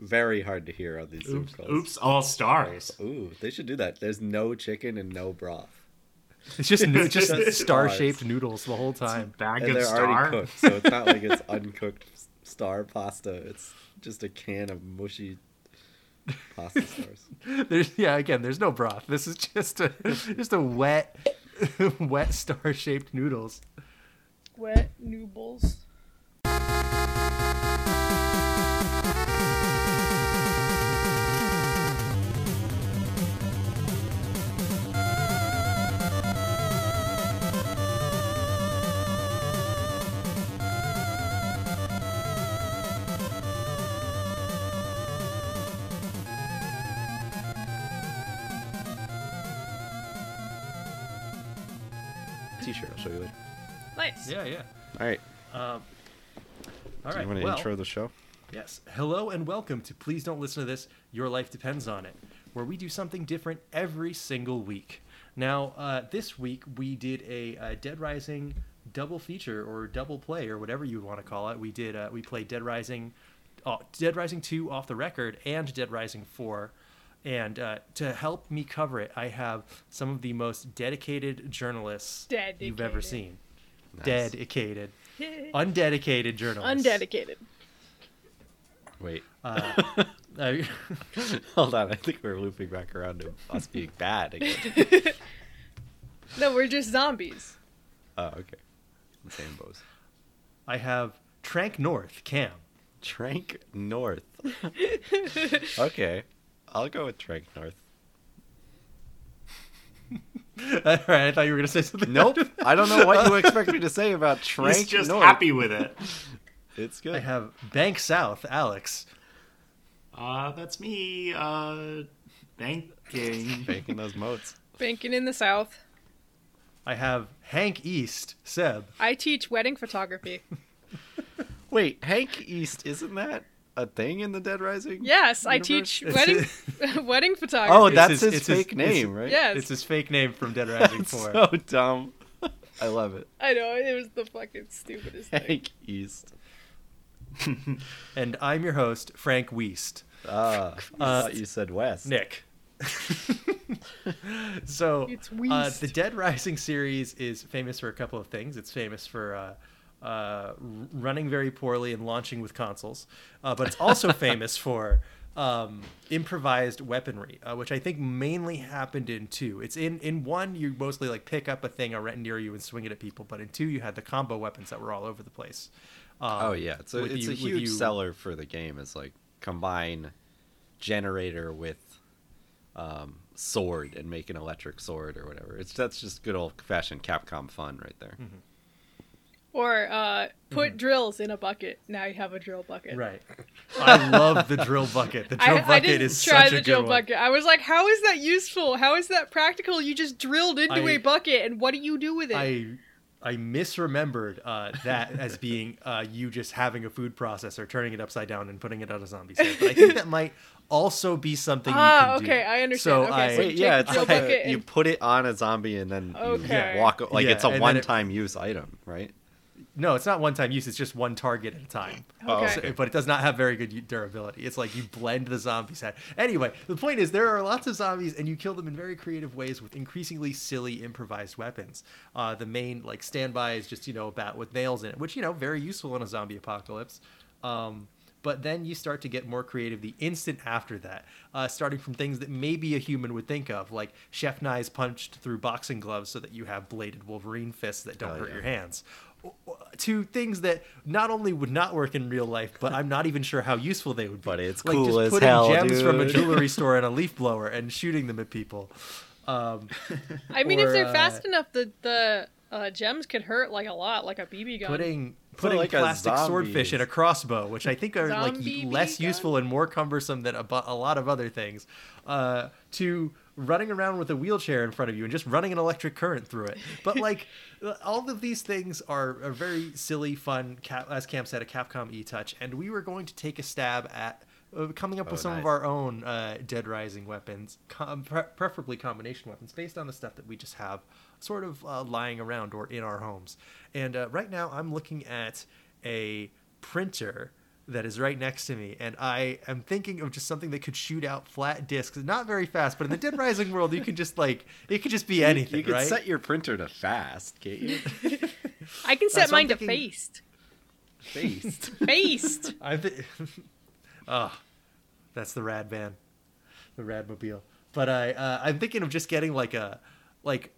Very hard to hear on these Zoom Oops, calls. oops all stars. Ooh, they should do that. There's no chicken and no broth. It's just it's just Just star-shaped noodles the whole time. Bag And of they're star. already cooked, so it's not like it's uncooked star pasta. It's just a can of mushy pasta stars. There's yeah, again, there's no broth. This is just a just a wet wet star-shaped noodles. Wet noodles. Yeah, yeah. All right. Um, all Do right. you want to well, intro the show? Yes. Hello and welcome to Please Don't Listen to This, Your Life Depends on It, where we do something different every single week. Now, uh, this week we did a, uh Dead Rising double feature or double play or whatever you want to call it. We did uh, we played Dead Rising, uh, Dead Rising 2 off the record and Dead Rising 4. And uh, to help me cover it, I have some of the most dedicated journalists you've ever seen. Nice. Dedicated, undedicated journalists. Undedicated. Wait. Uh, I- Hold on. I think we're looping back around to us being bad again. No, we're just zombies. Oh, okay. Same bows. I have Trank North, Cam. Trank North. okay. I'll go with Trank North. All right, I thought you were gonna say something. Nope. I don't know what you expect me to say about Trank He's just North. happy with it. It's good. I have Bank South, Alex. Uh, that's me. Uh, banking. Banking those moats. Banking in the South. I have Hank East, Seb. I teach wedding photography. Wait, Hank East, isn't that a thing in the Dead Rising? Yes, I teach It's wedding wedding photography. Oh, It's that's his- his, it's his- fake it's- name, right? Yes. It's his fake name from Dead Rising That's 4. so dumb. I love it. I know it was the fucking stupidest thing. Hank East. And I'm your host, Frank Weist. Ah, I Uh, thought you said West. Nick. so, It's uh, the Dead Rising series is famous for a couple of things. It's famous for uh, uh, running very poorly and launching with consoles, uh, but it's also famous for um, improvised weaponry, uh, which I think mainly happened in two. It's in in one you mostly like pick up a thing near you and swing it at people, but in two you had the combo weapons that were all over the place. Um, Oh yeah, it's a it's you- a huge you- seller for the game. It's like combine generator with um, sword and make an electric sword or whatever. It's that's just good old fashioned Capcom fun right there. Hmm. Or uh, put drills in a bucket. Now you have a drill bucket. Right. I love the drill bucket. The drill I, bucket I didn't is try such the a drill good one. bucket. I was like, how is that useful? How is that practical? You just drilled into I- a bucket, and what do you do with it? I I misremembered uh, that as being uh, you just having a food processor, turning it upside down, and putting it on a zombie head. But I think that might also be something Ah, you can do. okay, I understand. So Okay, I, so Wait, yeah, it's drill like a- bucket you put it on a zombie and then Okay. you walk like Yeah, it's a and then it- one-time use item, right? No, it's not one time use. It's just one target at a time. Oh, Okay. okay. but it does not have very good durability. It's like you blend the zombie's head. Anyway, the point is there are lots of zombies, and you kill them in very creative ways with increasingly silly improvised weapons. Uh, the main like standby is just you know a bat with nails in it, which you know very useful in a zombie apocalypse. Um, but then you start to get more creative the instant after that, uh, starting from things that maybe a human would think of, like chef knives punched through boxing gloves so that you have bladed Wolverine fists that don't Oh, hurt yeah. your hands to things that not only would not work in real life, but I'm not even sure how useful they would be. But it's like cool just as putting hell, gems from a jewelry store and a leaf blower and shooting them at people. Um, I mean, if they're uh, fast enough, the the uh, gems could hurt like a lot, like a BB gun. putting putting like a plastic swordfish in a crossbow, which I think are like Zombie less gun. useful and more cumbersome than a, a lot of other things, uh, to running around with a wheelchair in front of you and just running an electric current through it. But like all of these things are, a very silly, fun. As Cam said, a Capcom E Touch, and we were going to take a stab at. Uh, coming up with Oh, some of our own uh, Dead Rising weapons, com- pre- preferably combination weapons, based on the stuff that we just have sort of uh, lying around or in our homes. And uh, right now, I'm looking at a printer that is right next to me, and I am thinking of just something that could shoot out flat discs, not very fast, but in the Dead Rising world, you can just like it could just be anything, you can right? set your printer to fast, can't you? I can set That's what I'm mine to thinking. faced. Faced. Faced. I think, oh, that's the rad van, the radmobile. But I, uh, I'm thinking of just getting like a, like,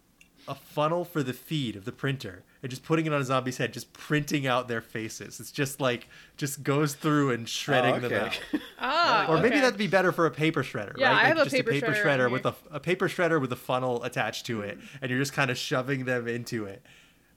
a funnel for the feed of the printer and just putting it on a zombie's head, just printing out their faces. It's just like just goes through and shredding Oh, them okay. out. Ah, Or maybe okay. that'd be better for a paper shredder, Yeah, right? I Like have a just paper a paper shredder shredder with a, a paper shredder with a funnel attached to it, and you're just kind of shoving them into it.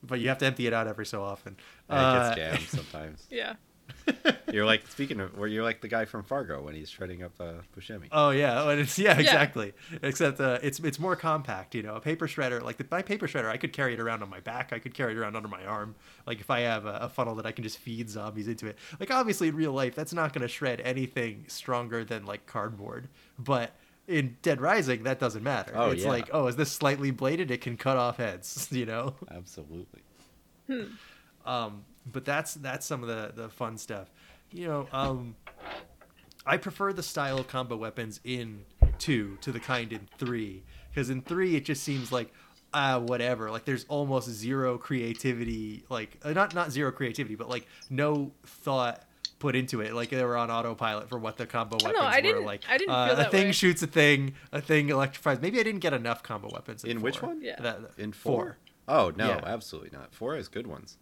But you have to empty it out every so often. Yeah, it Uh, gets jammed sometimes. Yeah. You're like speaking of, where you're like the guy from Fargo when he's shredding up uh, Buscemi. Oh yeah, and it's, yeah, exactly. Except uh, it's it's more compact. You know, a paper shredder like the, my paper shredder, I could carry it around on my back. I could carry it around under my arm. Like if I have a, a funnel that I can just feed zombies into it. Like obviously in real life, that's not going to shred anything stronger than like cardboard. But in Dead Rising, that doesn't matter. Oh, it's yeah. like oh, is this slightly bladed? It can cut off heads. You know. Absolutely. Hmm. Um, but that's that's some of the the fun stuff. You know, um, I prefer the style of combo weapons in two to the kind in three because in three it just seems like ah whatever. Like there's almost zero creativity. Like uh, not not zero creativity, but like no thought put into it. Like they were on autopilot for what the combo don't weapons know, I were. didn't- like I didn't uh, a thing way. shoots a thing, a thing electrifies. Maybe I didn't get enough combo weapons in, In which one? Yeah. That- In four? Oh no, Yeah. absolutely not. Four has good ones.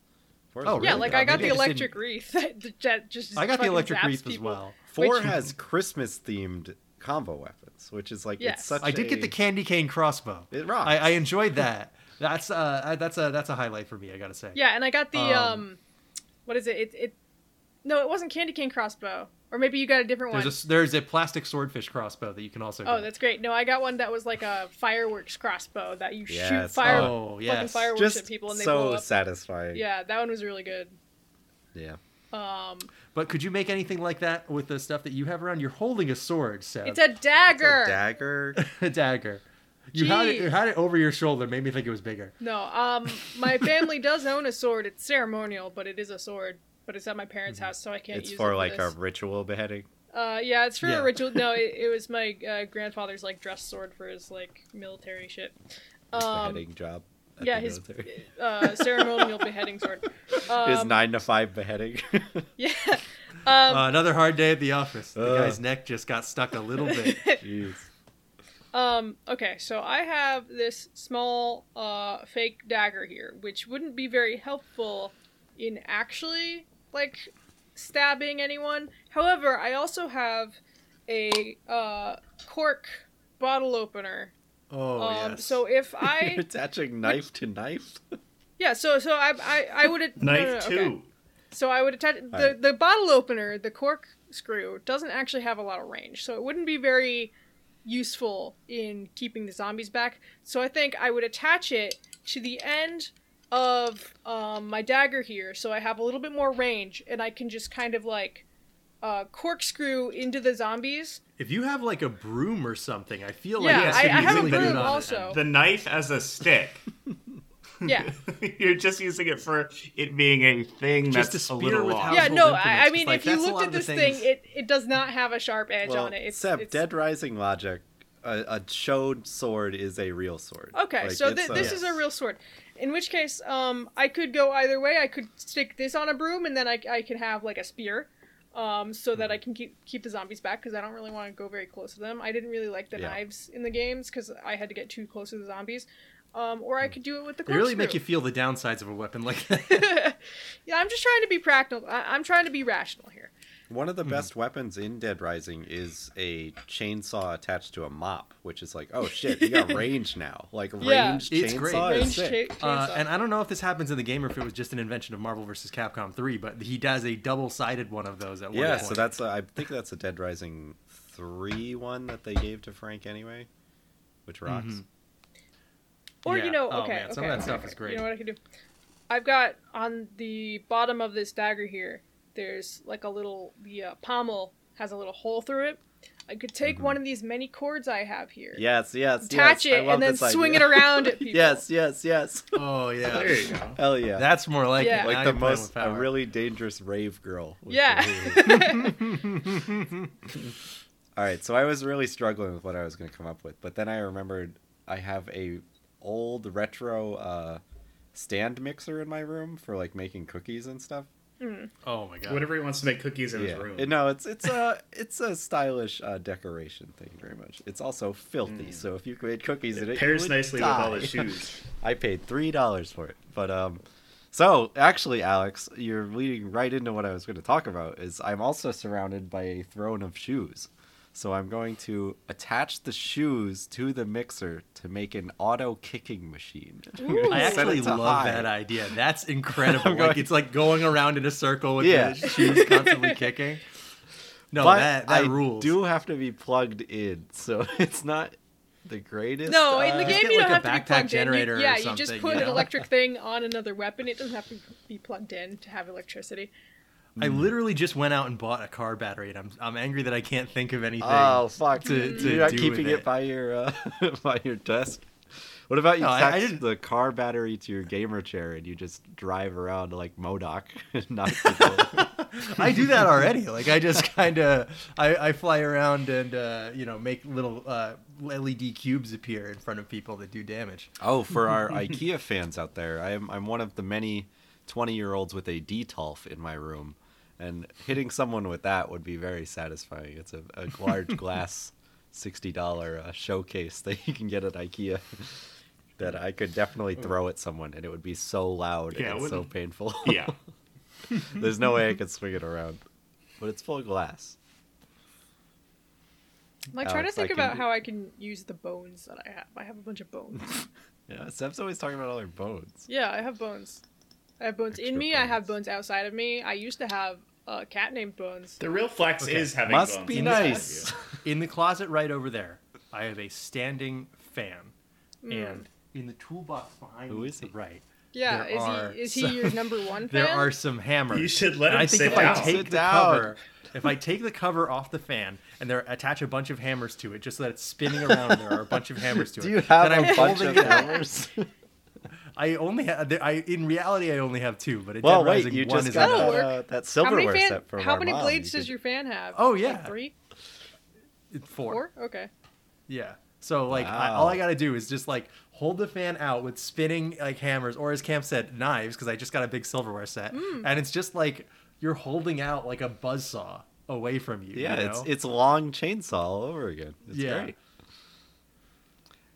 Four Oh, really Yeah, like good I got maybe the I electric wreath that, that just I got the electric zaps wreath as well. Four Which- has Christmas themed combo weapons, which is like Yes. it's such. I did get the candy cane crossbow. It rocks. I, I enjoyed that. That's uh that's a that's a highlight for me. I gotta say. Yeah, and I got the Um, um, what is it? It it no, it wasn't candy cane crossbow, or maybe you got a different one. There's a there's a plastic swordfish crossbow that you can also. Oh, get. that's great. No, I got one that was like a fireworks crossbow that you Yeah, shoot it's- fire Oh, fucking yes. fireworks just at people and they blow up. so satisfying. Yeah, that one was really good. Yeah. Um, But could you make anything like that with the stuff that you have around? You're holding a sword, Seb. it's a dagger. It's a dagger. a dagger. You had it, you had it over your shoulder. Made me think it was bigger. No, um, my family does own a sword. It's ceremonial, but it is a sword. But it's at my parents' house, so I can't it's use for it like this. a ritual beheading. Uh, yeah, it's for Yeah. a ritual. No, it, it was my uh, grandfather's like dress sword for his like military shit. Um, beheading job. at yeah, the his uh, ceremonial beheading sword. Um, his nine to five beheading. Yeah. Um, Uh, another hard day at the office. The Ugh. guy's neck just got stuck a little bit. Jeez. Um, okay, so I have this small uh fake dagger here, which wouldn't be very helpful in actually like stabbing anyone. However, I also have a uh cork bottle opener. Oh um yes. so if You're I attaching knife to knife. Yeah, so so I I, I would no, Knife no, no, two. okay. So I would attach the Alright. the bottle opener, the cork screw doesn't actually have a lot of range, so it wouldn't be very useful in keeping the zombies back. So I think I would attach it to the end of um, my dagger here, so I have a little bit more range, and I can just kind of like uh, corkscrew into the zombies. if you have like a broom or something, I feel Yeah, like yeah, I- I have a really good broom on it. also. The knife as a stick. Yeah, You're just using it for it being a thing Just that's a a little with long. house- yeah. No, implements, I, I 'cause, mean, like, if you looked at this things- thing, it it does not have a sharp edge well, on it. It's, Seb, it's Dead Rising logic. A, a showed sword is a real sword. Okay, Like, so it's th- a- this is a real sword. In which case, um, I could go either way. I could stick this on a broom, and then I, I can have like a spear, um, so that I can keep keep the zombies back because I don't really want to go very close to them. I didn't really like the Yeah. knives in the games because I had to get too close to the zombies. Um, or I could do it with the They really make you feel the downsides of a weapon like that. yeah, I'm just trying to be practical. I- I'm trying to be rational here. One Hmm. of the best weapons in Dead Rising is a chainsaw attached to a mop, which is like, oh shit, you got range now. Like Yeah. ranged It's chainsaw great. is Range sick. cha- Uh, and I don't know if this happens in the game or if it was just an invention of Marvel vs. Capcom 3, but he does a double-sided one of those at one yeah, point. so that's a, I think that's a Dead Rising three one that they gave to Frank anyway, which rocks. Mhm. Or Yeah. you know, Oh, okay, man, some okay, of that stuff okay, is great. You know what I can do? I've got on the bottom of this dagger here. There's like a little the uh, pommel has a little hole through it. I could take one of these many cords I have here, Yes, yes, attach yes. It, love and then swing idea. it around at people. yes, yes, yes. Oh yeah. There you go. Hell yeah. That's more like Yeah. it. like Now the most a really dangerous rave girl. Yeah. All right, so I was really struggling with what I was going to come up with, but then I remembered I have a old retro uh, stand mixer in my room for like making cookies and stuff. Oh my god. Whatever he wants to make cookies in his room. No, it's it's a it's a stylish uh, decoration you very much. It's also filthy, so if you made cookies in it, it you pairs would nicely with all die. the shoes. I paid three dollars for it, but um, so actually, Alex, you're leading right into what I was going to talk about. Is I'm also surrounded by a throne of shoes, so I'm going to attach the shoes to the mixer to make an auto kicking machine. I actually love high. that idea. That's incredible. I'm going- like it's like going around in a circle with Yeah. the shoes constantly kicking. No, but that that I rules. do have to be plugged in, so it's not the greatest. No, in the uh, game get you like don't a have to be backpack plugged generator in. or You, yeah, you just put you an electric thing on another weapon. It doesn't have to be plugged in to have electricity. I literally just went out and bought a car battery, and I'm I'm angry that I can't think of anything. Oh fuck! to- to You're not keeping it. it. by your uh, by your desk. What about you No, I- attach I the car battery to your gamer chair and you just drive around like MODOK and knock people? I do that already. Like I just kind of I, I fly around and uh, you know make little uh, LED cubes appear in front of people that do damage. oh, for our IKEA fans out there, I am I'm one of the many twenty year olds with a Detolf in my room, and hitting someone with that would be very satisfying. It's a, a large glass sixty dollar uh, showcase that you can get at IKEA. That I could definitely throw at someone, and it would be so loud Yeah, and so wouldn't- painful. Yeah. There's no way I could swing it around. But it's full of glass. I'm like trying to Alex, I think can about do- how I can use the bones that I have. I have a bunch of bones. Yeah, Seb's always talking about all her bones. yeah, I have bones. I have bones in Extra me. I have bones. bones outside of me. I used to have a cat named Bones. The real flex Okay. is having Must bones be in nice. In the closet right over there, I have a standing fan, Mm. and in the toolbox behind Who is me is to the he? right, Yeah, There is are he is he some- your number one fan? there are some hammers. You should let him I think sit if down. I take Sit the down. cover, if I take the cover off the fan and there attach a bunch of hammers to it, just so that it's spinning around, and there are a bunch of hammers to it. Do you have then a I'm bunch of hammers? I only have. I in reality I only have two, but in well, Dead wait, Rising, you one just is got That'll work. uh, that how silverware many fan, set from How many mom. blades You does could- your fan have? Oh, Like yeah. three, Four. four. Okay. Yeah. So like I, all I gotta do is just like hold the fan out with spinning like hammers, or as Cam said, knives, because I just got a big silverware set, Hmm. and it's just like you're holding out like a buzzsaw away from you. Yeah, you it's it's long chainsaw all over again. It's Yeah. great.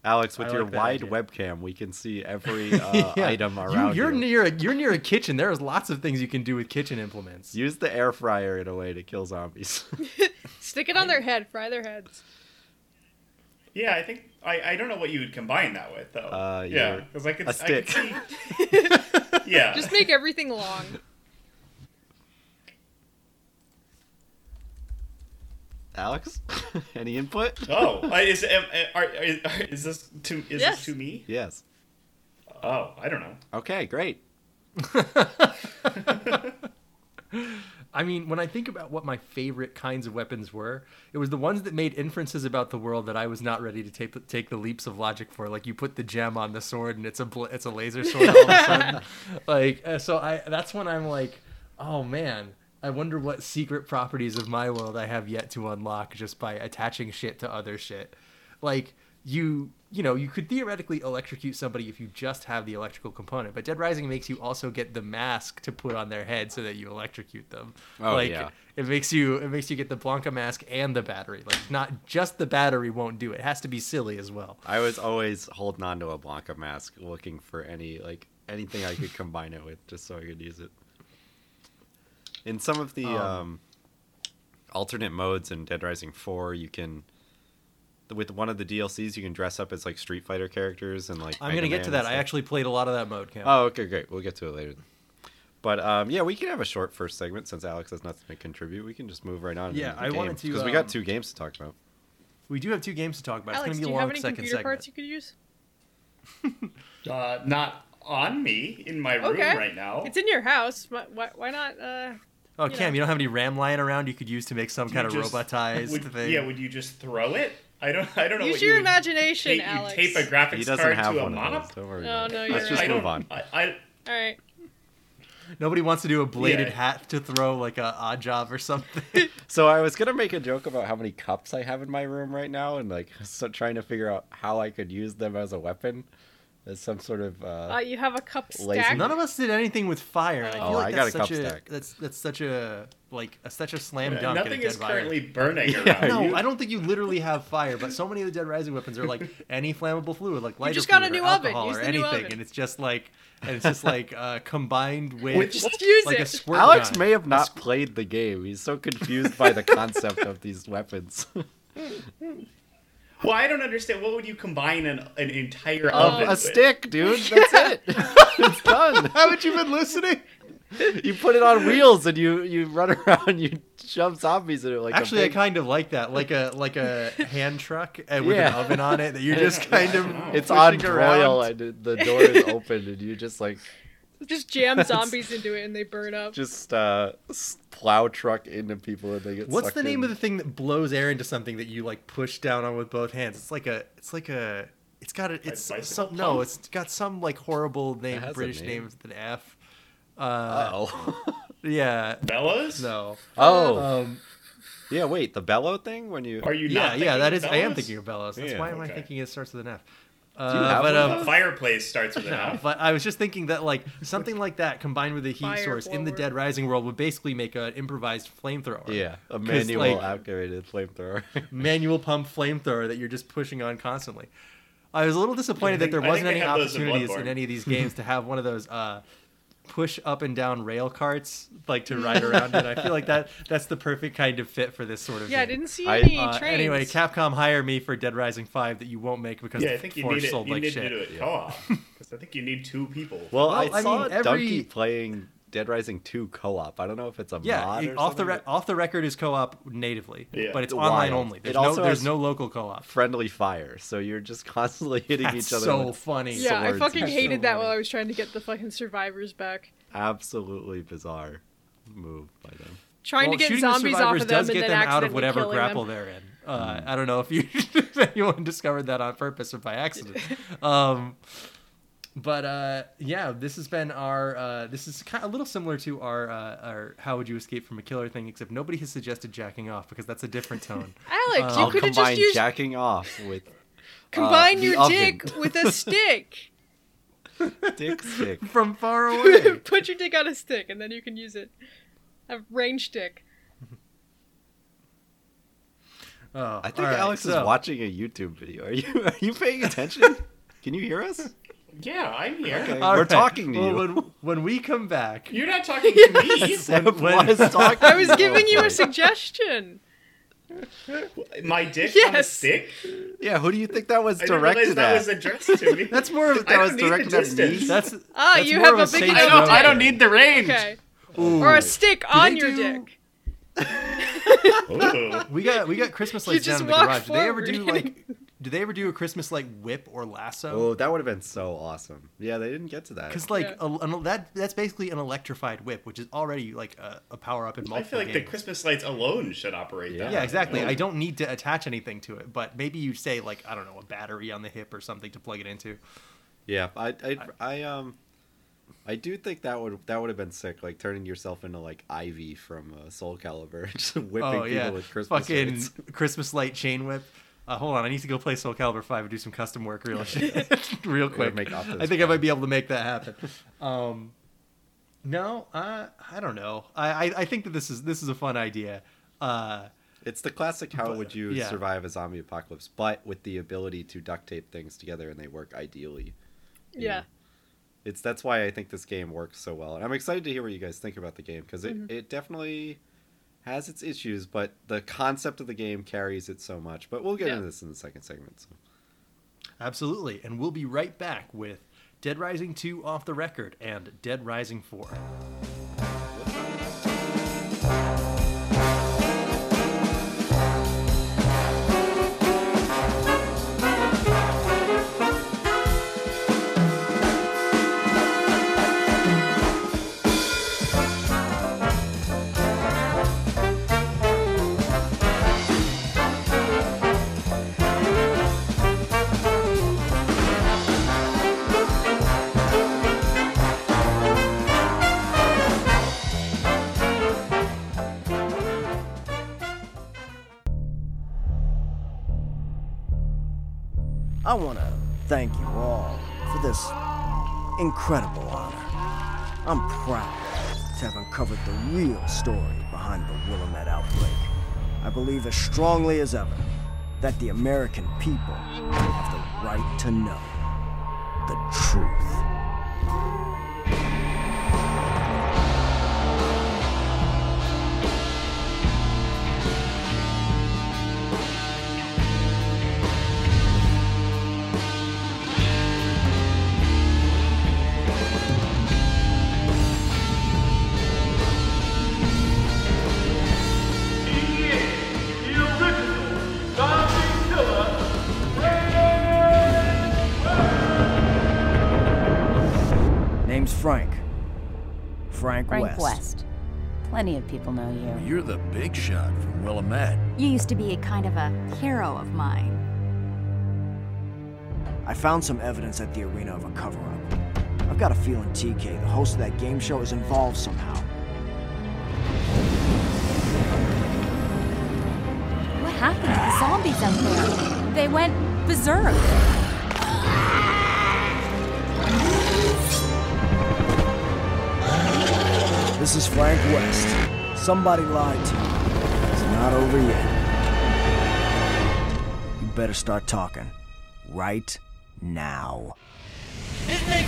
Alex, with I your like wide idea. webcam, we can see every uh, Yeah. item around you. you. You're near a, you're near a kitchen. There's lots of things you can do with kitchen implements. Use the air fryer in a way to kill zombies. Stick it on their head. Fry their heads. Yeah, I think I, I don't know what you would combine that with though. Uh, yeah, your- because I could a I could stick. see. yeah, Just make everything long. Alex, any input? Oh, is am- are, are, is this to is Yes. this to me? Yes. Oh, I don't know. Okay, great. I mean, when I think about what my favorite kinds of weapons were, it was the ones that made inferences about the world that I was not ready to take take the leaps of logic for. Like you put the gem on the sword and it's a bl- it's a laser sword all of a sudden. like uh, so, I that's when I'm like, oh man, I wonder what secret properties of my world I have yet to unlock just by attaching shit to other shit. Like you you know you could theoretically electrocute somebody if you just have the electrical component but dead rising makes you also get the mask to put on their head so that you electrocute them Oh, like yeah. it makes you it makes you get the Blanka mask and the battery like not just the battery won't do it, it has to be silly as well I was always holding on to a Blanka mask, looking for any like anything I could combine it with, just so I could use it. In some of the um, Um, alternate modes in Dead Rising Four, you can with one of the DLCs you can dress up as like Street Fighter characters and like. i'm Mega gonna get Man to that i actually played a lot of that mode Cam. Oh, okay, great. We'll get to it later. But um, yeah, we can have a short first segment since Alex has nothing to contribute. We can just move right on. Yeah, I wanted to, because we got um, two games to talk about. we do have two games to talk about Alex, it's do gonna you be a have long any second computer segment parts you could use? Uh, not on me in my room Okay. right now. It's in your house. Why, why, why not? Uh, Oh, You Cam, know. you don't have any RAM lying around you could use to make some Do kind of you just- robotized would, thing? Yeah, would you just throw it? I don't. I don't know. Use what your you imagination, tape, Alex. You tape a graphics He doesn't card have to a one of mop. those. Don't worry. No, about no, you're Let's just right. I move on. I, I, All right. Nobody wants to do a bladed Yeah. hat to throw like a Oddjob or something. So I was gonna make a joke about how many cups I have in my room right now, and like so trying to figure out how I could use them as a weapon, as some sort of. Uh, Uh, you have a cup Lazy. stack. None of us did anything with fire. and I feel Oh, like I got that's a cup such a stack. that's that's such a like a, such a slam dunk. in a nothing Dead is Rising. currently burning Yeah, No, you. I don't think you literally have fire, but so many of the Dead Rising weapons are like any flammable fluid, like lighter just got a fluid or new oven. alcohol Use or anything, oven. and it's just like and it's just like uh, combined with Which- Just use like a it. squirt Alex gun. may have not squ- played the game. He's so confused by the concept of these weapons. Well, I don't understand. What would you combine an, an entire of oven a with? stick, dude. That's it. it's done. Haven't you been listening? You put it on wheels and you you run around. You shove zombies in it like. Actually, a I big... kind of like that, like a like a hand truck and with Yeah. an oven on it that you're just kind of It's on pushing broil and the door is open and you just like Just jam zombies into it and they burn up. just uh plow truck into people and they get. What's the name in. of the thing that blows air into something that you like push down on with both hands? It's like a, it's like a, it's got a, it's bicycle some no, it's got some like horrible name, British name. name with an F. Uh, Oh. yeah, Bellows? no. oh. Um, yeah. Wait, the bellow thing when you. Are you yeah, not yeah, thinking that of is. I am thinking of bellows. That's Yeah, why am I thinking it starts with an F? You Uh, but one um, A fireplace starts with an No, F. but I was just thinking that like something like that combined with a heat Fire source in the. Dead Rising world would basically make an improvised flamethrower. Yeah, a manual like, activated flamethrower. manual pump flamethrower that you're just pushing on constantly. I was a little disappointed I that there wasn't any they have those in opportunities in any of these games to have one of those uh, push up and down rail carts like to ride around in. I feel like that that's the perfect kind of fit for this sort of Yeah, I didn't see I- any Uh, trains. anyway, Capcom hire me for Dead Rising 5 that you won't make because Yeah, I think you need it. sold You like need shit. to do it co-op because I think you need two people. well, I Well, I saw mean, every- Donkey playing Dead Rising 2 co-op. I don't know if it's a Yeah, mod it- off the re- off the record is co-op natively, Yeah. but it's Wild. online only. There's It also no there's no local co-op. friendly fire. So you're just constantly hitting That's each other. so funny. yeah, I fucking hated so that funny. while I was trying to get the fucking survivors back. Absolutely bizarre move by them. Trying Well, to get shooting the zombies off of them does and get then them out of accidentally whatever killing grapple them. they're in. Uh, I don't know if you if anyone discovered that on purpose or by accident. um, but uh, yeah, this has been our. Uh, this is kind of a little similar to our uh, our how would you escape from a killer thing, except nobody has suggested jacking off because that's a different tone. Alex, Uh, you I'll could have combine just used jacking off with combine the your oven. dick with a stick. dick stick. From far away. Put your dick on a stick, and then you can use it. A range stick. Oh, I think all right, Alex so- is watching a YouTube video. Are you are you paying attention? Can you hear us? Yeah, I'm here. Okay. All We're right, talking to well, you. When, when we come back, You're not talking to me. Seb when- was talking. I was giving you a suggestion. My dick on a Yes. stick. Yeah, who do you think that was I didn't realize directed that was addressed to me. that's more of that I was don't need the directed at me. that's Ah, that's you have a a big Saints I don't. Row I don't need the range. Okay. Ooh. Or a stick Do on your do- dick. We got we got Christmas You lights just down in the walk garage. Do they ever do like? Do they ever do a Christmas light whip or lasso? Oh, that would have been so awesome. Yeah, they didn't get to that. Because like Yeah. a, an, that that's basically an electrified whip, which is already like a, a power up in multiple I feel like the. Christmas lights alone should operate Yeah. that. yeah, exactly. way. I don't need to attach anything to it, but maybe you say like I don't know a battery on the hip or something to plug it into. Yeah, I, I, I, um, I do think that would that would have been sick, like turning yourself into like Ivy from uh, Soul Calibur, just whipping oh people with Christmas fucking lights. Christmas light chain whip. Uh, hold on, I need to go play Soul Calibur Five and do some custom work real real quick. make I think I might be able to make that happen. Um, no, uh, I don't know. I, I I think that this is this is a fun idea. Uh, It's the classic. How But- would you yeah. survive a zombie apocalypse? But with the ability to duct tape things together and they work ideally. Yeah. know? It's that's why I think this game works so well, and I'm excited to hear what you guys think about the game because it, Mm-hmm. it definitely has its issues, but the concept of the game carries it so much. But we'll get Yeah. into this in the second segment. So. Absolutely. And we'll be right back with Dead Rising 2 off the record and Dead Rising 4. I want to thank you all for this incredible honor. I'm proud to have uncovered the real story behind the Willamette outbreak. I believe as strongly as ever that the American people have the right to know the truth. Plenty of people know you. You're the big shot from Willamette. You used to be a kind of a hero of mine. I found some evidence at the arena of a cover up. I've got a feeling TK, the host of that game show, is involved somehow. What happened to the zombies out there? They went berserk. This is Frank West. Somebody lied to you. It's not over yet. You better start talking. Right now. Anyway,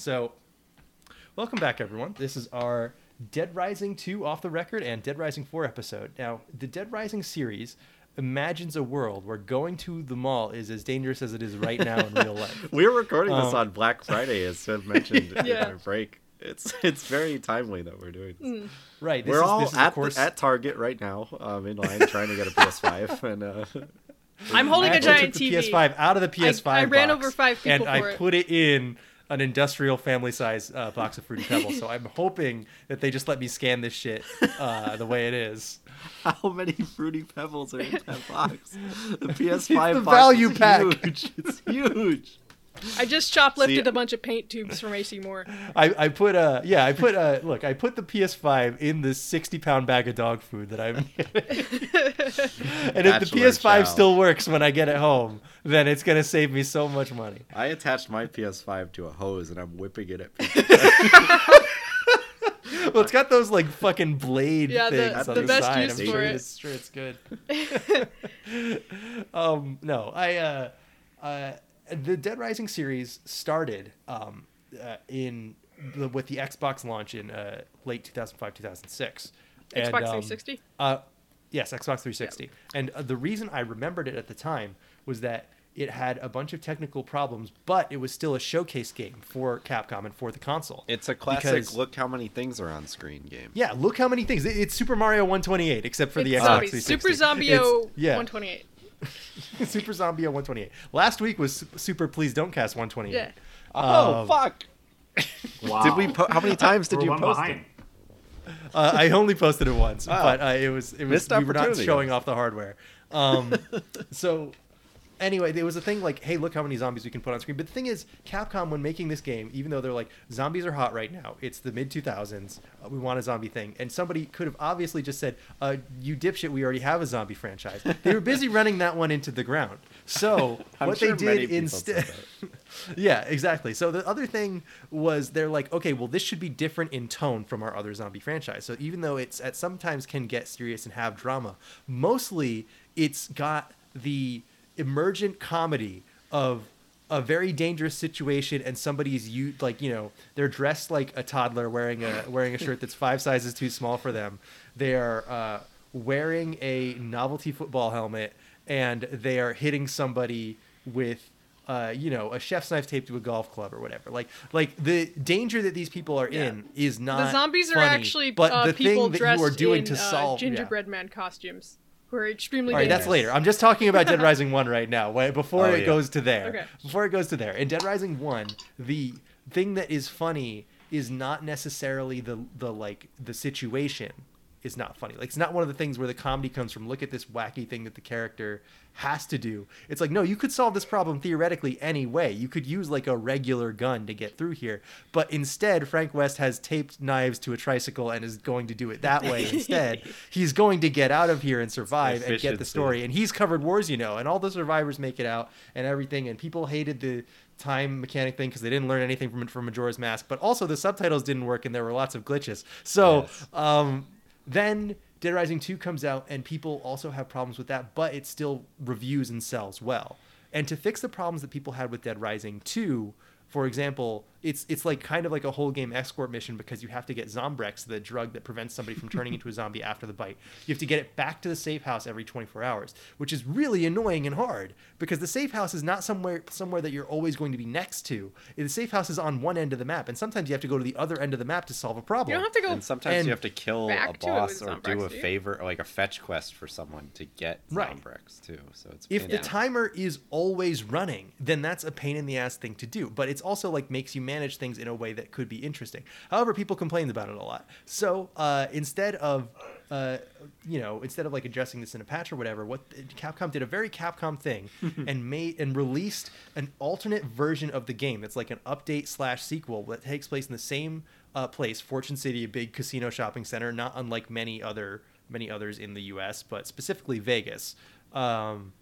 So, welcome back, everyone. This is our Dead Rising 2 off the record and Dead Rising 4 episode. Now, the Dead Rising series imagines a world where going to the mall is as dangerous as it is right now in real life. We're recording this Um, on Black Friday, as Sven mentioned in Yeah. our break. It's it's very timely that we're doing this. Right. This we're is, all this is, at, course, the, at Target right now, um, in line trying to get a PS5, and uh, I'm holding I a giant took the TV. PS5 out of the PS5 I ran box, over five people and for I it. put it in an industrial family size uh, box of fruity pebbles. so I'm hoping that they just let me scan this shit uh, the way it is. how many fruity pebbles are in that box? The PS5 It's the box value is pack. Huge. It's huge. I just shoplifted See- a bunch of paint tubes from AC Moore. I, I put uh yeah I put uh look I put the PS5 in this 60 pound bag of dog food that I'm and if the PS5 child. still works when I get it home then it's gonna save me so much money. I attached my PS5 to a hose, and I'm whipping it at people. Well, it's got those like fucking blade Yeah, the- things on the the, best side. use I'm for sure it. it's sure it's good. um, no, I uh, uh, the Dead Rising series started um, uh, in the, with the Xbox launch in uh, late 2005 2006. Xbox And, um, 360? Uh, yes, Xbox 360. And uh, the reason I remembered it at the time was that it had a bunch of technical problems, but it was still a showcase game for Capcom and for the console. It's a classic. Because- Look how many things are on screen game. Yeah, look how many things. It- It's Super Mario 128, except for the It's Xbox zombies. 360. Super Zombio It's- yeah, 128. Super Zombie 128. Last week was Super Please Don't Cast 128. Yeah. Oh Um, fuck! Wow. Did we? Po- how many times did you post behind. it? Uh, I only posted it once, Wow. but uh, it was it was Missed we were not showing off the hardware. Um, so anyway, there was a thing like, hey, look how many zombies we can put on screen. But the thing is, Capcom, when making this game, even though they're like, zombies are hot right now, it's the mid 2000s, uh, we want a zombie thing. And somebody could have obviously just said, uh, you dipshit, we already have a zombie franchise. They were busy running that one into the ground. So what sure they did instead. yeah, exactly. So the other thing was they're like, okay, well, this should be different in tone from our other zombie franchise. So even though it's at sometimes can get serious and have drama, mostly it's got the emergent comedy of a very dangerous situation and somebody's you like you know they're dressed like a toddler wearing a wearing a shirt that's five sizes too small for them. They are uh, wearing a novelty football helmet and they are hitting somebody with uh, you know a chef's knife taped to a golf club or whatever. Like like the danger that these people are in is not the zombies are actually but uh, the people thing that dressed you are doing in to uh, solve yeah. gingerbread man costumes who are extremely All right, that's later. I'm just talking about Dead Rising 1 right now. Before Oh, it yeah. goes to there. Okay. Before it goes to there. In Dead Rising 1, the thing that is funny is not necessarily the the like the situation is not funny. Like it's not one of the things where the comedy comes from look at this wacky thing that the character has to do. It's like no, you could solve this problem theoretically any way. You could use like a regular gun to get through here, but instead Frank West has taped knives to a tricycle and is going to do it that way instead. He's going to get out of here and survive and get the story. And he's covered wars, you know, and all the survivors make it out and everything. And people hated the time mechanic thing because they didn't learn anything from from Majora's Mask. But also the subtitles didn't work and there were lots of glitches. So Yes. um, then Dead Rising 2 comes out and people also have problems with that, but it still reviews and sells well. And to fix the problems that people had with Dead Rising 2, for example, it's it's like kind of like a whole game escort mission because you have to get Zombrex, the drug that prevents somebody from turning into a zombie after the bite. You have to get it back to the safe house every 24 hours, which is really annoying and hard because the safe house is not somewhere somewhere that you're always going to be next to. The safe house is on one end of the map, and sometimes you have to go to the other end of the map to solve a problem. You don't have to go. And sometimes And you have to kill a back to it boss or Zombrex, do a do you? favor, like a fetch quest for someone to get Right. Zombrex too. So it's if the in timer is always running, then that's a pain in the ass thing to do. But it's also like makes you manage things in a way that could be interesting. However, people complained about it a lot. So uh, instead of uh, you know, instead of like addressing this in a patch or whatever, what Capcom did a very Capcom thing and made and released an alternate version of the game that's like an update slash sequel that takes place in the same uh, place, Fortune City, a big casino shopping center, not unlike many other many others in the U.S., but specifically Vegas. Um,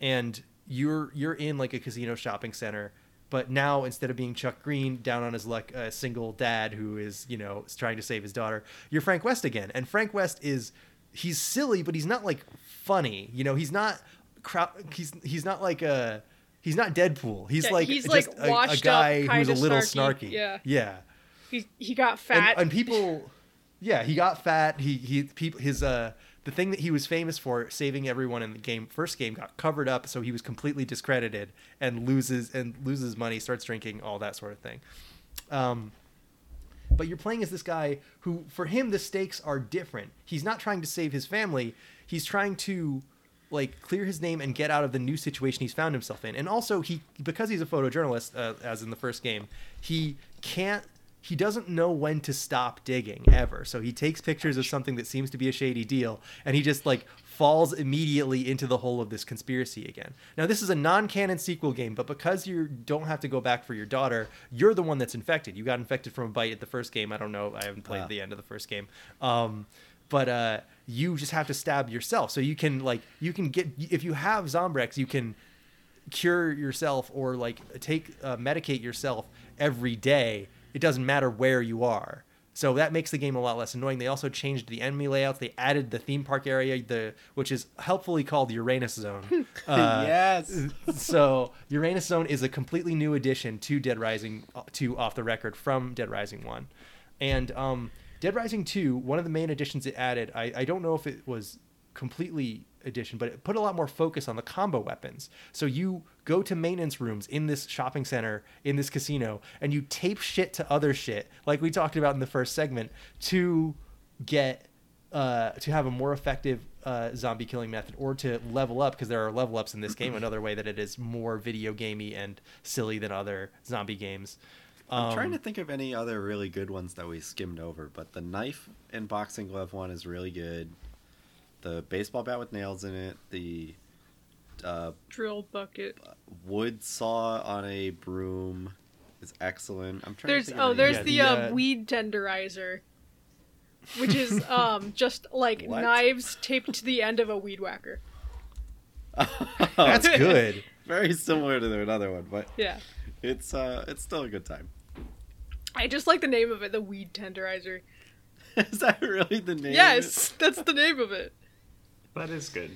and you're you're in like a casino shopping center but now instead of being Chuck Greene down on his luck a single dad who is you know trying to save his daughter you're frank west again and frank west is he's silly but he's not like funny you know he's not crowd he's he's not like a he's not deadpool he's Yeah, like he's, just like, a, a washed up, guy who's a little snarky. snarky Yeah. yeah He he got and, fat. and people yeah he got fat he he people his uh the thing that he was famous for saving everyone in the game first game got covered up so he was completely discredited and loses and loses money starts drinking all that sort of thing. Um but you're playing as this guy who for him the stakes are different. He's not trying to save his family. He's trying to like clear his name and get out of the new situation he's found himself in. And also he because he's a photojournalist uh, as in the first game he can't he doesn't know when to stop digging ever. So he takes pictures of something that seems to be a shady deal and he just like falls immediately into the hole of this conspiracy again. Now this is a non-canon sequel game but because you don't have to go back for your daughter you're the one that's infected. You got infected from a bite at the first game. I don't know. I haven't played Wow. the end of the first game. Um but uh you just have to stab yourself. So you can like you can get if you have zombrex you can cure yourself or like take uh, medicate yourself every day it doesn't matter where you are so that makes the game a lot less annoying they also changed the enemy layouts they added the theme park area the which is helpfully called uranus zone uh, yes. so Uranus Zone is a completely new addition to Dead Rising uh, 2 off the record from Dead Rising 1. And um, Dead Rising 2, one of the main additions it added, I, I don't know if it was completely addition, but it put a lot more focus on the combo weapons. So you go to maintenance rooms in this shopping center, in this casino, and you tape shit to other shit, like we talked about in the first segment, to get uh, to have a more effective uh, zombie killing method or to level up because there are level ups in this game another way that it is more video gamey and silly than other zombie games I'm trying Um, to think of any other really good ones that we skimmed over, but the knife and boxing glove one is really good. The baseball bat with nails in it, the uh, Drill bucket. wood saw on a broom is excellent. I'm trying There's to think oh, there's the, the, uh, uh, weed tenderizer, which is um just like What? knives taped to the end of a weed whacker. That's good. very similar to another one, but Yeah, it's uh it's still a good time. I just like the name of it, the weed tenderizer. is that really the name? Yes, that's the name of it. That is good.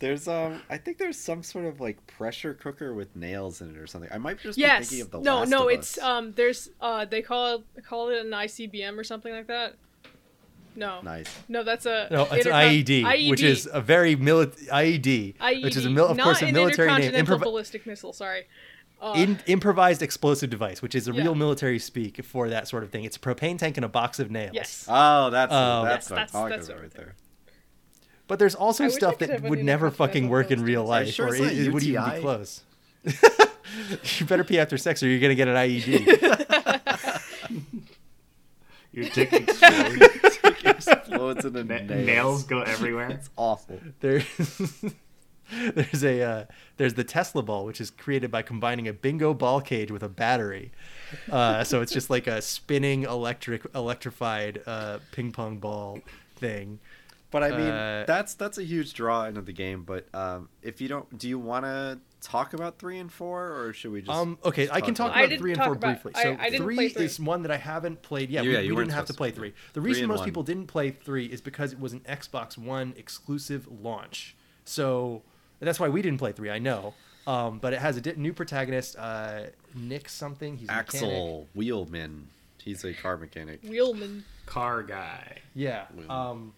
There's um I think there's some sort of like pressure cooker with nails in it or something. I might just Yes. be thinking of the no, Last no, of it's Us. um there's uh they call it call it an ICBM or something like that. No. nice. No, that's a No, it's intercon- IED, which is a very military IED, IED, which is a mil- of not course a an military name. intercontinental Improv- ballistic missile. Sorry. Uh, in, improvised explosive device, which is a Yeah. real military speak for that sort of thing. It's a propane tank and a box of nails. yes. Oh, that's Um, that's Yes, what that's- I'm talking that's about what right there. But there's also I stuff that would never fucking work in real life, sure or it, it wouldn't even be close. you better pee after sex, or you're gonna get an IED. Your dick explodes. Explodes in the Na- nails. nails go everywhere. It's awful. There's there's a uh, there's the Tesla ball, which is created by combining a bingo ball cage with a battery. Uh, so it's just like a spinning electric electrified uh, ping pong ball thing. But I mean, Uh, that's that's a huge draw into the game. But um, if you don't, do you want to talk about three and four, or should we just? Um, okay, I can talk talk about about three and four about- briefly. So I didn't three play three. is one that I haven't played. Yeah, Yeah, we, you we didn't have to play to. three. The reason and most one. people didn't play three is because it was an Xbox One exclusive launch. So that's why we didn't play three. I know, um, but it has a di- new protagonist, uh, Nick something. He's a. Axel Wheelman. He's a car mechanic. Wheelman. Car guy. Yeah. Wheelman. Um,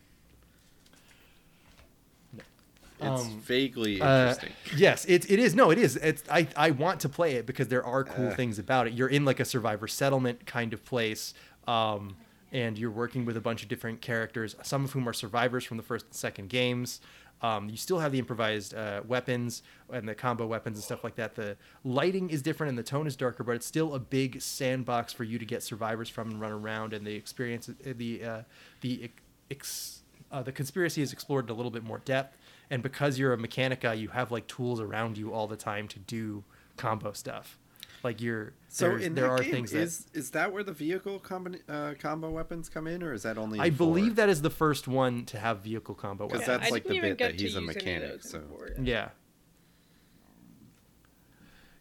It's Um, vaguely Uh, interesting. yes, it, it is. No, it is. It's I, I want to play it because there are cool Uh. things about it. You're in like a survivor settlement kind of place, um, and you're working with a bunch of different characters, some of whom are survivors from the first and second games. Um, you still have the improvised uh, weapons and the combo weapons and stuff like that. The lighting is different and the tone is darker, but it's still a big sandbox for you to get survivors from and run around. And the experience, uh, the uh, the ex, uh, the conspiracy is explored in a little bit more depth. And because you're a mechanica, you have like tools around you all the time to do combo stuff. Like you're So in there that are game, things that is is that where the vehicle combi- uh, combo weapons come in, or is that only? I believe that is the first one to have vehicle combo. 'Cause weapons. Because that's I like the bit that he's a use any of mechanic, so- four. Yeah.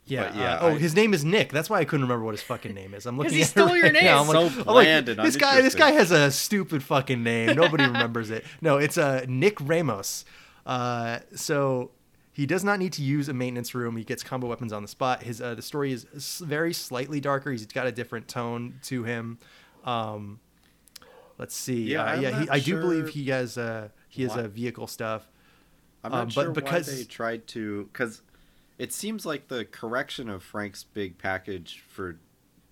Yeah. But yeah, uh, oh, I- his name is Nick. That's why I couldn't remember what his fucking name is. I'm looking he at it stole your name. now. I'm like, So I'm like, and this guy. This guy has a stupid fucking name. Nobody remembers it. No, it's uh, Nick Ramos. Uh, so he does not need to use a maintenance room. He gets combo weapons on the spot. His uh, the story is very slightly darker. He's got a different tone to him. Um, let's see. Yeah, uh, yeah. He, I do believe he has uh, he has why- a vehicle stuff. I'm not um, but sure because- why they tried to, because it seems like the correction of Frank's big package for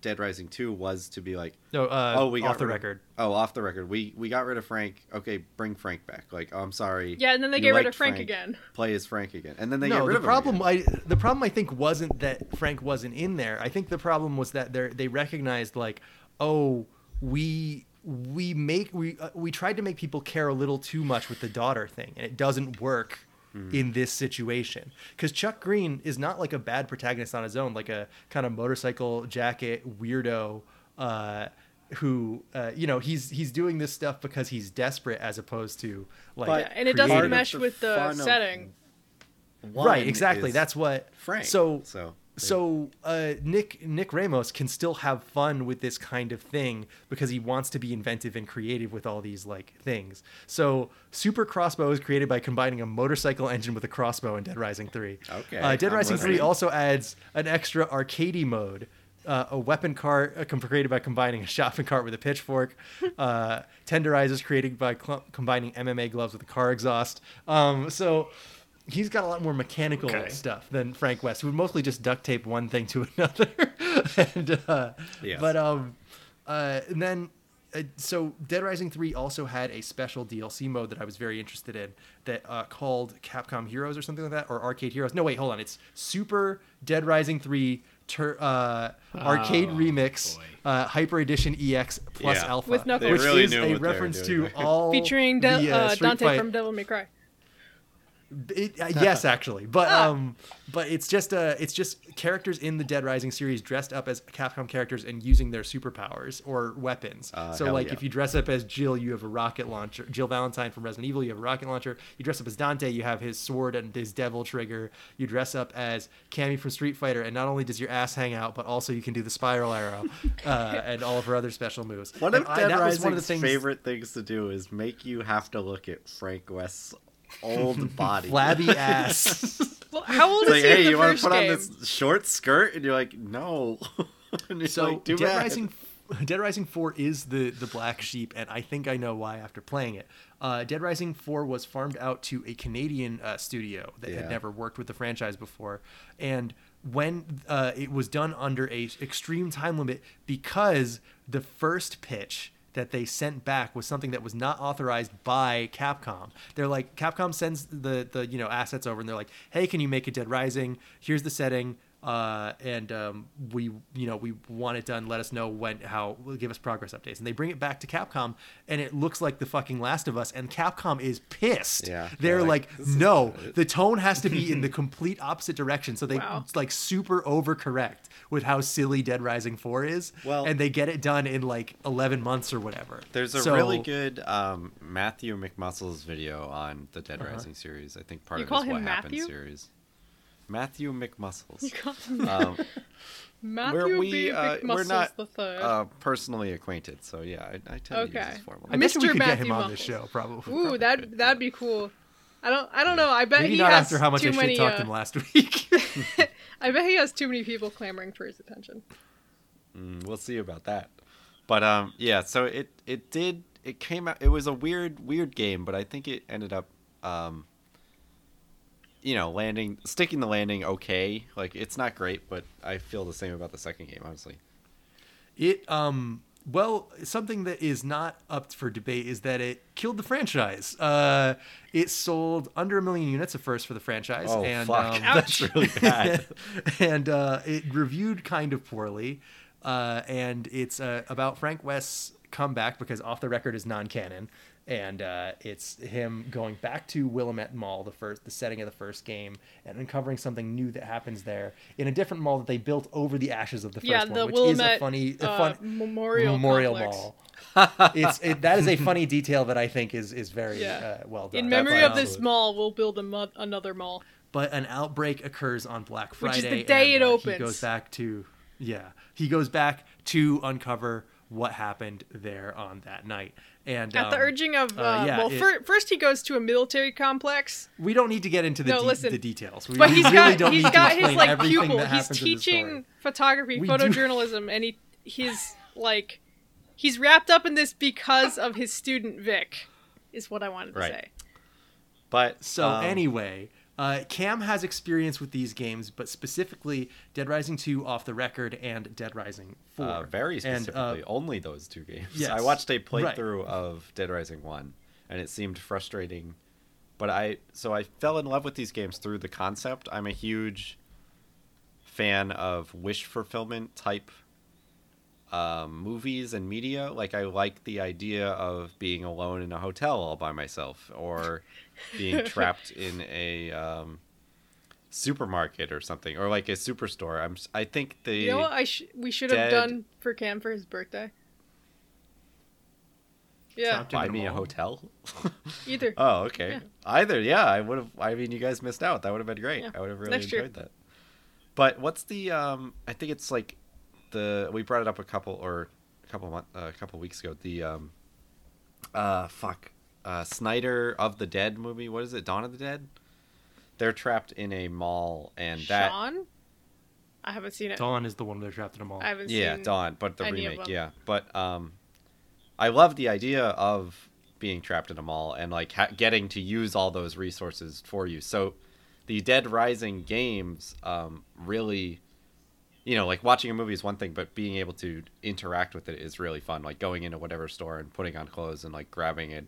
Dead Rising Two was to be like, No, uh, oh, we got off the rid of- record. oh, off the record. We we got rid of Frank. Okay, bring Frank back. Like, oh, I'm sorry. Yeah, and then they You get rid liked of Frank, again. Play as Frank again, and then they no, get rid the of problem him. again. I the problem I think wasn't that Frank wasn't in there. I think the problem was that they they recognized like, oh, we we make we uh, we tried to make people care a little too much with the daughter thing, and it doesn't work in this situation because Chuck Greene is not like a bad protagonist on his own, like a kind of motorcycle jacket weirdo. Uh, who uh, you know he's he's doing this stuff because he's desperate as opposed to like But- and it doesn't mesh the with the setting. Right exactly that's what Frank. so so so uh, Nick Nick Ramos can still have fun with this kind of thing because he wants to be inventive and creative with all these like things. So Super Crossbow is created by combining a motorcycle engine with a crossbow in Dead Rising Three. Okay, uh, Dead I'm Rising Three also adds an extra arcadey mode. Uh, a weapon cart uh, created by combining a shopping cart with a pitchfork. Uh, tenderizers created by cl- combining MMA gloves with a car exhaust. Um, so he's got a lot more mechanical Okay. stuff than Frank West, who would mostly just duct tape one thing to another. and uh, Yes. but um, uh, and then uh, so Dead Rising Three also had a special DLC mode that I was very interested in that uh, called Capcom Heroes or something like that, or Arcade Heroes. No, wait, hold on. It's Super Dead Rising Three. Tur- uh, arcade Oh, remix, uh, Hyper Edition EX plus Yeah. Alpha, With Knuckles. Which really is a what they were reference to all Featuring De- the, uh, uh, Dante Fight- from Devil May Cry. It, uh, yes, actually, but Ah. um, but it's just uh, it's just characters in the Dead Rising series dressed up as Capcom characters and using their superpowers or weapons. Uh, so like yeah. if you dress up as Jill, you have a rocket launcher. Jill Valentine from Resident Evil, you have a rocket launcher. You dress up as Dante, you have his sword and his devil trigger. You dress up as Cammy from Street Fighter, and not only does your ass hang out, but also you can do the spiral arrow uh, and all of her other special moves. One And of I- Dead that was Rising's one of the things- favorite things to do is make you have to look at Frank West's old body. flabby ass. Well, how old It's is like, he in hey, the you want to put game? on this short skirt? And you're like, no. and you're so like, too Dead bad. Rising, Dead Rising Four is the the black sheep, and I think I know why after playing it. Uh, Dead Rising Four was farmed out to a Canadian uh, studio that Yeah. had never worked with the franchise before, and when uh, it was done under a extreme time limit because the first pitch that they sent back was something that was not authorized by Capcom. They're like Capcom sends the the you know assets over and they're like, "Hey, can you make a Dead Rising? Here's the setting uh, and um, we you know we want it done. Let us know when how give us progress updates. And they bring it back to Capcom, and it looks like the fucking Last of Us. And Capcom is pissed. Yeah, they're, they're like, like, no, the tone has to be in the complete opposite direction. So they Wow. like super overcorrect with how silly Dead Rising Four is. Well- and they get it done in like eleven months or whatever. There's a So- really good um, Matthew McMuscles video on the Dead Uh-huh. Rising series. I think part You of call his What him Happened series. Matthew McMuscles. Um, Matthew where B. we uh, we're not the third. uh, personally acquainted, so yeah, I, I tend to use Okay. his formal. I bet we Mr. could get Matthew him on this Muffles. show, probably. Ooh, that that'd be cool. I don't I don't know. I bet Maybe he not has after how much too I many. shit talked uh, him last week. I bet he has too many people clamoring for his attention. Mm, we'll see about that. But um, yeah, so it it did it came out. It was a weird weird game, but I think it ended up um, you know, landing sticking the landing okay. Like it's not great, but I feel the same about the second game, honestly. It um well, something that is not up for debate is that it killed the franchise. Uh, it sold under a million units at first for the franchise, Oh and fuck, um, that's really bad. and uh, it reviewed kind of poorly. Uh, and it's uh, about Frank West's comeback because Off the Record is non-canon, and uh, it's him going back to Willamette Mall, the first, the setting of the first game, and uncovering something new that happens there in a different mall that they built over the ashes of the first yeah, one, the which Willamette is a funny, a uh, fun memorial memorial complex. mall. it's it, that is a funny detail that I think is is very Yeah. uh, well done. In memory That's of this absolute. mall, we'll build a mo- another mall. but an outbreak occurs on Black Friday, Which is the day and, it uh, opens. He goes back to yeah, he goes back to uncover what happened there on that night. And At the um, urging of, uh, uh, yeah, well, it- fir- first he goes to a military complex, we don't need to get into the, No, de- listen. the details. We but he's really got don't he's need to got his like pupil. He's happens in the story. teaching photography, We do- photojournalism, and he he's like he's wrapped up in this because of his student Vic, is what I wanted to Right. say. But So um, anyway, uh, Cam has experience with these games, but specifically Dead Rising 2 off the record and Dead Rising 4. uh, very And, specifically, uh, only those two games. yes, I watched a right. playthrough of Dead Rising One, and it seemed frustrating. But I so I fell in love with these games through the concept. I'm a huge fan of wish fulfillment type um, movies and media. Like I like the idea of being alone in a hotel all by myself, or being trapped in a um, supermarket or something, or like a superstore. I'm I think the You know what I sh- we should have Dead- done for Cam for his birthday? Yeah, buy me a hotel. either. Oh, okay. Yeah. Either, yeah, I would have. I mean, you guys missed out. That would have been great. Yeah. I would have really Next year. enjoyed that. But what's the? Um, I think it's like the we brought it up a couple or a couple month, uh, a couple weeks ago. The um, uh, fuck, uh, Snyder of the Dead movie. What is it? Dawn of the Dead. They're trapped in a mall, and that Sean, I haven't seen it. Dawn is the one where they're trapped in a mall. I haven't yeah, seen. Dawn, but the remake, yeah. But um, I love the idea of being trapped in a mall and like ha- getting to use all those resources for you. So, the Dead Rising games um really, you know, like watching a movie is one thing, but being able to interact with it is really fun. Like going into whatever store and putting on clothes and like grabbing it.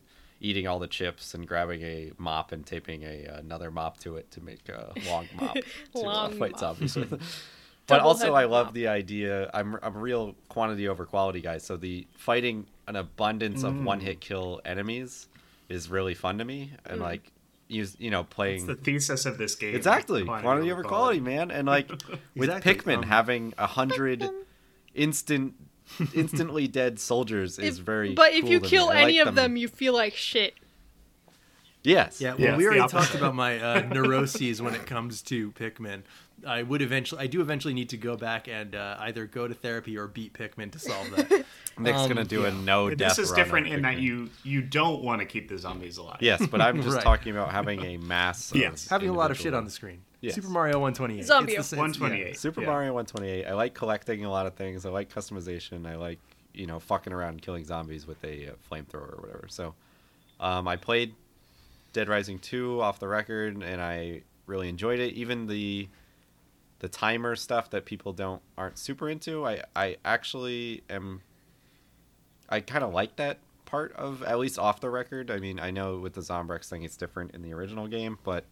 Eating all the chips and grabbing a mop and taping a another mop to it to make a long mop to uh, fight mop. zombies with. But also, I love mop. the idea. I'm I'm a real quantity over quality guy. So the fighting an abundance of Mm. one hit kill enemies is really fun to me. And Mm. like, use you know It's playing the thesis of this game. exactly quantity over quality, man, and like with Exactly, Pikmin um, having a hundred instant instantly dead soldiers is If- very. But if cool you to me. kill any like of them, you feel like shit. yes, Yeah, well, Yeah, we already opposite. talked about my uh, neuroses when it comes to Pikmin. I would eventually, I do eventually need to go back and uh, either go to therapy or beat Pikmin to solve that. Nick's Um, gonna do a yeah. no death. This is run different in that you you don't want to keep the zombies alive. Yes, but I'm just Right. talking about having a mass. Of Yes. Having a lot of shit on the screen. Yes. Super Mario 128. Zombie. It's the 128. Super Yeah. Mario 128. I like collecting a lot of things. I like customization. I like you know fucking around and killing zombies with a uh, flamethrower or whatever. So, um, I played Dead Rising 2 off the record, and I really enjoyed it. Even the the timer stuff that people don't aren't super into. I I actually am. I kind of like that part of at least off the record. I mean, I know with the Zombrex thing, it's different in the original game, but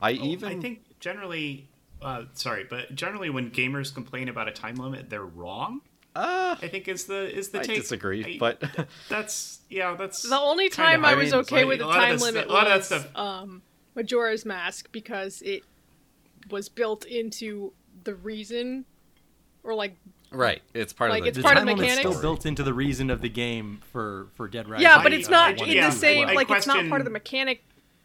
I Oh, even I think generally, uh, sorry, but generally when gamers complain about a time limit, they're wrong. uh, I think is the is the I take. disagree, I- but that's yeah, that's The only time I was okay like, with a the time limit a lot of was stuff- um, Majora's Mask because it was built into the reason, or like Right. It's part Like, of the it's The part of time the limit's mechanics. still built into the reason of the game for for Dead Rising. yeah, but it's not I- in yeah, the same I like it's not part of the mechanic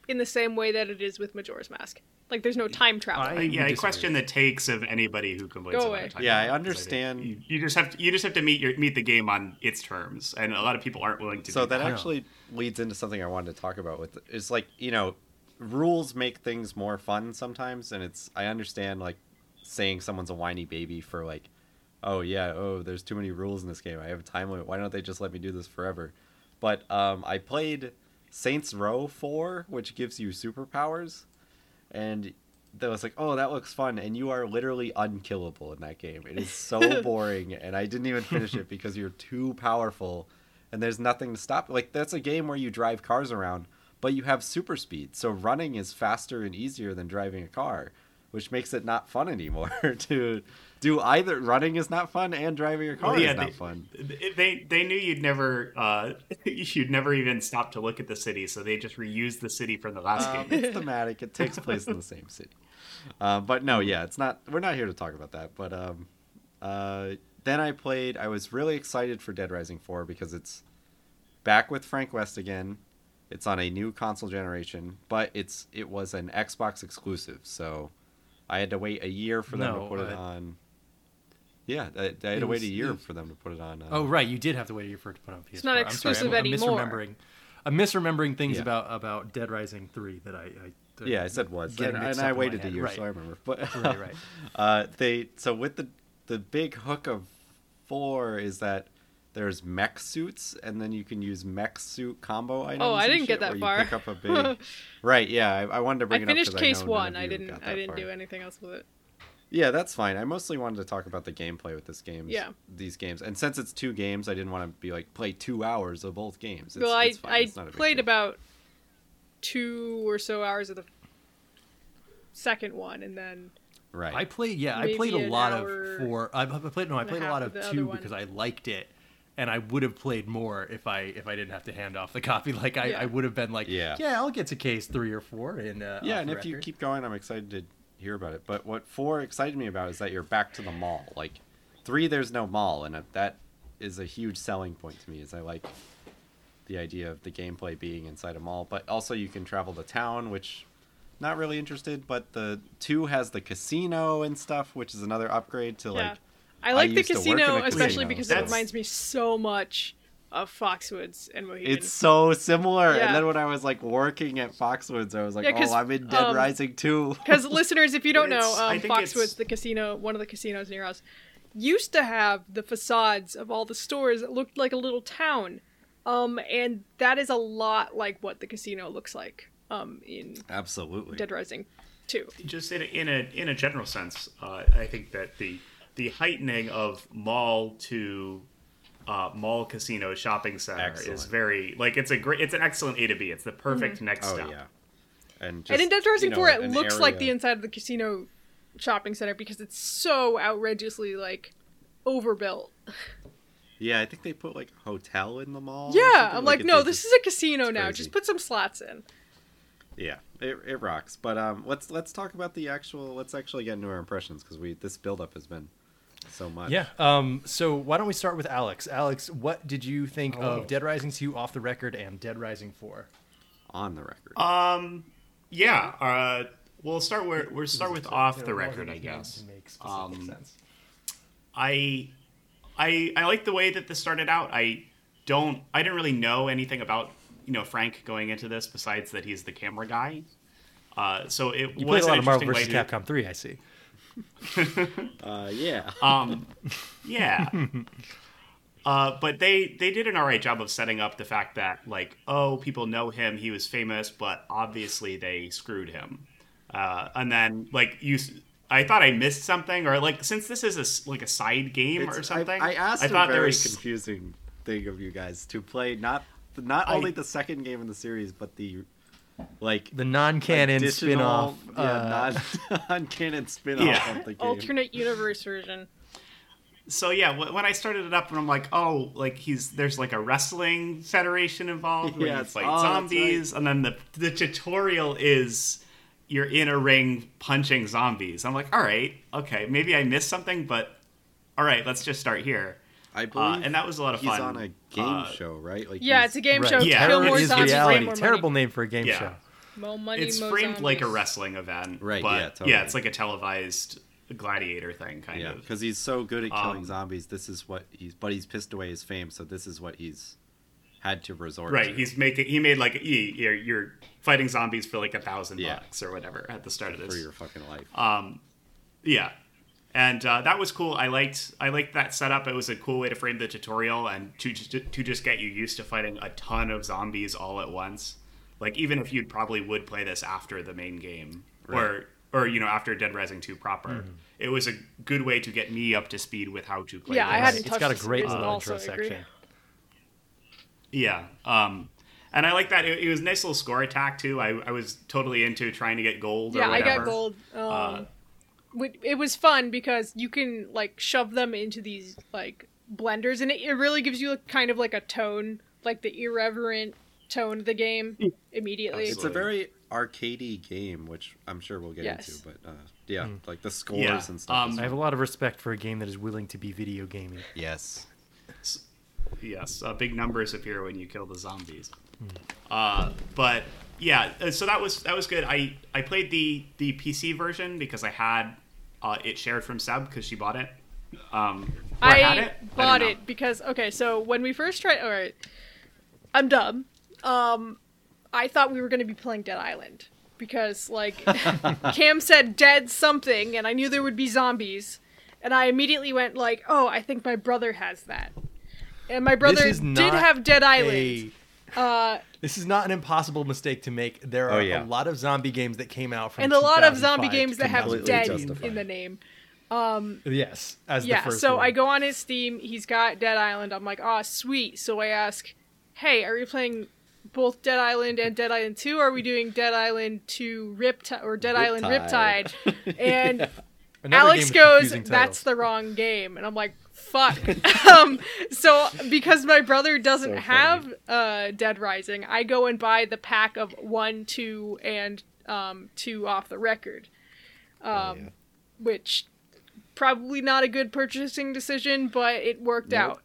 in the same way that it is with Majora's Mask. Like there's no time travel. I- I, yeah, I question the takes of anybody who complains Go about away. a time Yeah, I understand. think You, you just have to you just have to meet your meet the game on its terms, and a lot of people aren't willing to. So do that that. actually leads into something I wanted to talk about with is like, you know, rules make things more fun sometimes and it's I understand like saying someone's a whiny baby for like, oh yeah, oh there's too many rules in this game. I have a time limit. Why don't they just let me do this forever? But um I played Saints Row 4, which gives you superpowers and that was like, oh, that looks fun, and you are literally unkillable in that game. It is so boring, and I didn't even finish it because you're too powerful, and there's nothing to stop. Like that's a game where you drive cars around, but you have super speed, so running is faster and easier than driving a car, which makes it not fun anymore. to do either running is not fun, and driving a car Well, yeah, is not they, fun. They they knew you'd never uh, you'd never even stop to look at the city, so they just reused the city from the last Um, game. it's thematic. It takes place in the same city. Um, but no, yeah, it's not. We're not here to talk about that. But um, uh, then I played. I was really excited for Dead Rising 4 because it's back with Frank West again. It's on a new console generation, but it's it was an Xbox exclusive, so I had to wait a year for them No, to put it uh, on. Yeah, I, I had it to wait a year was- for them to put it on. Uh, Oh right, you did have to wait a year for it to put on PS4. not I'm sorry, exclusive I'm, I'm misremembering. I'm misremembering things Yeah. about about Dead Rising three that I. I that yeah, I said was, getting and, and I up in my waited a year, Right. so I remember. But Right, right. uh, they so with the the big hook of four is that there's mech suits, and then you can use mech suit combo items. Oh, I didn't get shit, that where far. You pick up a big. right? Yeah, I, I wanted to bring I it finished up 'cause case I know none one. I didn't. I didn't far. do anything else with it. Yeah, that's fine. I mostly wanted to talk about the gameplay with this game. Yeah. These games, and since it's two games, I didn't want to be like play two hours of both games. It's, well, I it's fine. I It's not played about two or so hours of the second one, and then right. I played yeah, I played a lot of four. I, I played no, I played a lot of of two one. because I liked it, and I would have played more if I if I didn't have to hand off the copy. Like I, Yeah. I would have been like Yeah. yeah, I'll get to case three or four and uh, yeah, and the if you keep going, I'm excited to hear about it. But what four excited me about is that you're back to the mall. Like three, there's no mall, and that is a huge selling point to me. Is I like the idea of the gameplay being inside a mall, but also you can travel to town, which not really interested. But the two has the casino and stuff, which is another upgrade to yeah, like. I I like the to work in casino especially because it reminds me so much of Foxwoods and Mohegan. It's so similar, Yeah. and then when I was like working at Foxwoods, I was like, Yeah, 'cause, "Oh, I'm in Dead um, Rising 2." Because listeners, if you don't know, um, think it's- Foxwoods, the casino, one of the casinos near us, used to have the facades of all the stores that looked like a little town, um, and that is a lot like what the casino looks like um, in Absolutely. Dead Rising 2. just in a, in a in a general sense, uh, I think that the the heightening of mall to uh, mall casino shopping center Excellent. is very like it's a great it's an excellent A to B. It's the perfect next Oh step. yeah. And, just, and in Dead Rising you know, 4, it an looks like the inside of the casino shopping center because it's so outrageously like overbuilt. Yeah, I think they put like hotel in the mall. Yeah. I'm like, it- no, this just- is a casino now. crazy. Just put some slots in. Yeah, it, it rocks. But um, let's let's talk about the actual. Let's actually get into our impressions because we this build up has been so much. Yeah. Um, so why don't we start with Alex? Alex, what did you think Oh. of Dead Rising 2 off the record and Dead Rising 4? on the record. Um, yeah. Uh, we'll start where we'll start with off the There are record, I guess. To make specific Um, sense. I, I, I like the way that this started out. I don't. I didn't really know anything about you know Frank going into this besides that he's the camera guy. Uh, so it You was played a lot of Marvel interesting vs. Capcom 3, I see. Uh, yeah. Um, yeah. Uh, but they they did an alright job of setting up the fact that like oh people know him he was famous but obviously they screwed him, uh, and then like you I thought I missed something or like since this is a s like a side game or something I, I asked I a thought very there was confusing thing of you guys to play not not I- only the second game in the series, but the like The non-canon spin-off. yeah, uh, non non-canon spin-off Yeah. of the game. Alternate universe version. so yeah when I started it up and I'm like oh like he's there's like a wrestling federation involved where you Yes. fight Oh, that's zombies and then the the tutorial is you're in a ring punching zombies I'm like all right okay maybe I missed something but all right let's just start here I uh, believe and that was a lot of he's fun He's on a game Uh, show, right? Like Yeah, it's a game right. show. Yeah, Kill it more is zombies, reality. bring more Terrible name for a game Yeah. show. More money, it's more framed like a wrestling event Right, but yeah, totally. yeah it's like a televised gladiator thing kind Yeah, of because he's so good at killing Um, zombies. This is what he's, but he's pissed away his fame, so this is what he's had to resort to. right to. he's making he made like he, you're, you're fighting zombies for like a thousand Yeah. bucks or whatever at the start of this for your fucking life. Um, yeah, and uh, that was cool. I liked I liked that setup. It was a cool way to frame the tutorial and to just to just get you used to fighting a ton of zombies all at once. Like even if you probably would play this after the main game or or you know after Dead Rising 2 proper, it was a good way to get me up to speed with how to play. Yeah, I this. hadn't It's touched got a the great series little intro so I agree. section. Yeah. Um, and I like that. It, it was a nice little score attack too. I, I was totally into trying to get gold. or Yeah, I got gold. Um, Uh, wi- it was fun because you can like shove them into these like blenders, and it, it really gives you a, kind of like a tone, like the irreverent tone of the game immediately. It's a very arcadey game, which I'm sure we'll get Yes. into. But uh, yeah, Hmm. like the scores Yeah, and stuff. um, is- I have a lot of respect for a game that is willing to be video gaming. yes, Yes, uh, big numbers appear when you kill the zombies. Uh, but yeah, uh, so that was that was good. I I played the the PC version because I had uh, it shared from Seb because she bought it. Um, or I, had it. Bought don't it because okay, so when we first tried, all right, I'm dumb. Um, I thought we were going to be playing Dead Island because like Cam said dead something, and I knew there would be zombies, and I immediately went like, oh, I think my brother has that, and my brother did have Dead A- Island. Uh, This is not an impossible mistake to make. There Oh, are yeah. a lot of zombie games that came out from and a lot of zombie games that have dead justified. in the name. Um, yes, as yeah the first so one. i go on his steam he's got dead island i'm like oh sweet so i ask hey are we playing both dead island and dead island 2 or are we doing dead island 2 riptide or dead island Riptide. riptide and Another alex goes that's the wrong game and i'm like fuck um so because my brother doesn't So have uh dead rising i go and buy the pack of 1 2 and um 2 off the record um Oh, yeah. which probably not a good purchasing decision, but it worked Nope. out.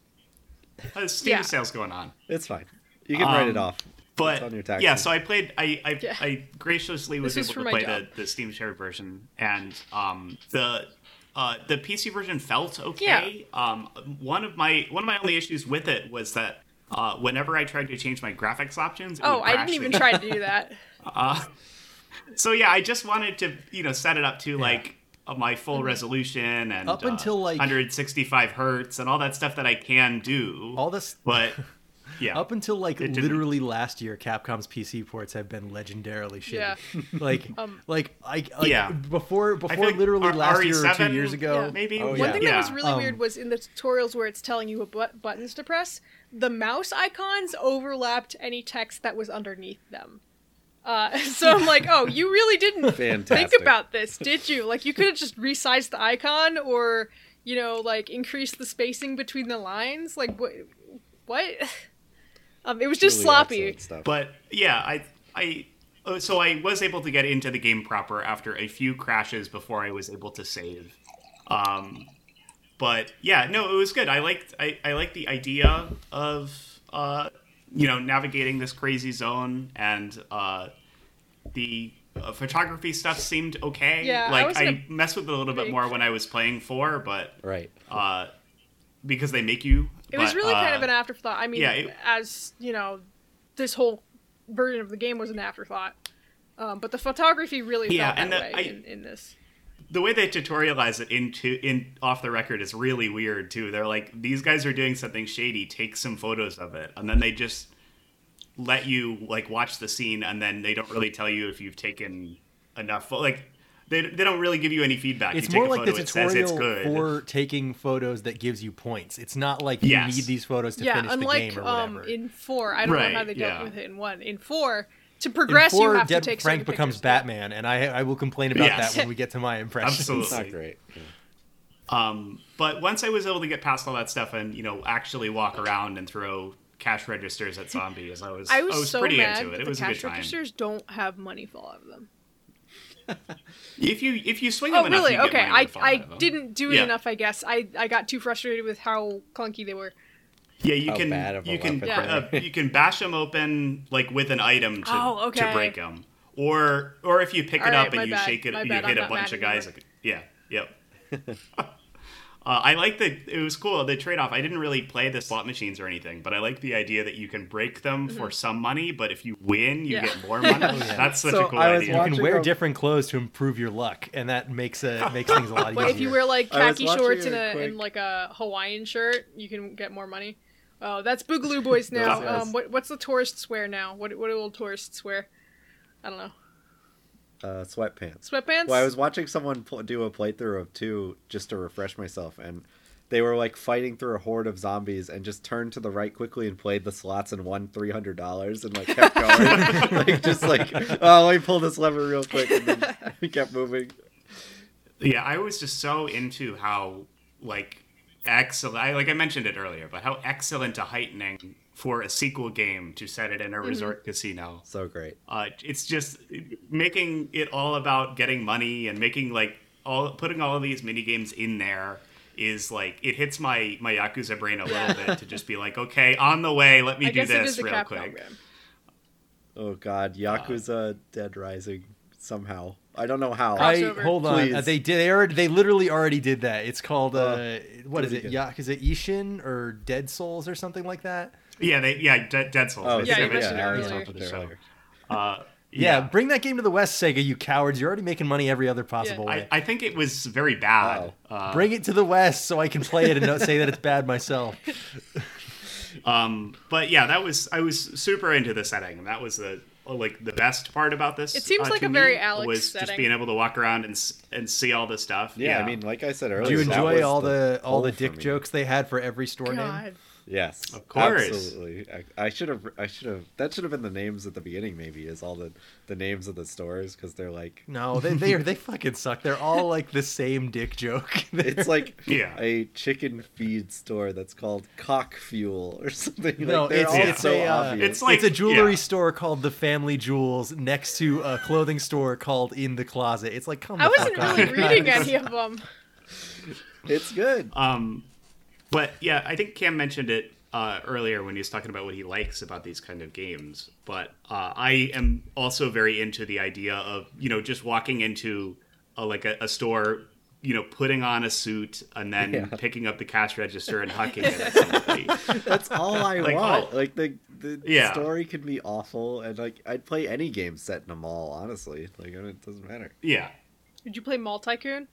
Uh, Steam Yeah. sales going on. it's fine. You can write it Um, off. But It's on your taxes. yeah, so I played. I I, Yeah. I graciously was This able to play the, the Steam shared version, and um the uh the PC version felt okay. Yeah. Um, one of my one of my only issues with it was that uh whenever I tried to change my graphics options, it Oh, would I didn't even try to do that. Uh, so yeah, I just wanted to you know set it up to like uh, my full resolution and Up uh, until, like- 165 hertz and all that stuff that I can do. all this but yeah, up until like It didn't- literally last year capcom's pc ports have been legendarily shitty Yeah. like Um, like i like, Yeah. before before like literally R- last year or two RE7 years ago Yeah. maybe Oh, One yeah. thing yeah. that was really Um, weird was in the tutorials where it's telling you what but- buttons to press, the mouse icons overlapped any text that was underneath them. Uh, so I'm like, oh, you really didn't think about this, did you? Like, you could have just resized the icon, or you know, like increase the spacing between the lines. Like, what? What? Um, it was just Really sloppy. But yeah, I I oh, so I was able to get into the game proper after a few crashes before I was able to save. Um, but yeah, no, it was good. I liked I, I liked the idea of uh, you know navigating this crazy zone and uh, the uh, photography stuff seemed okay. Yeah, like was I, gonna messed with it a little bit more when I was playing four, but Right. uh, because they make you. It was but, really kind uh, of an afterthought. I mean, yeah, it- as you know, this whole version of the game was an afterthought. Um, but the photography really Yeah, felt that the- way I- in, in this. the way they tutorialize it into in off the record is really weird too. They're like these guys are doing something shady, take some photos of it, and then they just let you like watch the scene, and then they don't really tell you if you've taken enough. Like they, they don't really give you any feedback. It's you take more a like photo, the it says it's tutorial good. for taking photos that gives you points. It's not like you Yes. need these photos to Yeah, finish the game or um, whatever. in four, I don't Right, know how they dealt yeah. with it in one. In four, to In progress, four, you have Dead to take Frank becomes pictures. Batman, and I I will complain about Yes. that when we get to my impressions. Absolutely. It's not great. Yeah. Um, but once I was able to get past all that stuff and you know actually walk around and throw cash registers at zombies, I was I was, so pretty mad into it. It the was a good cash registers don't have money fall out of them. If you if you swing Oh, them enough, really? you get Okay, I I out of them. didn't do it Yeah. enough. I guess I I got too frustrated with how clunky they were. Yeah, you How can bad of a you can weapon uh, you can bash them open like with an item to Oh, to break them, or or if you pick All it right, up and you bad, shake it, my you bad, I'm hit a bunch of guys. anymore. Yeah, yep. uh, I like the it was cool the trade off. I didn't really play the slot machines or anything, but I like the idea that you can break them for some money, but if you win, you Mm-hmm. Yeah. get more money. That's such So a cool I idea. You can wear a- different clothes to improve your luck, and that makes uh, makes things a lot easier. Wait, if you wear like khaki shorts and a quick- and like a Hawaiian shirt, you can get more money. Oh, that's Boogaloo Boys now. Um, what what's the tourists wear now? What what do old tourists wear? I don't know. Uh, sweatpants. Sweatpants. Well, I was watching someone pl- do a playthrough of two just to refresh myself, and they were like fighting through a horde of zombies and just turned to the right quickly and played the slots and won three hundred dollars and like kept going, like just like oh let me pull this lever real quick and then we kept moving. Yeah, I was just so into how like excellent. I, like I mentioned it earlier, but how excellent a heightening for a sequel game to set it in a resort casino. So great. Uh, it's just making it all about getting money and making like all putting all of these mini games in there is like it hits my my yakuza brain a little bit to just be like, okay, on the way, let me I do this real Capcom quick. game. Oh God, Yakuza Dead Rising somehow. I don't know how. I Crossover. hold on. Uh, they did. They already. They literally already did that. It's called. Uh, what is do it? it Yeah, is it Ishin or Dead Souls or something like that? Yeah, they yeah De- Dead Souls. Oh, They Yeah, said you it mentioned it I the earlier. talking show. Uh, Yeah, bring that game to the West, Sega. You cowards! You're already making money every other possible Yeah. way. I, I think it was very bad. Uh, Bring it to the West so I can play it and not say that it's bad myself. Um, but yeah, that was I was super into the setting, and that was the like the best part about this. It seems uh, like a very Alex was just being able to walk around and and see all this stuff. Yeah, I mean, like I said earlier, Do you enjoy all the all the dick jokes they had for every store name? God. Yes, Of course. absolutely. I, I should have. I should have. That should have been the names at the beginning. Maybe is all the the names of the stores because they're like. No, they they are they fucking suck. They're all like the same dick joke. It's like Yeah. a chicken feed store that's called Cock Fuel or something. No, like, it's it's so a uh, obvious. It's like- it's a jewelry yeah. store called the Family Jewels next to a clothing store called In the Closet. It's like come. I the wasn't fuck really on. reading any of them. it's good. Um, but yeah, I think Cam mentioned it uh, earlier when he was talking about what he likes about these kind of games. But uh, I am also very into the idea of you know just walking into a, like a, a store, you know, putting on a suit and then Yeah. picking up the cash register and hucking it at somebody. That's all I Like, want. oh. Like the the Yeah. story could be awful, and like I'd play any game set in a mall. Honestly, like it doesn't matter. yeah. Did you play Mall Tycoon?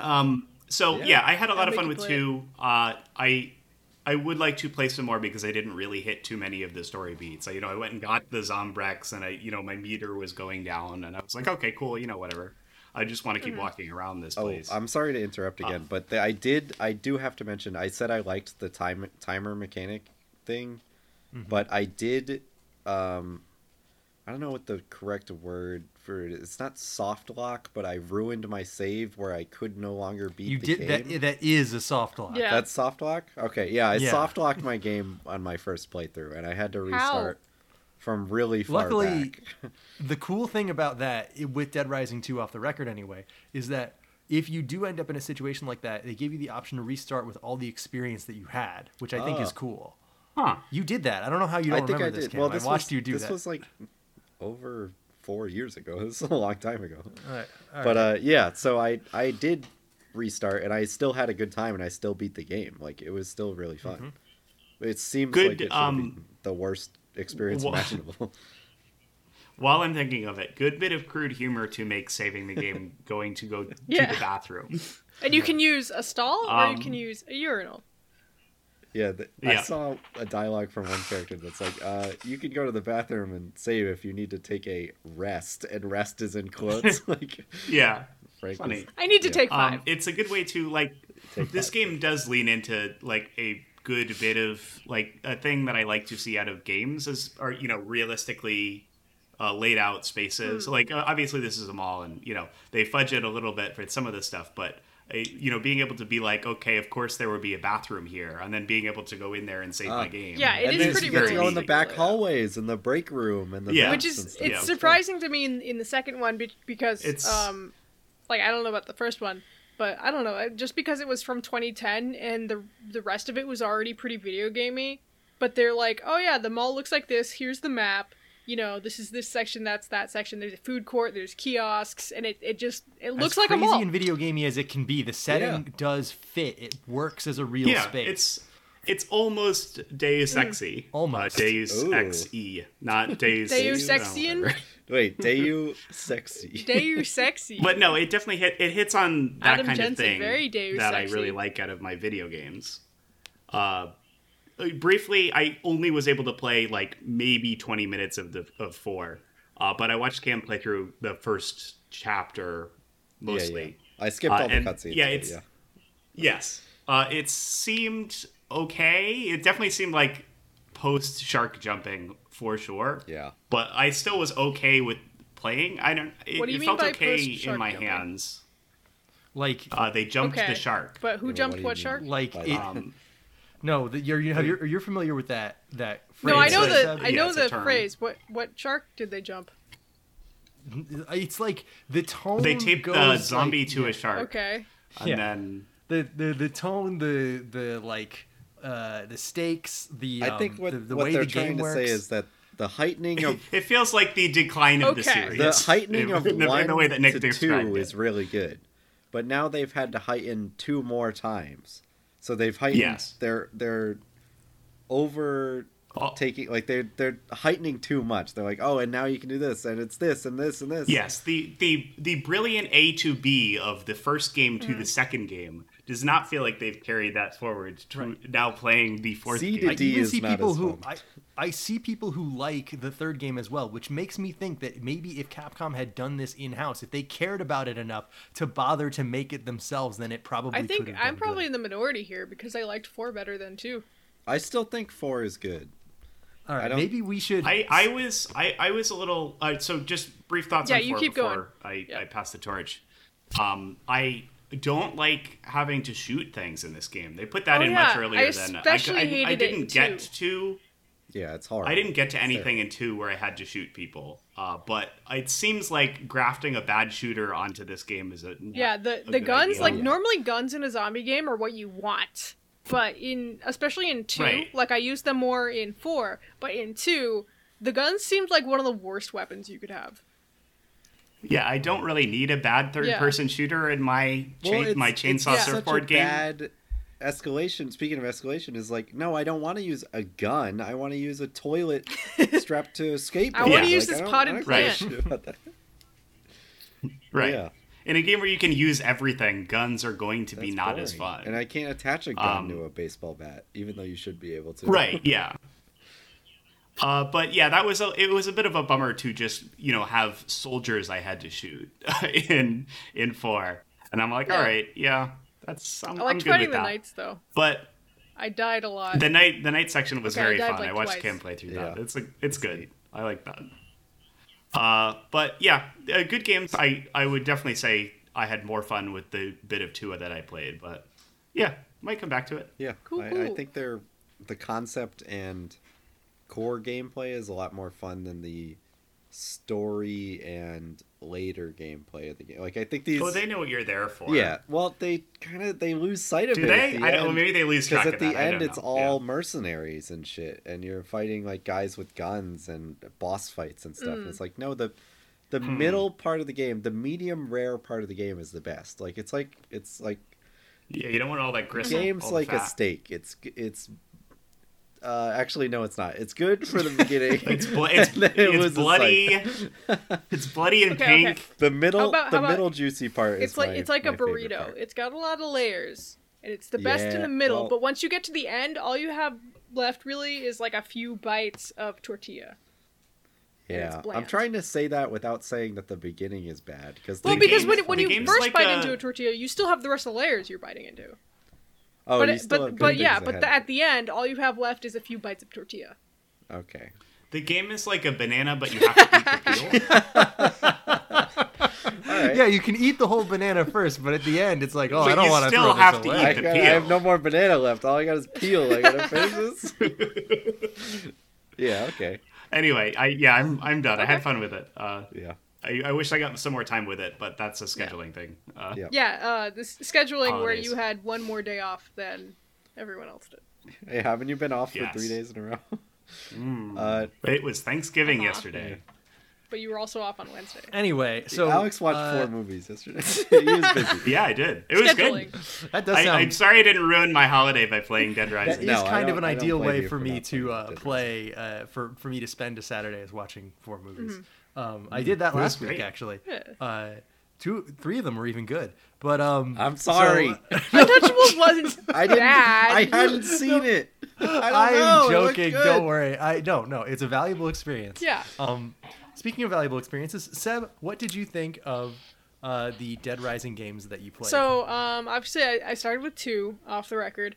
Um, so Yeah. yeah. I had a lot I'll of fun with you play it. two. Uh, I I would like to play some more because I didn't really hit too many of the story beats. I, you know, I went and got the Zombrex, and I, you know, my meter was going down, and I was like, okay, cool, you know, whatever. I just want to keep walking around this place. Oh, place. I'm sorry to interrupt again, but the, I did. I do have to mention. I said I liked the time timer mechanic thing, but I did. Um, I don't know what the correct word for it is. Not soft lock, but I ruined my save where I could no longer beat You the did game. that. That is a soft lock. Yeah. That's soft lock. Okay, yeah, I Yeah. soft locked my game on my first playthrough, and I had to restart. from really far Luckily, back. the cool thing about that with Dead Rising 2 off the record anyway is that if you do end up in a situation like that, they give you the option to restart with all the experience that you had, which I think is Oh. cool. Huh. You did that. I don't know how you I don't think I remember this, did. Cam. Well, I this watched was, you do this that. This was like over four years ago. This is a long time ago. All right, all but right. uh, yeah, so I I did restart and I still had a good time and I still beat the game. Like it was still really fun. Mm-hmm. It seems Good, like it should um, be the worst experience wha- imaginable. While I'm thinking of it, good bit of crude humor to make saving the game going to go Yeah. to the bathroom. And you can use a stall or you Um, can use a urinal. Yeah, the, I saw a dialogue from one character that's like, uh, "You can go to the bathroom and save if you need to take a rest," and rest is in quotes. like, Yeah. Frank Funny. is- I need to yeah. take five. Um, it's a good way to like. Take this five. game does lean into like a good bit of like a thing that I like to see out of games is are you know realistically uh, laid out spaces. Hmm. Like uh, obviously this is a mall, and you know they fudge it a little bit for some of this stuff, but. Uh, You know, being able to be like, okay, of course there would be a bathroom here, and then being able to go in there and save Ah. my game. Yeah, it and is then pretty you get to go in the back hallways and the break room and the Yeah. which is it's Yeah. surprising to me in, in the second one because It's- um like I don't know about the first one but I don't know uh, just because it was from 2010 and the the rest of it was already pretty video gamey but they're like oh yeah the mall looks like this here's the map you know this is this section that's that section there's a food court there's kiosks and it, it just it looks as like a mall. crazy mall and video gamey as it can be, the setting Yeah. does fit. It works as a real yeah, space. it's it's almost Deus Mm. Exy. Almost. uh, Deus Ooh. Ex E, not Deus. Deus no, Exian? whatever. Wait, Dayu sexy. Deus sexy But no, it definitely hit. It hits on that Adam kind Jensen, of thing very Deus that I really like out of my video games. Uh, briefly, I only was able to play like maybe twenty minutes of the of four, uh, but I watched Cam play through the first chapter mostly. yeah. I skipped Uh, all the cutscenes. yeah, it's- yeah. Yes. Uh, it seemed okay. It definitely seemed like post shark jumping for sure. Yeah. But I still was okay with playing. I don't. It, What do you it mean felt by okay post-shark in my jumping? hands. like, Uh, they jumped okay the shark. but who Yeah, jumped what what shark like it, Um, no, the, you're, you have, you're you're familiar with that that. Phrase. No I know that I it's the? I know it's a the phrase what what shark did they jump It's like the tone. they taped the zombie like- to yeah. a shark. okay And Yeah. then the the the tone, the the like, uh, the stakes, the I um, think what, the, the what way they're the game trying to works. say is that the heightening of it feels like the decline of the series. the heightening in, of in the, one in the way that Nick to described two it. is really good, but now they've had to heighten two more times, so they've heightened. Yes. They're they're over Oh. taking like they're they're heightening too much. They're like, oh, and now you can do this, and it's this and this and this. Yes, the the the brilliant A to B of the first game to the mm. second game does not feel like they've carried that forward to now playing the fourth C to game. I D even is see not people as who fun. I, I see people who like the third game as well, which makes me think that maybe if Capcom had done this in house, if they cared about it enough to bother to make it themselves, then it probably I think I'm probably good. in the minority here because I liked four better than two. I still think four is good. All right, maybe we should. I, I was I, I was a little uh, so just brief thoughts Yeah, on you four keep before going. I, Yeah. I pass the torch. Um, I don't like having to shoot things in this game. They put that Oh, in yeah, much I earlier than I, especially I, I hated it didn't in get two. to Yeah, it's hard. I didn't get to anything in two where I had to shoot people. Uh, but it seems like grafting a bad shooter onto this game is a Yeah, the a the good guns idea. like Yeah. normally guns in a zombie game are what you want, but in especially in two, Right. like I use them more in four, but in two, the guns seemed like one of the worst weapons you could have. Yeah, I don't really need a bad third-person shooter in my chain, it's- my it's chainsaw such a surfboard game. Bad escalation. Speaking of escalation, is like no, I don't want to use a gun. I want to use a toilet strapped to a skateboard. I wanna Yeah. use Like, this I don't- potted plant. give a shit about that. Right. Yeah. In a game where you can use everything, guns are going to be That's not as fun. And I can't attach a gun Um, to a baseball bat, even though you should be able to. Right. Yeah. Uh, but yeah, that was a it was a bit of a bummer to just you know have soldiers I had to shoot in in four, and I'm like, Yeah. all right, yeah, that's I'm, I I'm fighting the that. knights though. But I died a lot. the night the night section was Okay, very died, fun. like, I watched twice. Kim play through that. It's like it's good. I like that. Uh, but yeah, uh, good games. I I would definitely say I had more fun with the bit of two that I played. But yeah, might come back to it. Yeah. Cool, I, I think they're the concept and core gameplay is a lot more fun than the story and later gameplay of the game. Like I think these. Oh, they know what you're there for. yeah, well, they kind of they lose sight of Do it. they? The I don't. end. Maybe they lose Because at the that. End, it's know. all Yeah. mercenaries and shit, and you're fighting like guys with guns and boss fights and stuff. And Mm. it's like no, the the Hmm. middle part of the game, the medium rare part of the game is the best. Like it's like it's like Yeah, you don't want all that gristle. game's all the like a steak. It's it's. Uh, actually, no, it's not. It's good for the beginning. It's, bl- it's, it it's bloody. it's bloody and Okay, pink. okay. The middle, How about- the about- middle juicy part It's is like my- it's like a burrito. It's got a lot of layers, and it's the best in the middle. well- but once you get to the end, all you have left really is like a few bites of tortilla. Yeah, I'm trying to say that without saying that the beginning is bad because Well, because when, when you first like bite a- into a tortilla, you still have the rest of the layers you're biting into. Oh, but you it- still but have but yeah, things but the, at the end, all you have left is a few bites of tortilla. okay. The game is like a banana, but you have to eat the peel. All right. Yeah, you can eat the whole banana first, but at the end, it's like, oh, But I don't want to still throw have this to away. eat I, the got- I peel. have no more banana left. All I got is peel. I gotta finish this. yeah. Okay. anyway, I yeah, I'm I'm done. I had fun with it. Uh, Yeah. I, I wish I got some more time with it, but that's a scheduling thing. Uh, Yeah. Yeah, uh, this scheduling where you had one more day off than everyone else did. Hey, haven't you been off for three days in a row? Mm. Uh, But it was Thanksgiving Uh-huh. yesterday. But you were also off on Wednesday. Anyway, so Alex watched uh, four movies yesterday. he was busy. Yeah, I did. It was Scheduling. good. That does I, sound I'm sorry I didn't ruin my holiday by playing Dead Rising. is No, I kind of an ideal way for for me to uh, play uh, for for me to spend a Saturday is watching four movies. Mm-hmm. Um, I did that That's last week actually. Yeah. Uh, two, three of them were even good. But um, I'm so- sorry. Untouchables wasn't I didn't. bad. I hadn't seen it. I don't I'm know. Joking. good. Don't worry. I no no. It's a valuable experience. Yeah. Um, speaking of valuable experiences, Seb, what did you think of uh, the Dead Rising games that you played? So, um, obviously, I, I started with two off the record,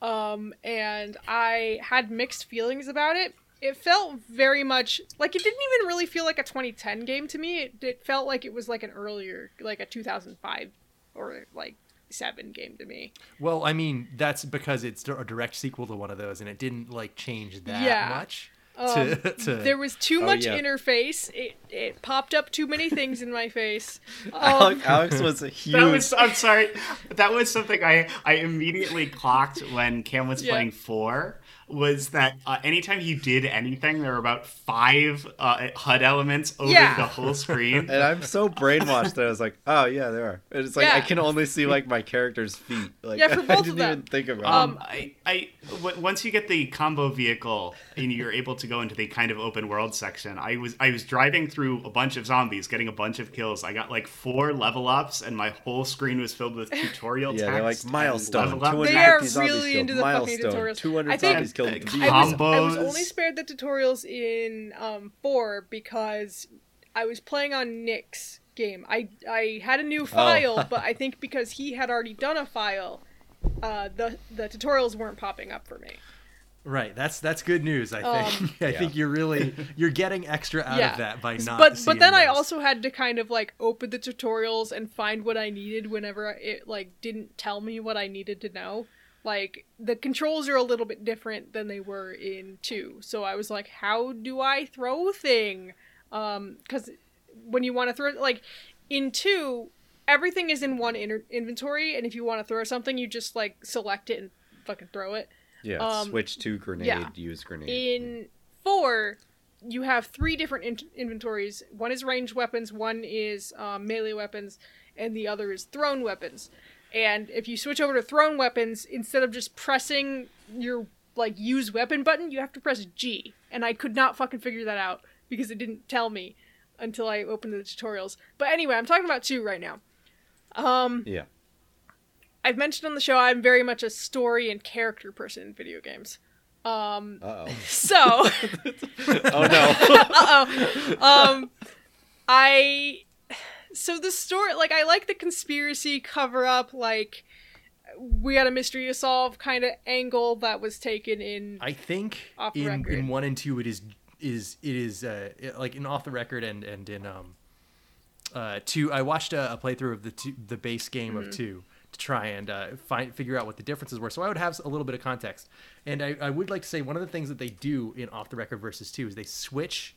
um, and I had mixed feelings about it. It felt very much like it didn't even really feel like a 2010 game to me. It, it felt like it was like an earlier, like a 2005 or like seven game to me. well, I mean, that's because it's a direct sequel to one of those, and it didn't like change that Yeah. much. Um, to, to There was too Oh, much yeah. interface. It it popped up too many things in my face. Um, Alex, Alex was a huge. That was I'm sorry. That was something I I immediately clocked when Cam was Yeah. playing four. Was that uh, anytime you did anything, there were about five uh, HUD elements over Yeah. the whole screen. and I'm so brainwashed that I was like, oh yeah, there are. And it's like I can only see like my character's feet. Like Yeah, for I both of didn't them. even think about Um, it. I, I, w- once you get the combo vehicle and you're able to go into the kind of open world section, I was, I was driving through a bunch of zombies, getting a bunch of kills. I got like four level ups, and my whole screen was filled with tutorial Yeah, text. they're like and milestone. level up. 250 They are really into the fucking tutorials. 200 I think- zombies killed. V. I was, I was only spared the tutorials in um, four because I was playing on Nick's game. I I had a Oh. new file, but I think because he had already done a file, uh, the the tutorials weren't popping up for me. right. That's that's good news. I Um, think. I Yeah. think you're really you're getting extra out yeah, of that by not. but but seeing then I also had to kind of like open the tutorials and find what I needed whenever it like didn't tell me what I needed to know. Like the controls are a little bit different than they were in two, so I was like, how do I throw thing? Um, because when you want to throw like in two, everything is in one inter- inventory, and if you want to throw something, you just like select it and fucking throw it. Yeah, um, switch to grenade, yeah. use grenade. In four, you have three different in- inventories. One is ranged weapons, one is um, melee weapons, and the other is thrown weapons. And if you switch over to thrown weapons, instead of just pressing your like use weapon button, you have to press G. And I could not fucking figure that out because it didn't tell me until I opened the tutorials. But anyway, I'm talking about two right now. Um, yeah. I've mentioned on the show I'm very much a story and character person in video games. Um, Uh oh. so oh no. uh-oh. Um I so the story like I like the conspiracy cover up like we had a mystery to solve kind of angle that was taken in I think Off in, record. in one and two it is is it is uh, it- like in off the record and and in um uh two I watched a, a playthrough of the two, the base game Mm-hmm. of two to try and uh, find figure out what the differences were. So I would have a little bit of context, and I, I would like to say one of the things that they do in Off the Record versus Two is they switch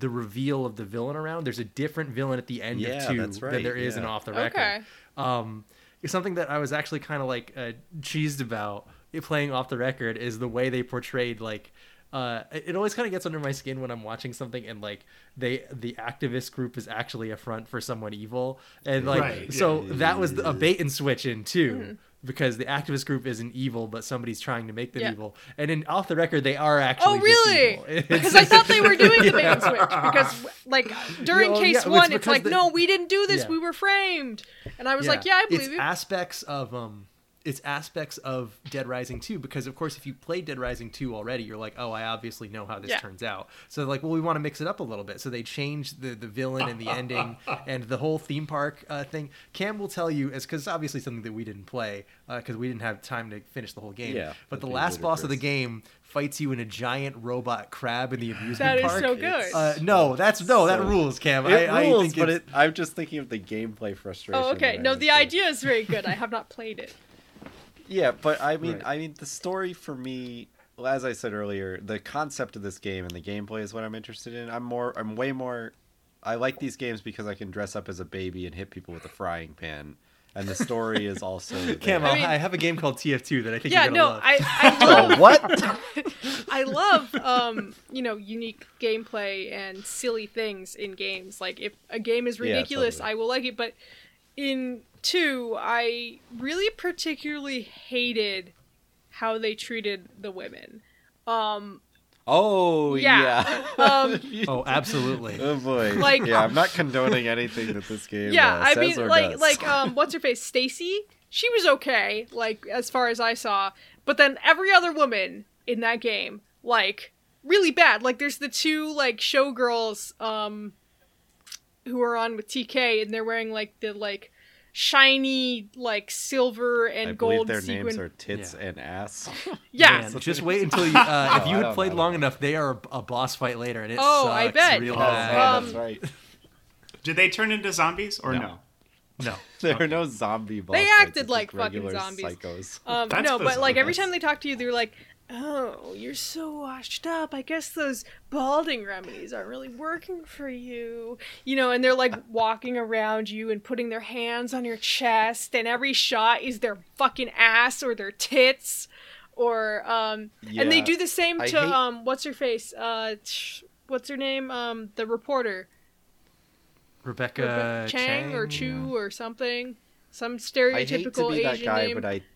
the reveal of the villain around. There's a different villain at the end Yeah, of Two that's than right, there is in. Off the Record. Okay. Um, something that I was actually kind of like uh, cheesed about playing Off the Record is the way they portrayed like. Uh, it it always kind of gets under my skin when I'm watching something and like they the activist group is actually a front for someone evil and like Right, so that was a bait and switch in too Mm-hmm. because the activist group isn't evil but somebody's trying to make them Yeah. evil and in off the record they are actually Oh, really? Because I thought they were doing the bait and switch. Because, like, during Yeah, well, case yeah, one, it's because like, the- no, we didn't do this. Yeah. We were framed. And I was like, yeah, I believe it's you. aspects of um it's aspects of Dead Rising 2 because of course if you played Dead Rising 2 already you're like oh I obviously know how this Yeah. turns out so like well we want to mix it up a little bit so they changed the the villain and the ending and the whole theme park uh, thing Cam will tell you as because it's obviously something that we didn't play because we didn't have time to finish the whole game Yeah, but the that'd be last boss of the game fights you in a giant robot crab in the amusement That is park so good. uh, no that's no that rules Cam It I, rules, I think but it, I'm just thinking of the gameplay frustration. oh, okay. No, the idea is very good. I have not played it. Yeah, but I mean, Right. I mean, the story for me, well, as I said earlier, the concept of this game and the gameplay is what I'm interested in. I'm more, I'm way more. I like these games because I can dress up as a baby and hit people with a frying pan, and the story is also. Cam. I, I mean- I have a game called TF2 that I think Yeah, you're gonna no, love. I, I love Oh, what? I love um, you know, unique gameplay and silly things in games. Like if a game is Yeah, ridiculous, totally. I will like it, but in 2, I really particularly hated how they treated the women. Um Oh Yeah. yeah. um Oh, absolutely. oh boy. Like- yeah, I'm not condoning anything that this game. yeah, uh, I mean or like does. like um what's her face? Stacy? She was okay, like as far as I saw. But then every other woman in that game, like really bad. Like there's the two like showgirls um who are on with TK and they're wearing like the like shiny like silver and I gold believe their sequin. names are tits Yeah. and ass. yeah. Man, just wait until you. Uh, if you I had don't played know. long enough, they are a, a boss fight later, and it Oh, sucks I bet. real oh, bad. Um, that's right. Did they turn into zombies or No. no? no, There are no zombie boss They acted it's like fucking zombies. Psychos. Um, That's no, but like every time they talk to you, they're like, "Oh, you're so washed up. I guess those balding remedies aren't really working for you." You know, and they're like walking around you and putting their hands on your chest, and every shot is their fucking ass or their tits, or um, yeah. and they do the same I to hate- um, what's her face? Uh, sh- what's her name? Um, the reporter. Rebecca Chang, or Chang? Chu or something. Some I hate stereotypical to be that Asian guy, name. but I Chinese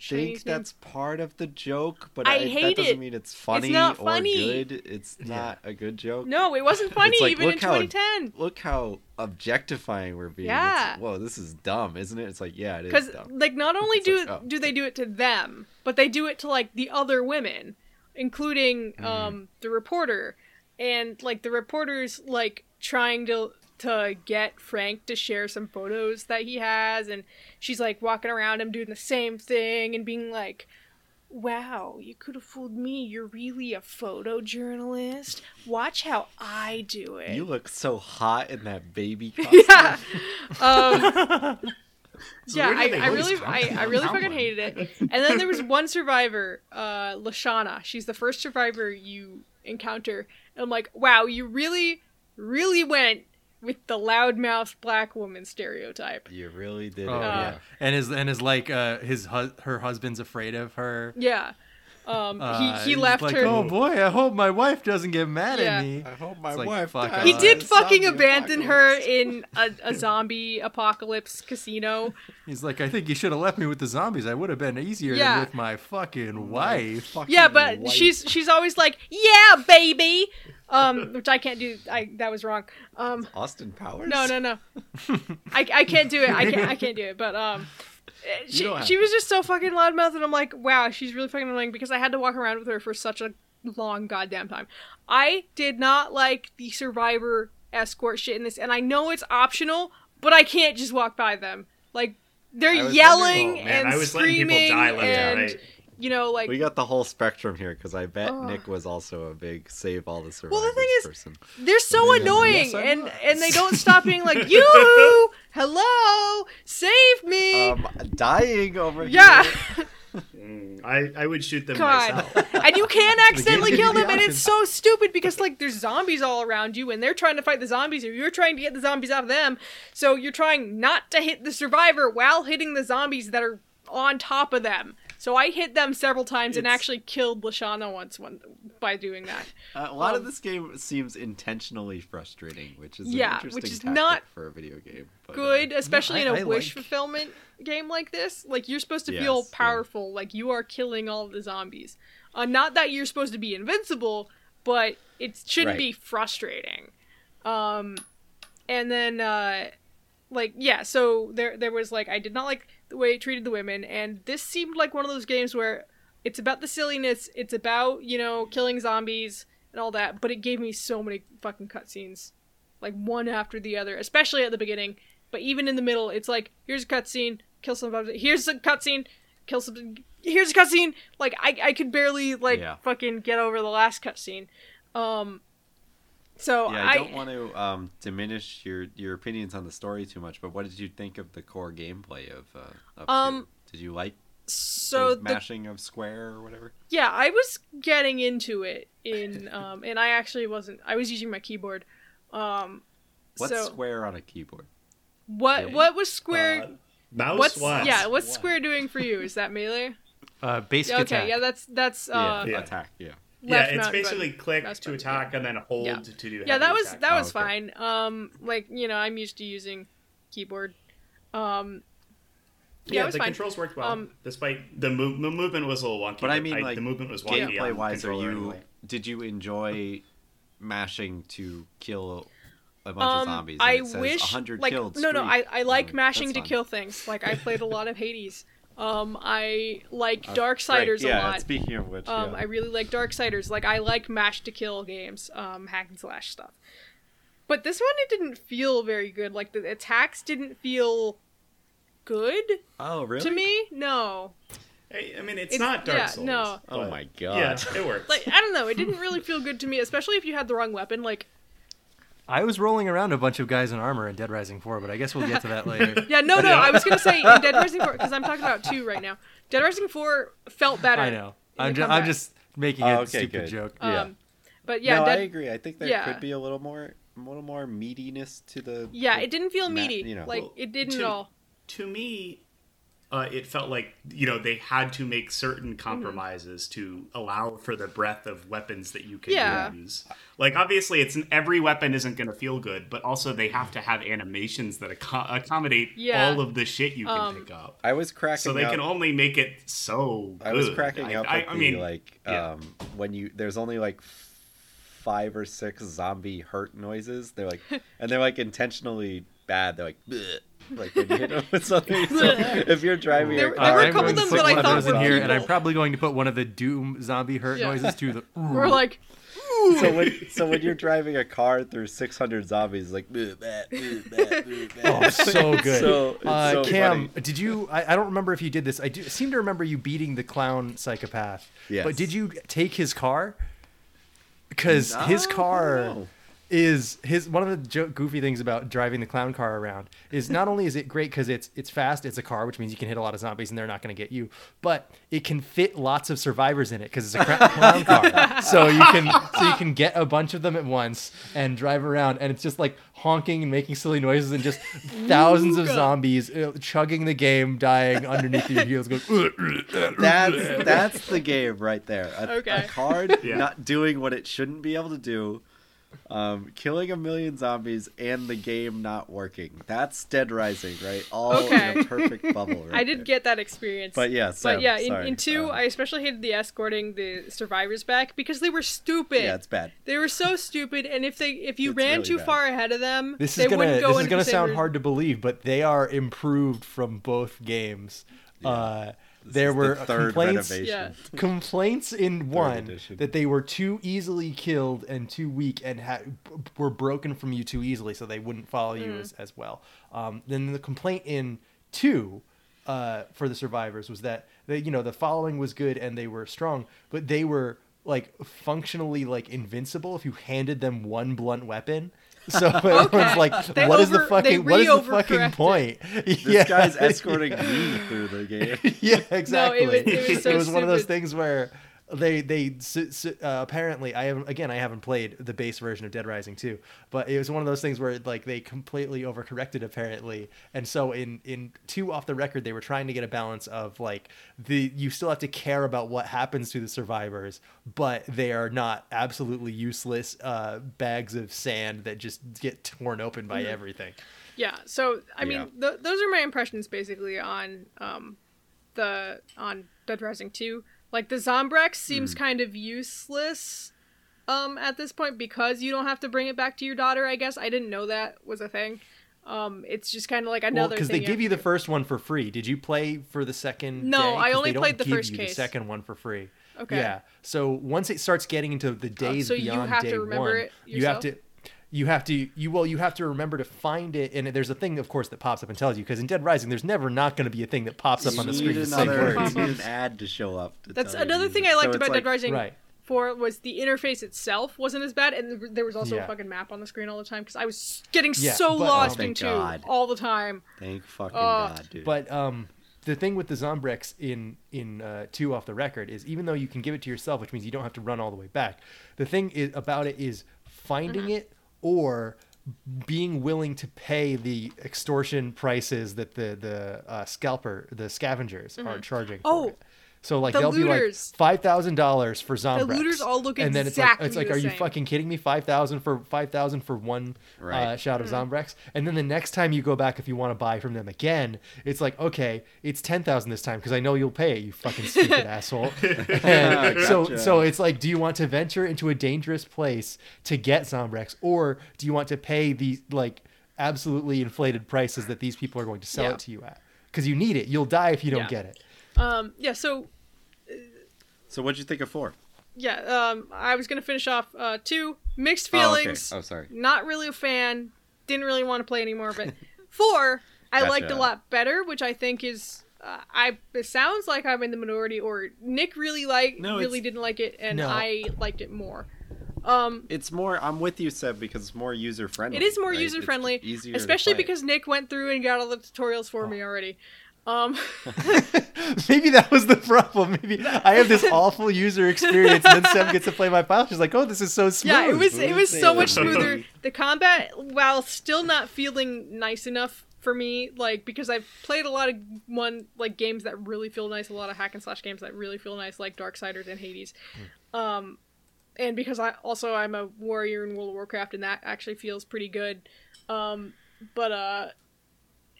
think name. that's part of the joke. But I I, hate that doesn't it. mean it's funny not or good. It's not a good joke. No, it wasn't funny like, even in look how- 2010. Look how objectifying we're being. Yeah. It's, whoa, this is dumb, isn't it? It's like, yeah, it is Because like not only do like, oh, do they do it to them, but they do it to like the other women, including Mm-hmm. um the reporter, and like the reporter's like trying to to get Frank to share some photos that he has, and she's like walking around him doing the same thing and being like. Wow, you could have fooled me. You're really a photojournalist. Watch how I do it. You look so hot in that baby costume. yeah. Um, yeah, I, I really, I, I really fucking one. hated it. And then there was one survivor, uh, Lashana. She's the first survivor you encounter. And I'm like, wow, you really, really went with the loudmouth black woman stereotype. You really did Oh it. yeah, and his and his like uh his hu- her husband's afraid of her. Yeah. Um, Uh, he, he left like, her. Oh boy, I hope my wife doesn't get mad Yeah. at me. I hope my like, wife fuck he did fucking zombie abandon her in a, a zombie apocalypse casino. He's like, I think you should have left me with the zombies. I would have been easier Yeah. than with my fucking wife. Fucking Yeah, but wife. she's she's always like, "Yeah, baby," um, which I can't do. I that was wrong. Um, Austin Powers. no, no, no, I, I can't do it. I can't I can't do it. But um, Uh, she have she was just so fucking loudmouth, and I'm like, wow, she's really fucking annoying because I had to walk around with her for such a long goddamn time. I did not like the survivor escort shit in this, and I know it's optional, but I can't just walk by them. Like they're yelling Oh, man, and I was letting people screaming die left and and right. You know like We got the whole spectrum here because I bet Ugh. Nick was also a big save all the survivors Well, the thing is- person. They're so Yes, annoying, I and was. and they don't stop being like, "You, hello, save me." Um, dying over Yeah. here. Mm, I, I would shoot them God. myself. and you can accidentally kill them, and it's so stupid because like there's zombies all around you, and they're trying to fight the zombies, or you're trying to get the zombies out of them. So you're trying not to hit the survivor while hitting the zombies that are on top of them. So I hit them several times and actually killed Lashana once one, by doing that. Uh, a lot of Um, this game seems intentionally frustrating, which is Yeah, an which is tactic not for a video game. But, uh, Good, especially I- in a I wish like- fulfillment game like this. Like you're supposed to feel Yes, yeah. powerful, like you are killing all the zombies. Uh, not that you're supposed to be invincible, but it shouldn't Right. be frustrating. Um, and then uh, like yeah, so there there was like I did not like the way it treated the women, and this seemed like one of those games where it's about the silliness, it's about you know killing zombies and all that, but it gave me so many fucking cutscenes, like one after the other, especially at the beginning. But even in the middle, it's like here's a cutscene, kill some zombies. Here's a cutscene, kill some. Here's a cutscene. Like I I could barely like Yeah. fucking get over the last cutscene. Um. So Yeah, I, I don't want to um, diminish your your opinions on the story too much, but what did you think of the core gameplay of uh, of Um, two? Did you like so the the mashing of square or whatever? Yeah, I was getting into it in um and I actually wasn't I was using my keyboard. Um What's so square on a keyboard? what yeah. what was Square Uh, mouse what's what? yeah, what's Square doing for you? Is that melee? Uh, basic Yeah, attack. okay, yeah, that's that's uh Yeah. attack. Yeah. Yeah, it's basically button. click Mouse to button, attack and then hold Yeah. to do. Yeah, heavy that was attack. that Oh, was okay. fine. Um like, you know, I'm used to using keyboard. Um Yeah, it was the fine. controls worked well, Um, despite the move. The movement was a little wonky. But I mean, like the movement was wonky. gameplay on wise, are you? anyway. Did you enjoy mashing to kill a bunch Um, of zombies? I and it says wish 100 like killed. no no I. I like mashing to kill things. Like I played a lot of Hades. Um I like Uh, Darksiders right, yeah, a lot. Speaking of which, Um, yeah. I really like Darksiders. Like I like mash to kill games, um, hack and slash stuff. But this one, it didn't feel very good. Like the attacks didn't feel good oh really? to me. No, I, I mean, it's, It's- not Dark yeah, Souls. no. Oh but- my Yeah, god. it works. like I don't know. It didn't really feel good to me, especially if you had the wrong weapon. Like I was rolling around a bunch of guys in armor in Dead Rising 4, but I guess we'll get to that later. yeah, no, no. I was gonna say in Dead Rising Four because I'm talking about two right now. Dead Rising Four felt better. I know. I'm, ju- I'm just making Oh, a okay, stupid good. joke. Yeah. Um, but yeah, no, Dead, I agree. I think there yeah. could be a little more, a little more meatiness to the. yeah, the it didn't feel ma- meaty. you know. like Well, it didn't to- at all. to me, uh, it felt like you know they had to make certain Mm-hmm. compromises to allow for the breadth of weapons that you can Yeah. use. Like obviously, it's every weapon isn't going to feel good, but also they have to have animations that acco- accommodate Yeah. all of the shit you can Um, pick up. I was cracking. So they up. can only make it so. Good. I was cracking up I, at I the mean, like yeah. um when you there's only like five or six zombie hurt noises. They're like and they're like intentionally bad. They're like "Bleh," like when you hit them with something. So if you're driving, There- a there were a car couple of them that I one of thought those in were here, and I'm probably going to put one of the Doom zombie hurt Yeah. noises to the. We're like, so when so when you're driving a car through 600 zombies, like "Bleh, bleh, bleh, bleh, bleh, bleh." Oh, so good. So, uh, so Cam, funny. did you? I, I don't remember if you did this. I do seem to remember you beating the clown psychopath. Yes. But did you take his car? Because his car no. Is his one of the jo- goofy things about driving the clown car around is not only is it great because it's it's fast, it's a car, which means you can hit a lot of zombies and they're not going to get you, but it can fit lots of survivors in it because it's a clown car. So you can so you can get a bunch of them at once and drive around, and it's just like honking and making silly noises and just thousands of zombies uh, chugging the game, dying underneath your heels, going. That's that's the game right there. A, Okay. a card Yeah. not doing what it shouldn't be able to do, um, killing a million zombies, and the game not working. That's Dead Rising, right? All Okay. in a perfect bubble. Right I did there. get that experience. But yeah, but yeah, in, in two, Um, I especially hated the escorting the survivors back because they were stupid. Yeah, it's bad. They were so stupid, and if they if you It's ran really too bad. far ahead of them, This they is gonna wouldn't go this is gonna sound route. hard to believe, but they are improved from both games. Uh, there is the were third complaints Yeah. complaints in one edition. that they were too easily killed and too weak and ha- were broken from you too easily, so they wouldn't follow you Mm. as, as well. Um, then the complaint in two uh, for the survivors was that they, you know the following was good and they were strong, but they were like functionally like invincible if you handed them one blunt weapon. So everyone's like, They "What is the over- they fucking what is the fucking point?" This guy's escorting me through the game. yeah, exactly. was- it was so one of those things where they they uh, apparently I have again I haven't played the base version of Dead Rising 2, but it was one of those things where like they completely overcorrected apparently, and so in in two off the record they were trying to get a balance of like the you still have to care about what happens to the survivors, but they are not absolutely useless uh, bags of sand that just get torn open by everything. Yeah. So I mean, th- those are my impressions basically on um, the on Dead Rising Two. Like the Zombrex seems Mm. kind of useless um at this point because you don't have to bring it back to your daughter. I guess I didn't know that was a thing. Um, it's just kind of like another because thing. they give you the first one for free. Did you play for the second? No, day? I only played the give first you case. The second one for free. Okay. Yeah. So once it starts getting into the days so you beyond have to day remember one, it you have to. You have to you well you have to remember to find it and there's a thing of course that pops up and tells you because in Dead Rising there's never not going to be a thing that pops up on the screen need to say another words. you need an ad to show up. to That's tell you another these. thing I liked So about it's Dead Rising Right. 4 was the interface itself wasn't as bad, and there was also Yeah. a fucking map on the screen all the time because I was getting Yeah, so but, lost Thank in 2 God. all the time. Thank fucking Uh, god, dude. But um, the thing with the Zombrex in in uh, two off the record is even though you can give it to yourself, which means you don't have to run all the way back. The thing is about it is finding it or being willing to pay the extortion prices that the the uh, scalper the scavengers are charging. Oh, it. So like the they'll be like five thousand dollars for Zombrex. The looters all look and then it's like exactly it's like, the are you fucking kidding me? Five thousand for five thousand for one Right. uh, shot Mm-hmm. of Zombrex, and then the next time you go back, if you want to buy from them again, it's like okay, it's ten thousand this time because I know you'll pay it, you fucking stupid asshole. And So so it's like, do you want to venture into a dangerous place to get Zombrex, or do you want to pay the like absolutely inflated prices that these people are going to sell Yeah. it to you at? Because you need it, you'll die if you don't Yeah. get it. Um, yeah, so so what'd you think of four? yeah, um, I was gonna finish off uh, two mixed Oh, okay. feelings. Oh, sorry. Not really a fan. Didn't really want to play anymore. But four, I Gotcha. liked a lot better, which I think is. Uh, I it sounds like I'm in the minority, or Nick really like No, really didn't like it, and No. I liked it more. Um, It's more. I'm with you, Seb, because it's more user friendly. it is more user friendly, easier. especially because Nick went through and got all the tutorials for Oh. me already. Um, Maybe that was the problem. Maybe I have this awful user experience, and then Sam gets to play my file. She's like, "Oh, this is so smooth." Yeah, it was it was so much smoother. The combat, while still not feeling nice enough for me, like because I've played a lot of one like games that really feel nice, a lot of hack and slash games that really feel nice, like Darksiders and Hades. Um, and because I also I'm a warrior in World of Warcraft, and that actually feels pretty good. Um, but uh,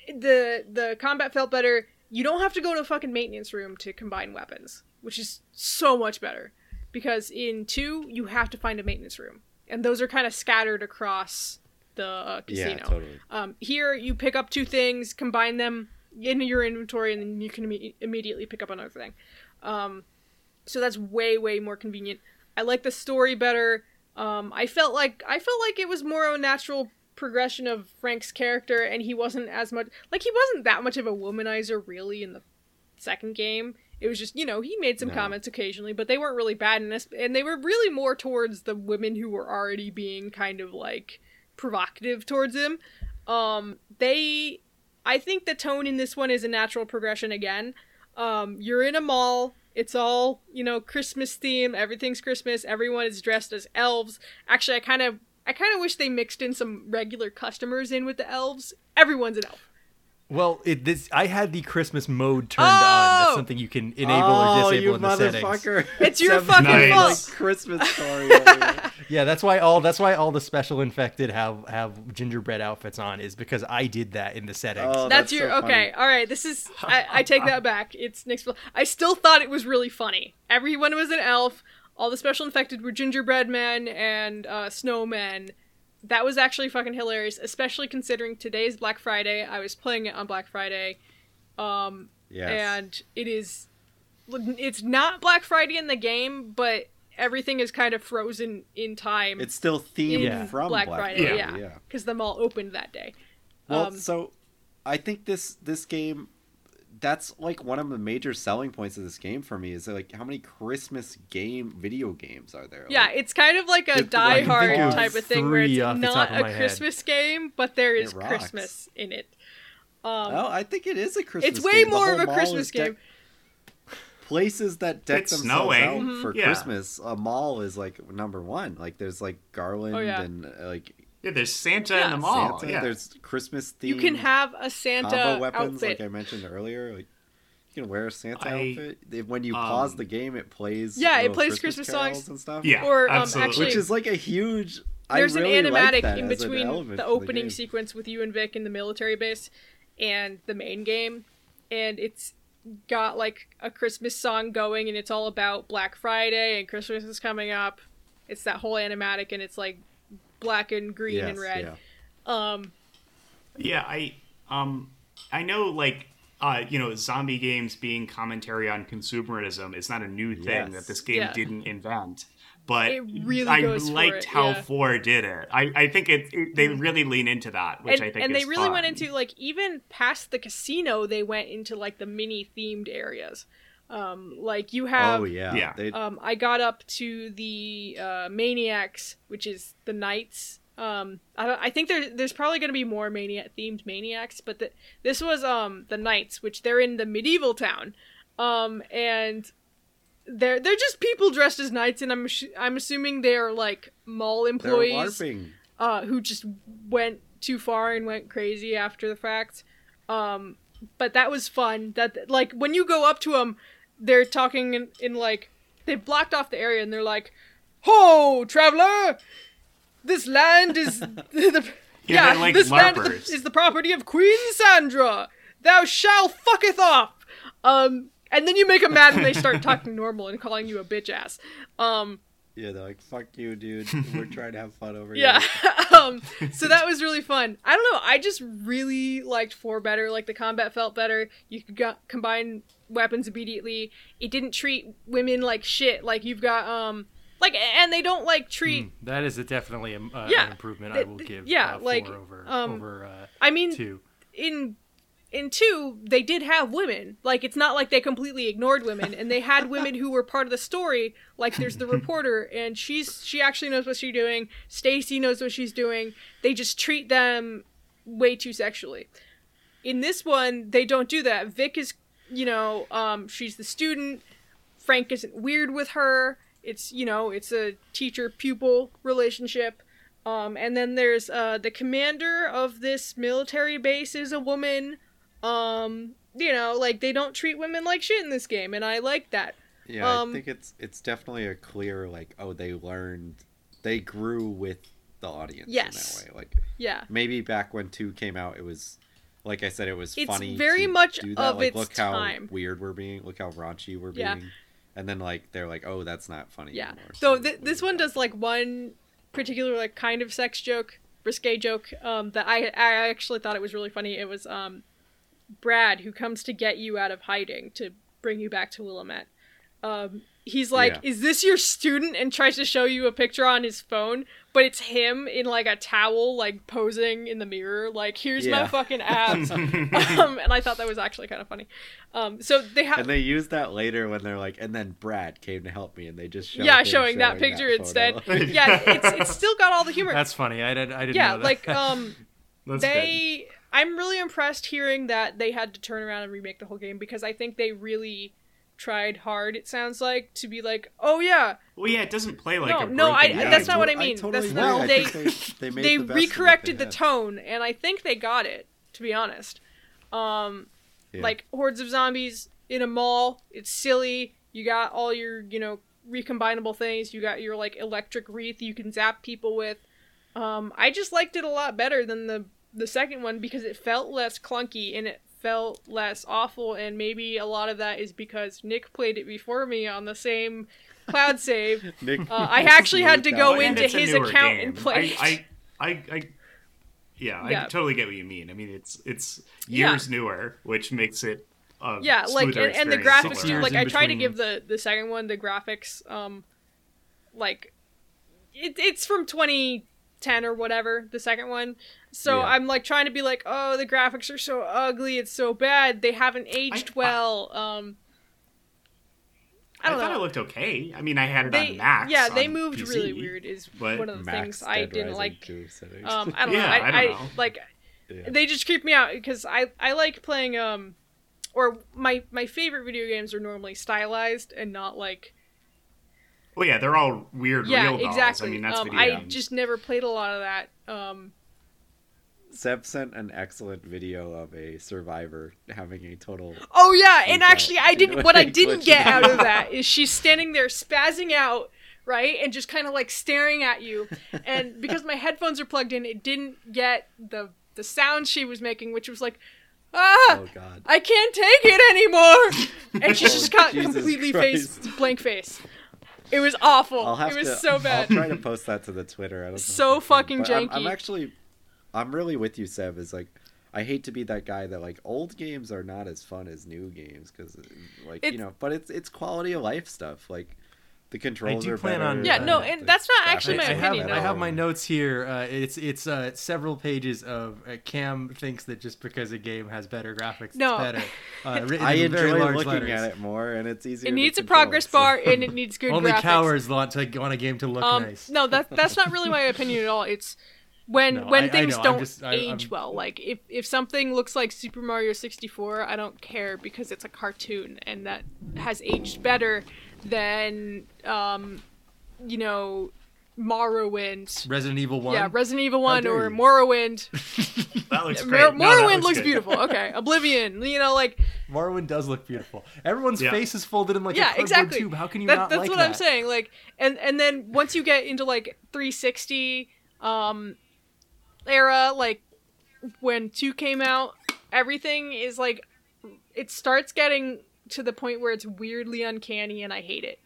the the combat felt better. You don't have to go to a fucking maintenance room to combine weapons, which is so much better. Because in two, you have to find a maintenance room, and those are kind of scattered across the uh, casino. Yeah, totally. Um, here, you pick up two things, combine them in your inventory, and then you can imme- immediately pick up another thing. Um, so that's way, way more convenient. I like the story better. Um, I felt like I felt like it was more of a natural progression of Frank's character, and he wasn't as much like he wasn't that much of a womanizer really in the second game. It was just you know he made some No. comments occasionally, but they weren't really bad in this, and they were really more towards the women who were already being kind of like provocative towards him. Um, they, I think the tone in this one is a natural progression again. Um, you're in a mall. It's all you know, Christmas theme. Everything's Christmas. Everyone is dressed as elves. Actually, I kind of, I kind of wish they mixed in some regular customers in with the elves. Everyone's an elf. Well, it, this I had the Christmas mode turned on. Oh! That's something you can enable oh, or disable you in the settings. motherfucker! It's your fucking Nice. fault. Christmas story. Yeah, that's why all that's why all the special infected have have gingerbread outfits on is because I did that in the settings. Oh, That's, that's your so okay. All right, this is. I, I take that back. It's Nick's. I still thought it was really funny. Everyone was an elf. All the special infected were gingerbread men and uh, snowmen. That was actually fucking hilarious, especially considering today's Black Friday. I was playing it on Black Friday, um, Yes. and it is. It's not Black Friday in the game, but everything is kind of frozen in time. it's still themed Yeah. from Black, Black, Friday, Friday. yeah, yeah. because the mall opened that day. Well, Um, so I think this this game that's like one of the major selling points of this game for me is like how many Christmas game video games are there? Yeah, Like, it's kind of like a It's Die like Hard type of thing where it's off the top not a my head. Christmas game, but there is Christmas in it. Um, oh, I think it is a Christmas. Game. It's way game. More of a Christmas is deck- game. Places that deck It's themselves snowing. out Mhm. for Yeah. Christmas, a mall is like number one. Like there's like garland Oh, yeah. and uh, like Yeah, there's Santa Yeah. in the mall. Santa. yeah. There's Christmas themed. You can have a Santa combo weapons, outfit. like I mentioned earlier. Like you can wear a Santa I- outfit. When you pause um, the game, it plays. Yeah, it plays Christmas carols songs. and stuff. yeah, Or, um, absolutely. actually- which is like a huge. I There's really an like animatic that in between the opening game. sequence with you and Vick in the military base and the main game, and it's got like a Christmas song going, and it's all about Black Friday and Christmas is coming up. It's that whole animatic, and it's like black and green and red. yeah. Um, Yeah, I um I know like uh you know zombie games being commentary on consumerism is not a new thing Yes. that this game Yeah. didn't invent. But really I goes for liked it, how yeah. four did it. I, I think it, it they really lean into that, which and, I think and is they really went into like even past the casino, they went into like the mini themed areas. Um, like you have oh yeah. yeah. They, um, I got up to the uh, Maniacs, which is the Knights. Um, I, I think there, there's probably going to be more Maniac themed Maniacs, but the, this was um, the Knights, which they're in the medieval town, um, and they're they're just people dressed as knights, and I'm assu- I'm assuming they're like mall employees uh, who just went too far and went crazy after the fact. Um, but that was fun. That like when you go up to them, they're talking in, in like they've blocked off the area and they're like, "Ho, traveler! This land is the Yeah, they're like this land LARPers. is the property of Queen Sandra. Thou shall fucketh off." Um, and then you make them mad and they start talking normal and calling you a bitch ass. Um, Yeah, they're like, "Fuck you, dude. We're trying to have fun over yeah. here." um, so that was really fun. I don't know. I just really liked four better. Like the combat felt better. You could go- combine weapons immediately. It didn't treat women like shit. Like you've got um, like and they don't like treat. That is a definitely a, uh, Yeah. an improvement Th- I will give. yeah, uh, like, over um, over uh, I mean, two. in in two they did have women like it's not like they completely ignored women and they had women who were part of the story like there's the reporter and she's she actually knows what she's doing stacy knows what she's doing they just treat them way too sexually in this one they don't do that vick is you know um she's the student frank isn't weird with her it's you know it's a teacher pupil relationship um, and then there's uh, the commander of this military base is a woman. Um, you know, like they don't treat women like shit in this game, and I like that. Yeah, Um, I think it's it's definitely a clear like, oh, they learned, they grew with the audience Yes. in that way. Like Yeah, maybe back when two came out, it was like I said, it was It's funny. very much do that. of like, its look how time. weird we're being. Look how raunchy we're Yeah. being. And then like they're like, oh, that's not funny yeah. anymore. So so th- this one does like one particular like kind of sex joke, risque joke. Um, that I I actually thought it was really funny. It was um, Brad who comes to get you out of hiding to bring you back to Willamette. Um, he's like, Yeah. "Is this your student?" and tries to show you a picture on his phone, but it's him in like a towel, like posing in the mirror, like, "Here's my fucking abs." um, and I thought that was actually kind of funny. Um, so they have And they use that later when they're like, and then Brad came to help me, and they just show yeah, him showing that picture instead. yeah, it's it's still got all the humor. That's funny. I did. I didn't yeah, know that. like um, That's they. I'm really impressed hearing that they had to turn around and remake the whole game because I think they really tried hard. It sounds like to be like, oh yeah. Well, yeah, it doesn't play like No, a no, I- broken Yeah, that's game. not what I tot- mean. totally That's not- I they- they, they, made they the best of what they recorrected the tone, and I think they got it. To be honest, um, Yeah. like hordes of zombies in a mall. It's silly. You got all your you know recombinable things. You got your like electric wreath you can zap people with. Um, I just liked it a lot better than the the second one because it felt less clunky and it felt less awful. And maybe a lot of that is because Nick played it before me on the same cloud save. Nick, Uh, I actually had to go into his account game. and play it. I, I, I, I yeah, I Yeah. totally get what you mean. I mean, it's it's Yeah. years newer, which makes it a yeah like and, and the graphics too like in i try to give the the second one the graphics um like it, it's from 10 or whatever, the second one. So Yeah. I'm like trying to be like, oh, the graphics are so ugly, it's so bad, they haven't aged I- well. Um, I I, don't thought know. it looked okay. I mean, I had it they, on Max. yeah, they moved PC, really weird. Is one of the Max things I didn't Rising like. Um, I don't Yeah, know. I, I don't I, know. like Yeah. they just creep me out because I I like playing um, or my my favorite video games are normally stylized and not like Well, yeah, they're all weird yeah real dolls. exactly. I mean, that's um, video I games. just never played a lot of that. Um, Seb sent an excellent video of a survivor having a total. Oh yeah, and actually, I didn't. What I didn't get out. out of that is she's standing there spazzing out, right, and just kind of like staring at you. And because my headphones are plugged in, it didn't get the the sound she was making, which was like, ah, Oh God. I can't take it anymore. And she's just got Jesus completely face blank face. It was awful. I'll have It was to. so bad. I'll try to post that to the Twitter. I don't so fucking janky. I'm, I'm actually, I'm really with you, Seb. Is like, I hate to be that guy that like old games are not as fun as new games because like It's- you know, but it's it's quality of life stuff. Like the controls do are plan better. on- Yeah, no, and that's not actually my I are have, opinion. I have my notes here. Uh, it's it's uh, several pages of uh, Cam thinks that just because a game has better graphics, No. it's better. Uh, written I in very enjoy large looking letters. at it more, and it's easier. It to needs a control, progress so- bar and it needs good Only graphics. cowards want to want a game to look Um, nice. no, that that's not really my opinion at all. It's when No, when I- I things I'm don't just- I- age I'm- well. Like if if something looks like Super Mario 64, I don't care because it's a cartoon and that has aged better than um, you know, Morrowind. Resident Evil One. Yeah, Resident Evil 1 or you. Morrowind. that looks Mor- great. No, that Morrowind looks good. beautiful. Okay, Oblivion. You know, like Morrowind does look beautiful. Everyone's Yeah. face is folded in like a yeah, cardboard exactly. tube. How can you That- not that's like what that? I'm saying. Like, and and then once you get into like 360 um era, like when two came out, everything is like it starts getting to the point where it's weirdly uncanny, and I hate it.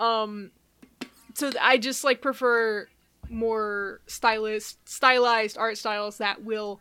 Um, so I just like prefer more stylist stylized art styles that will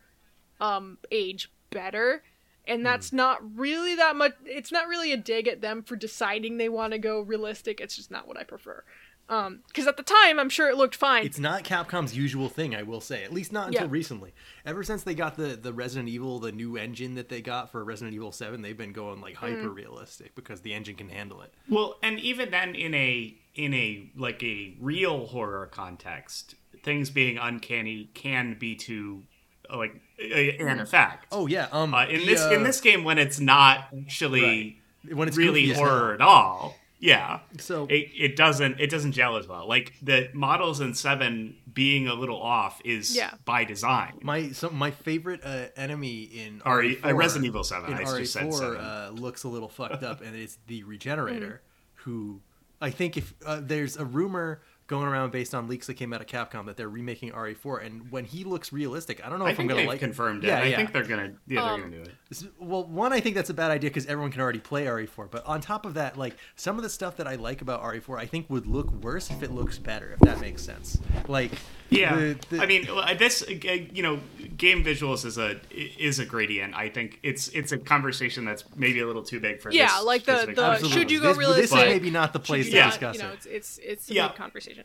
um age better. And that's not really that much it's not really a dig at them for deciding they want to go realistic it's just not what i prefer um because at the time i'm sure it looked fine It's not Capcom's usual thing, I will say. At least not until Yeah. recently. Ever since they got the the Resident Evil, the new engine that they got for Resident Evil Seven, they've been going like hyper Mm. realistic because the engine can handle it. Well, and even then, in a in a like a real horror context, things being uncanny can be too uh, like a- an effect. Oh yeah. Um. Uh, in the, this in uh, this game, when it's not actually when it's really goofy horror at all, yeah, So it, it doesn't it doesn't gel as well. Like the models in seven being a little off is Yeah. by design. my so my favorite uh, enemy in RE RE4, uh, Resident Evil 7, in I just said RE4 7. uh, looks a little fucked up, and it's the Regenerator, Mm. who I think if uh, there's a rumor going around based on leaks that came out of Capcom that they're remaking RE4, and when he looks realistic, I don't know I if I'm gonna they've like confirmed it. Yeah, I yeah. think they're gonna yeah Um, they're gonna do it. Well, one, I think that's a bad idea because everyone can already play RE4. But on top of that, like some of the stuff that I like about RE4, I think would look worse if it looks better. If that makes sense. Like, Yeah, the- the- I mean this uh, you know game visuals is a is a gradient. I think it's it's a conversation that's maybe a little too big for Yeah, this Yeah, like the- the- should you go this, This is maybe not the place Should to you Yeah. not- discuss you know, it. it's it's it's a Yeah. big conversation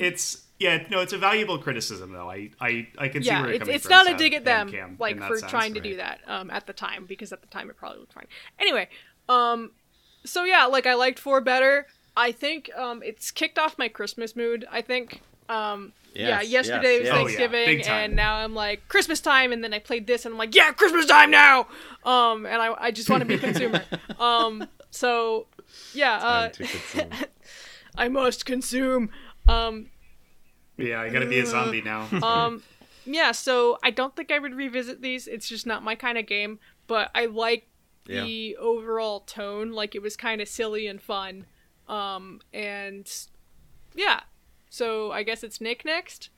It's yeah, no, it's a valuable criticism though. I I, I can see where you're it's, coming it's from, not a dig at them Cam, like for sense. trying to do that um at the time because at the time it probably looked fine anyway um so yeah like i liked four better i think um it's kicked off my christmas mood i think um yeah yesterday yes, was yes. Oh, yeah, thanksgiving and now i'm like christmas time and then i played this and i'm like yeah christmas time now! Um and i, I just want to be a consumer. Um so yeah uh Time to consume. i must consume. Um Yeah, I gotta be a zombie now. um yeah so i don't think i would revisit these. It's just not my kind of game but i like the overall tone. Like it was kind of silly and fun. Um and yeah so i guess it's nick next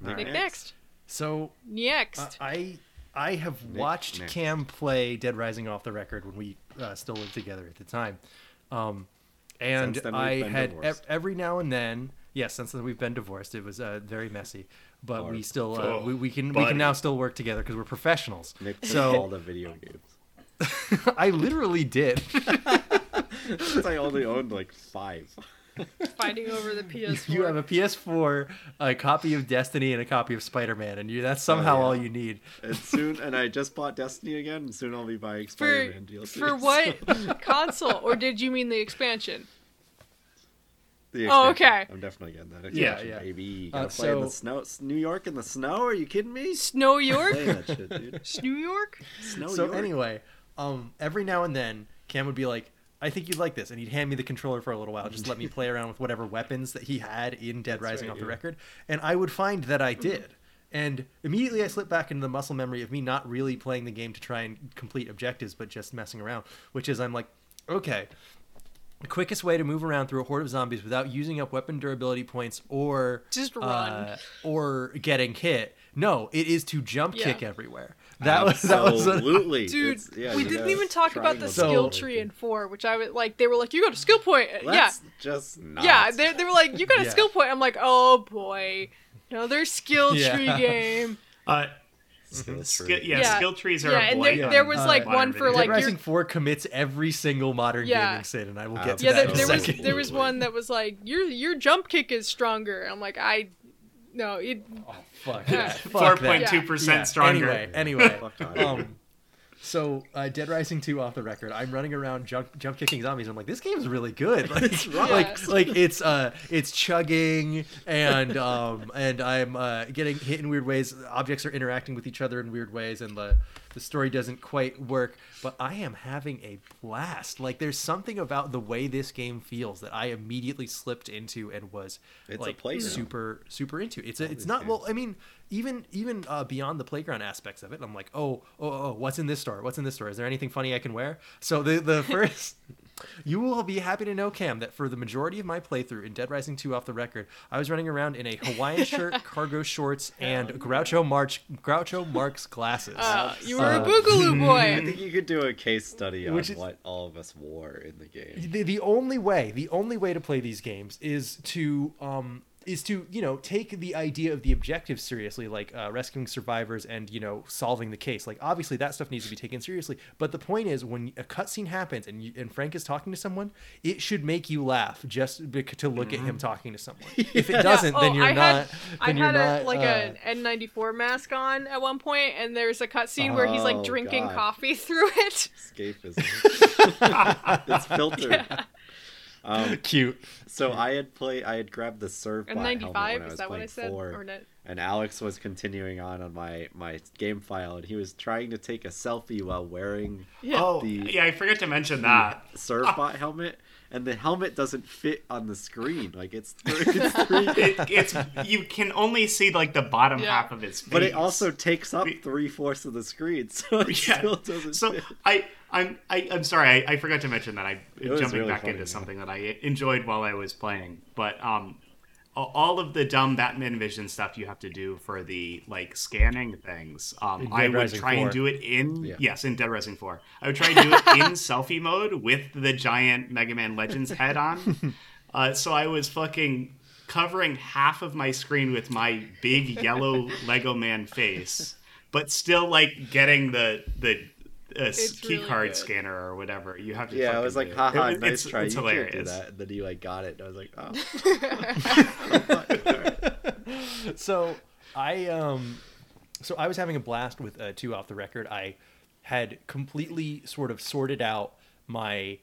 nick next So next uh, I I have watched Nick. Cam play Dead Rising off the record when we uh, still lived together at the time, um, and Since then, we've I had divorced. ev- every now and then. Yes, since then we've been divorced. It was uh, very messy, but we still uh, Oh, we, we can we can now still work together because we're professionals. Nick took So- all the video games. I literally did. Since I only owned like five. Fighting over the PS4. You have a PS4, a copy of Destiny, and a copy of Spider-Man, and you that's somehow Oh, yeah. all you need. And soon, and I just bought Destiny again, and soon I'll be buying for Spider-Man DLC. for what console, or did you mean the expansion? The Oh, okay. I'm definitely getting that Yeah, expansion, yeah. baby. Uh, Gotta play in the snow. New York in the snow? Are you kidding me? Snow York, that shit, dude. New York. Snow so York. anyway, um, every now and then Cam would be like, "I think you'd like this," and he'd hand me the controller for a little while, just let me play around with whatever weapons that he had in Dead Rising right, off the record, and I would find that I did. And immediately I slipped back into the muscle memory of me not really playing the game to try and complete objectives, but just messing around. Which is, I'm like, okay, the quickest way to move around through a horde of zombies without using up weapon durability points or Just run. uh, or getting hit. No, it is to jump Yeah. kick everywhere. That was that was a- absolutely, Dude, yeah, we didn't gotta even talk about the triangle skill it. tree in four, which I was like, they were like, you got a skill point. Uh, Let's yeah, just not. yeah. They, they were like, you got a Yeah. skill point. I'm like, oh boy, another skill Yeah. tree game. Uh, Skill ski- tree. yeah, Yeah. skill trees are Yeah, a and there, on there was like Uh, one for modern Dead like Rising your 4 commits every single modern Yeah. gaming sin, and I will get to yeah. that There, there was there was one that was like your your jump kick is stronger. I'm like, I no, it Fuck Yeah. that. Four Fuck that. point two percent stronger. Anyway, anyway. Um, so uh, Dead Rising 2 off the record. I'm running around jump jump kicking zombies. I'm like, this game's really good. Like, right. like, like it's uh it's chugging and um and I'm uh, getting hit in weird ways. Objects are interacting with each other in weird ways, and the the story doesn't quite work. But I am having a blast. Like there's something about the way this game feels that I immediately slipped into and was It's like playground. super super into. It's a, it's these not well. I mean, even even uh, beyond the playground aspects of it, I'm like, oh, oh, oh, what's in this store? What's in this store? Is there anything funny I can wear? So the the first. You will be happy to know, Cam, that for the majority of my playthrough in Dead Rising 2 off the record, I was running around in a Hawaiian shirt, cargo shorts, and Groucho March Groucho Marx glasses. uh, you were a Uh, boy. I think you could do a case study on Which is- what all of us wore in the game. the, the only way the only way to play these games is to um is to you know take the idea of the objective seriously like uh, rescuing survivors and you know solving the case like obviously that stuff needs to be taken seriously but the point is when a cutscene happens and you, and frank is talking to someone it should make you laugh just bec- to look at him talking to someone if it doesn't Yeah, then oh, you're I not had, I then you're had not a, like uh, an N94 mask on at one point, and there's a cutscene where he's like Oh, drinking God. coffee through it. Escapism. it's filtered. Um, cute so I had played. I had grabbed the Servbot And helmet 95 when I is was that what I playing said? four, Or not? and Alex was continuing on on my my game file, and he was trying to take a selfie while wearing Yeah. Oh, The- yeah, I forgot to mention that. Servbot helmet, and the helmet doesn't fit on the screen. Like it's it's three It, it's you can only see like the bottom Yeah. half of his face. but it also takes up three fourths of the screen, so it yeah. still doesn't. So fit. I I'm I, I'm sorry I, I forgot to mention that I was jumping really back funny, into yeah. something that I enjoyed while I was playing, but um. All of the dumb Batman Vision stuff you have to do for the like scanning things, um, I would Rising try 4. and do it in Yeah. yes in Dead Rising Four. I would try and do it in selfie mode with the giant Mega Man Legends head on. Uh, so I was fucking covering half of my screen with my big yellow Lego man face, but still like getting the the uh, It's key really card good. scanner or whatever. You have to. Yeah, I was like, do. haha, It- nice it's, try. It's you hilarious. can't do that. And then he like got it. And I was like, oh. so I um so I was having a blast with uh, two off the record. I had completely sort of sorted out my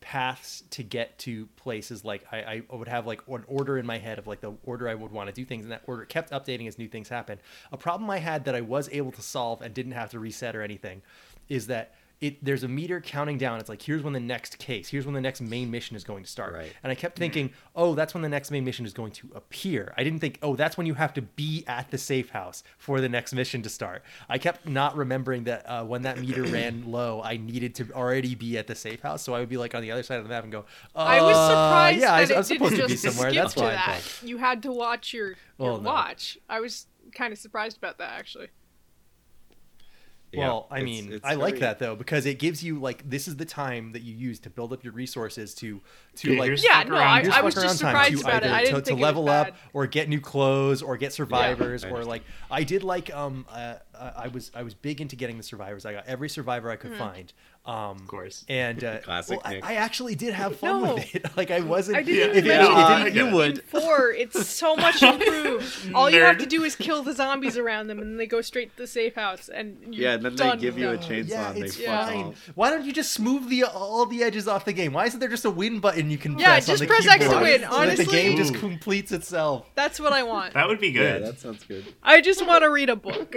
paths to get to places like I, I would have like an order in my head of like the order I would want to do things and that order kept updating as new things happened. A problem I had that I was able to solve and didn't have to reset or anything is that it there's a meter counting down. It's like here's when the next case, here's when the next main mission is going to start. Right. And I kept thinking, oh, that's when the next main mission is going to appear. I didn't think, oh, that's when you have to be at the safe house for the next mission to start. I kept not remembering that uh, when that meter ran low, I needed to already be at the safe house. So I would be like on the other side of the map and go, uh, I was surprised Yeah, I, that I'm it supposed didn't to be just somewhere. skip That's to why. That. thought. You had to watch your, your Well, no. watch. I was kind of surprised about that actually. Well, Yeah, I it's- mean, it's I like that though because it gives you like this is the time that you use to build up your resources to to Yeah, like Yeah, fuck no. I, I was just around time surprised to about it. I didn't to, think to it level was up bad. or get new clothes or get survivors I or like I did like um uh, uh, I was I was big into getting the survivors. I got every survivor I could Hmm. find. Um, Of course. And uh, Classic well, I, Nick. I actually did have fun No. with it. Like I wasn't. I didn't if even it, mention it Uh, didn't, I you would. In four, it's so much improved. All you have to do is kill the zombies around them, and then they go straight to the safe house, and you're Yeah, and then done they give with you a them. chainsaw Yeah, and they it's fuck fine. off. Why don't you just smooth the all the edges off the game? Why isn't there just a win button you can Yeah, press just on the press X to win, so that the game just completes itself? That's what I want. That would be Yeah, good. that sounds good. I just want to read a book.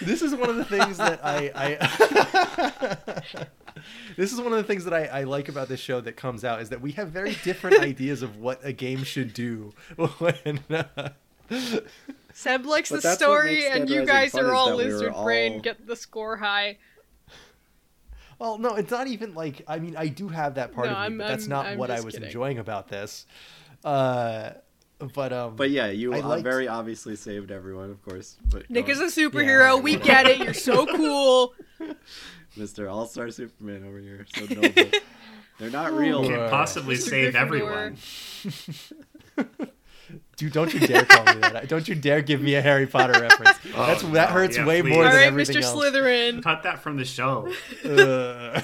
This is one of the things that I. I this is one of the things that I, I like about this show that comes out is that we have very different ideas of what a game should do. When, uh, Seb likes But the story, and you guys are all that we were lizard brain, all- get the score high. well, no, it's not even like I mean I do have that part No, of me, I'm- but that's I'm- not I'm what I was kidding. enjoying about this. Uh, but um, But yeah, you I liked- very obviously saved everyone, of course. But Nick is a superhero. Yeah. We get it. You're so cool. Mr. All Star Superman over here. So noble. They're not real. Can't possibly Mr. save everyone. Dude, don't you dare call me that. Don't you dare give me a Harry Potter reference. That's Oh, that no, hurts yeah, way please. more All than right, everything Mr. else. Slytherin. Cut that from the show. Uh,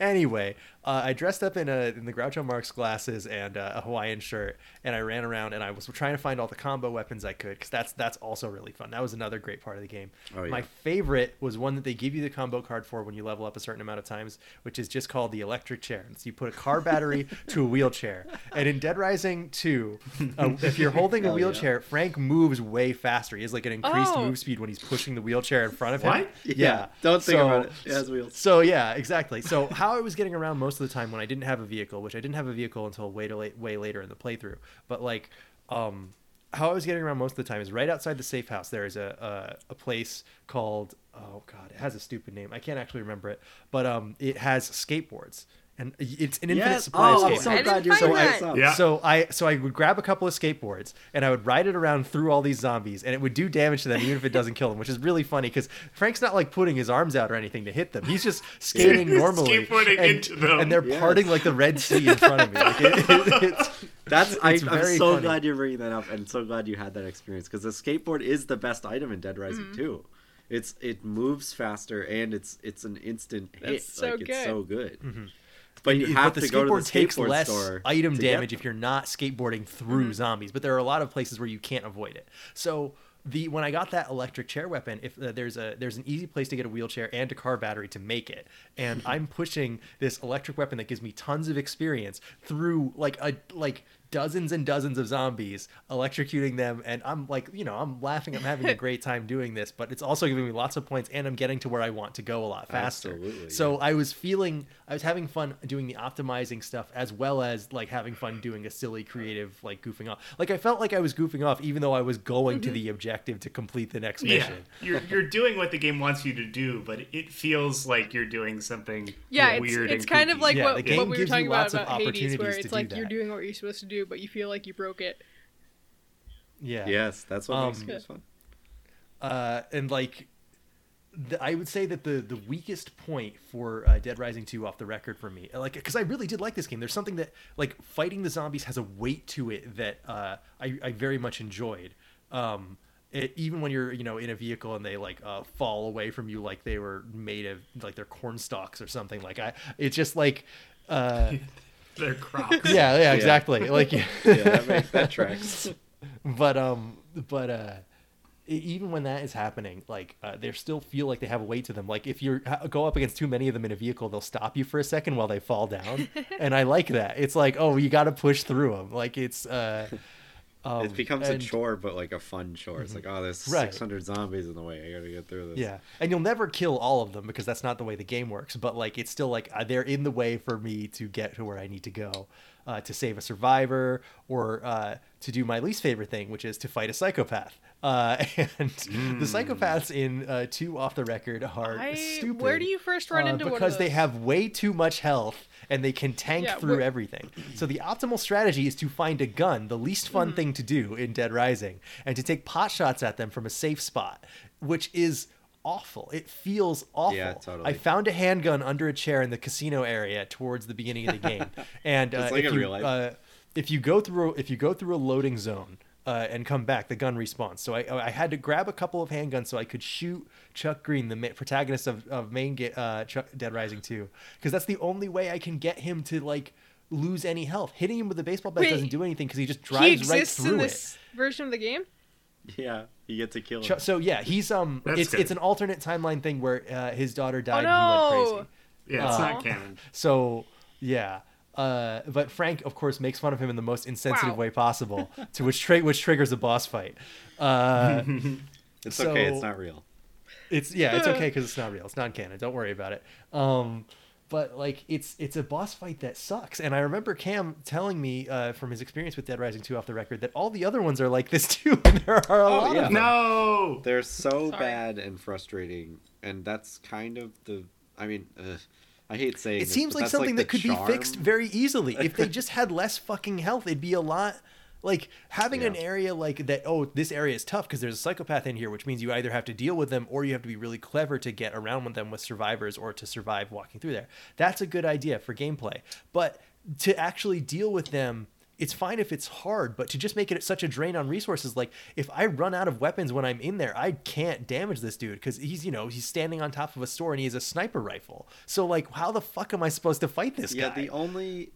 anyway, uh, I dressed up in a in the Groucho Marx glasses and uh, a Hawaiian shirt, and I ran around and I was trying to find all the combo weapons I could because that's that's also really fun. That was another great part of the game. Oh, yeah. My favorite was one that they give you the combo card for when you level up a certain amount of times, which is just called the electric chair. And so you put a car battery to a wheelchair, and in Dead Rising 2, uh, if you're holding a Hell yeah. wheelchair, Frank moves way faster. He has like an increased Oh. move speed when he's pushing the wheelchair in front of him. What? Yeah. Don't think So- about it. It has wheels. so yeah, exactly. So how I was getting around most of the time when I didn't have a vehicle, which I didn't have a vehicle until way to late, way later in the playthrough, but like, um, how I was getting around most of the time is right outside the safe house. There is a a, a place called oh god, it has a stupid name. I can't actually remember it, but um, it has skateboards. And it's an infinite Yes. supply Oh, of I'm skateboards. so I glad you're so that. hyped up. Yeah. So I so I would grab a couple of skateboards and I would ride it around through all these zombies and it would do damage to them even if it doesn't kill them, which is really funny because Frank's not like putting his arms out or anything to hit them. He's just skating normally, Skateboarding and, into them. and they're Yes. parting like the Red Sea in front of me. Like it, it, it's, That's I, It's I'm so funny. glad you're bringing that up, and so glad you had that experience because the skateboard is the best item in Dead Rising Mm-hmm. 2. It's it moves faster and it's it's an instant hit. That's so like it's so good. But you but have the to go to the skateboard takes skateboard less store item damage if you're not skateboarding through zombies. But there are a lot of places where you can't avoid it. So the when I got that electric chair weapon, if uh, there's a there's an easy place to get a wheelchair and a car battery to make it, and I'm pushing this electric weapon that gives me tons of experience through like a like dozens and dozens of zombies, electrocuting them, and I'm like, you know, I'm laughing, I'm having a great time doing this, but it's also giving me lots of points, and I'm getting to where I want to go a lot faster. Absolutely, So I was feeling, I was having fun doing the optimizing stuff as well as like having fun doing a silly, creative, like goofing off. Like I felt like I was goofing off, even though I was going to mm-hmm. the objective to complete the next Yeah, mission. you're you're doing what the game wants you to do, but it feels like you're doing something Yeah, it's, weird. it's and kind of like Yeah, what, what we were talking about lots of about Hades, where it's like do you're doing what you're supposed to do, but you feel like you broke it. Yeah. Yes, that's what makes Um, games fun. uh, and like the, I would say that the the weakest point for uh, Dead Rising 2 off the record for me, like because I really did like this game. There's something that like fighting the zombies has a weight to it that uh, I, I very much enjoyed. Um, it, even when you're you know in a vehicle and they like uh, fall away from you like they were made of like they're corn stalks or something. Like I, it's just like. Uh, They're crocs. yeah, yeah, exactly. Like, Yeah, that makes that tracks. but um but uh even when that is happening like uh, they still feel like they have a weight to them like if you go up against too many of them in a vehicle they'll stop you for a second while they fall down and i like that it's like oh you got to push through them like it's uh um, it becomes and- a chore, but like a fun chore. It's like, oh, there's Right. 600 zombies in the way. I gotta get through this. Yeah, and you'll never kill all of them because that's not the way the game works. But like, it's still like uh, they're in the way for me to get to where I need to go, uh, to save a survivor or uh, to do my least favorite thing, which is to fight a psychopath. Uh, and the psychopaths in uh, two off the record are I, stupid. where do you first run uh, into one because they have way too much health and they can tank Yeah, through where- everything. So the optimal strategy is to find a gun, the least fun Mm-hmm. thing to do in Dead Rising, and to take pot shots at them from a safe spot, which is awful. It feels awful. Yeah, totally. I found a handgun under a chair in the casino area towards the beginning of the game, and uh, like if you uh, if you go through if you go through a loading zone. Uh, and come back. The gun respawns. So I, I had to grab a couple of handguns so I could shoot Chuck Greene, the ma- protagonist of, of main ga- uh, Chuck, Dead Rising 2. Because that's the only way I can get him to like lose any health. Hitting him with a baseball bat Wait, doesn't do anything because he just he drives right exists through in it. this version of the game. Yeah, you get to kill him. Ch- So yeah, he's um, That's it's good. it's an alternate timeline thing where uh, his daughter died Oh and he went no! crazy. Yeah, it's Uh, not canon. So yeah, uh, but Frank of course makes fun of him in the most insensitive Wow. way possible, to which tri- which triggers a boss fight. Uh, It's so- okay. It's not real. it's yeah, it's okay because it's not real. It's not canon. Don't worry about it. Um, but like it's it's a boss fight that sucks. And I remember Cam telling me uh, from his experience with Dead Rising 2 off the record that all the other ones are like this too, and there are a lot yeah. of them. No. They're so Sorry. bad and frustrating, and that's kind of the. I mean, ugh, I hate saying. It this, seems like something the that could be fixed very easily. If they just had less fucking health, it'd be a lot like having an area like that. Oh, this area is tough because there's a psychopath in here, which means you either have to deal with them or you have to be really clever to get around with them with survivors or to survive walking through there. That's a good idea for gameplay. But to actually deal with them. It's fine if it's hard, but to just make it such a drain on resources, like if I run out of weapons when I'm in there, I can't damage this dude because he's, you know, he's standing on top of a store and he has a sniper rifle. So like, how the fuck am I supposed to fight this Yeah, guy? the only,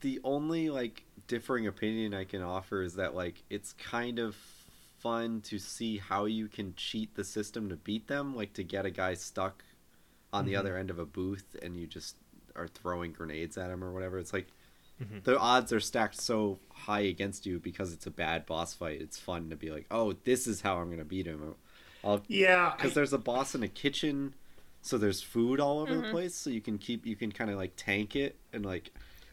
the only like differing opinion I can offer is that like it's kind of fun to see how you can cheat the system to beat them, like to get a guy stuck on Mm-hmm. the other end of a booth and you just are throwing grenades at him or whatever. It's like Mm-hmm. the odds are stacked so high against you because it's a bad boss fight. It's fun to be like, oh, this is how I'm gonna beat him. I'll Yeah. because I- there's a boss in a kitchen so there's food all over the place so you can keep you can kind of like tank it and like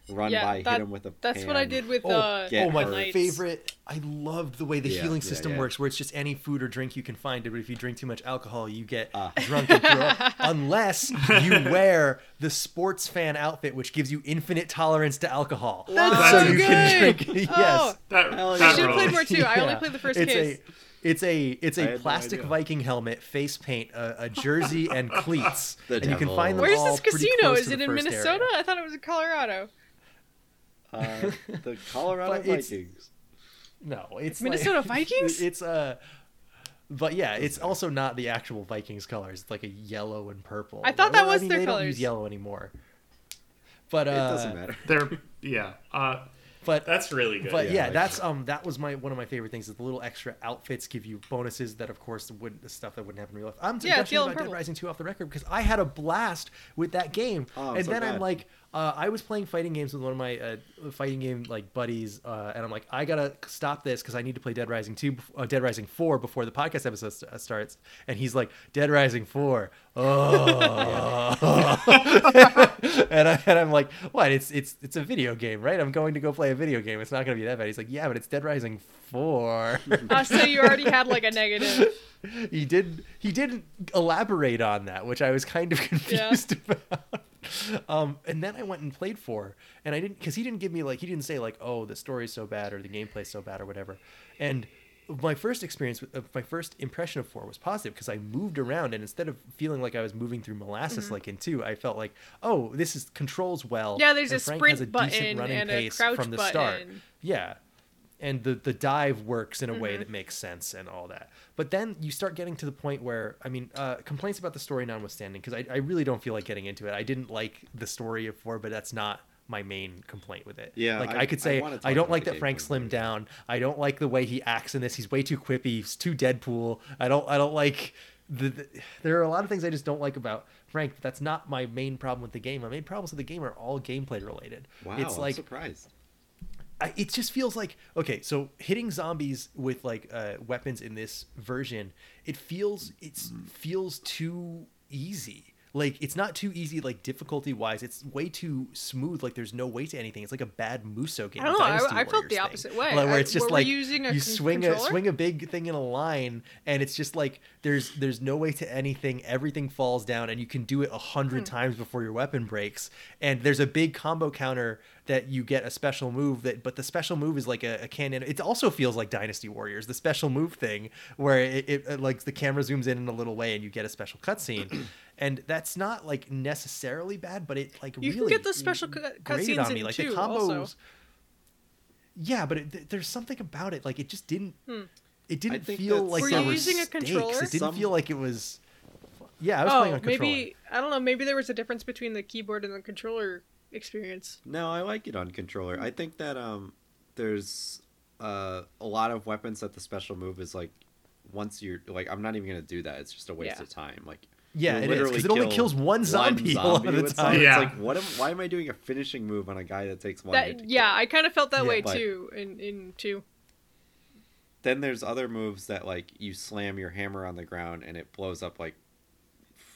run Yeah, by that- hit him with a That's what I did with Oh, uh, oh, my hurt. Favorite! I loved the way the Yeah, healing yeah, system yeah. works, where it's just any food or drink you can find. But if you drink too much alcohol, you get Ah. drunk and throw. Unless you wear the sports fan outfit, which gives you infinite tolerance to alcohol. That's so so you can good. drink. Oh. yes, that, Hell that yeah. I should have played more too. I only played the first it's case. A, it's a it's a had no plastic. Viking helmet, face paint, a, a jersey, and cleats, The and you can devil. find them Where's all this pretty casino? close Is it in Minnesota? area. I thought it was in Colorado. Uh, the Colorado Vikings No, it's Minnesota like, Vikings? It's uh but yeah, it's also not the actual Vikings colors. It's like a yellow and purple. I thought that Well, was mean, their they don't colors. use yellow anymore. But uh, it doesn't matter They're yeah. Uh, But that's really good. but Yeah, yeah, like- that's um that was my one of my favorite things. Is the little extra outfits give you bonuses that of course would the stuff that wouldn't happen in real life. I'm Yeah, gushing teal about Dead. Rising 2 off the record because I had a blast with that game. Oh, I'm and so then I'm like uh, I was playing fighting games with one of my uh, fighting game like buddies, uh, and I'm like, I gotta stop this because I need to play Dead Rising two, uh, Dead Rising four before the podcast episode st- uh, starts. And he's like, Dead Rising four, oh, and, I, and I'm like, what? It's it's it's a video game, right? I'm going to go play a video game. It's not gonna be that bad. He's like, yeah, but it's Dead Rising four. Uh, so you already had like a negative. he did he didn't elaborate on that, which I was kind of confused about. Um, and then I went and played four, and I didn't because he didn't give me like he didn't say like oh the story's so bad or the gameplay's so bad or whatever. And my first experience, with, uh, my first impression of four was positive because I moved around and instead of feeling like I was moving through molasses like in two, I felt like oh this is controls well. Mm-hmm. Yeah, there's a Frank sprint a button and a crouch from the start. button. Yeah. And the, the dive works in a Mm-hmm. way that makes sense and all that. But then you start getting to the point where, I mean, uh, complaints about the story notwithstanding, because I, I really don't feel like getting into it. I didn't like the story of 4, but that's not my main complaint with it. Yeah, Like, I, I- could say, wanna I, don't like that Frank slimmed down. I don't like the way he acts in this. He's way too quippy. He's too Deadpool. I don't, I don't like. The, the, there are a lot of things I just don't like about Frank. But that's not my main problem with the game. My main problems with the game are all gameplay related. wow it's I'm like surprised I, it just feels like okay so hitting zombies with like uh, weapons in this version it feels it feels too easy like it's not too easy like difficulty wise it's way too smooth like there's no way to anything. It's like a bad musou game I don't know, I- I felt the thing. opposite way. like, where I- it's just like you con- swing a swing a big thing in a line and it's just like there's there's no way to anything. Everything falls down and you can do it a hundred Hmm. times before your weapon breaks. And there's a big combo counter that you get a special move that but the special move is like a, a cannon. It also feels like dynasty warriors the special move thing where it, it, it like the camera zooms in in a little way and you get a special cutscene and that's not like necessarily bad but it like You really get those special cu- cutscenes on me like two the combos also. yeah, but it, th- there's something about it. Like it just didn't. It didn't feel like Were there you were using a controller? It didn't Some- feel like it was. Yeah, I was playing Oh, on controller. maybe I don't know. Maybe there was a difference between the keyboard and the controller experience. No, I like it on controller. I think that um, there's uh, a lot of weapons that the special move is like once you're like I'm not even gonna do that. It's just a waste Yeah. of time. Like Yeah, you'll it is, 'cause literally it only kills one zombie a lot of the with time. Yeah. It's like what am why am I doing a finishing move on a guy that takes one hit That to yeah, kill? I kind of felt that Yeah, way but- too in in two. Then there's other moves that like you slam your hammer on the ground and it blows up like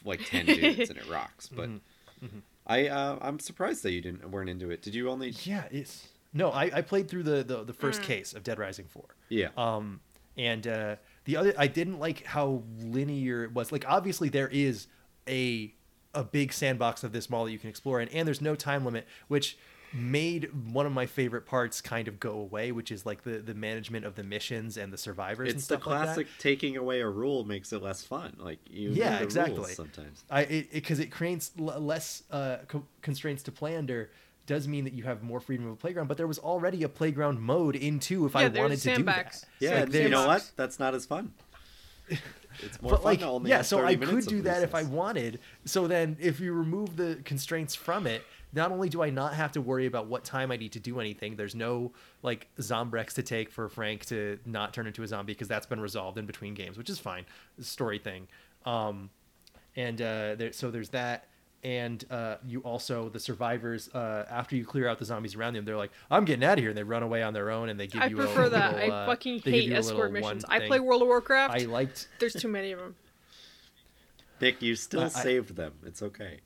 like ten dudes and it rocks. But Mm-hmm. I uh, I'm surprised that you didn't weren't into it. Did you only? Yeah, it's no. I, I played through the, the the Mm. first case of Dead Rising four. Yeah. Um, and uh, the other, I didn't like how linear it was. Like, obviously, there is a a big sandbox of this mall that you can explore in, and there's no time limit, which made one of my favorite parts kind of go away, which is like the the management of the missions and the survivors and it's the stuff like that. classic taking away a rule makes it less fun. Like you Yeah, exactly. sometimes. I it because it, creates l- less uh, co- constraints to play under does mean that you have more freedom of a playground. But there was already a playground mode in two if Yeah, I there's wanted to do that. Yeah, Like, and you know what? That's not as fun. It's more but fun like to only yeah, have so I could do that if I wanted. So then, if you remove the constraints from it, not only do I not have to worry about what time I need to do anything, there's no like Zombrex to take for Frank to not turn into a zombie because that's been resolved in between games, which is fine, story thing. Um, and uh, there, so there's that. And uh, you also the survivors uh, after you clear out the zombies around them, they're like, "I'm getting out of here," and they run away on their own, and they give I you. prefer a that. little, I uh, fucking hate you a little escort missions. I play World of Warcraft. I liked There's too many of them. Nick, you still I- I- saved them. It's okay.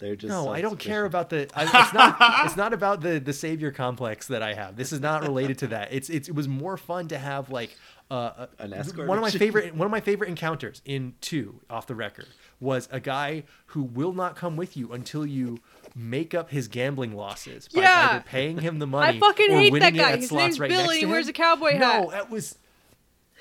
They're just No, I don't care about the. I, it's not. it's not about the the savior complex that I have. This is not related to that. It's, it's it was more fun to have like uh, An escort one of my mission. favorite one of my favorite encounters in two off the record was a guy who will not come with you until you make up his gambling losses by Yeah. either paying him the money I fucking or hate winning that guy. His slots name's right Billy. next to He wears a cowboy hat. no, hat. that was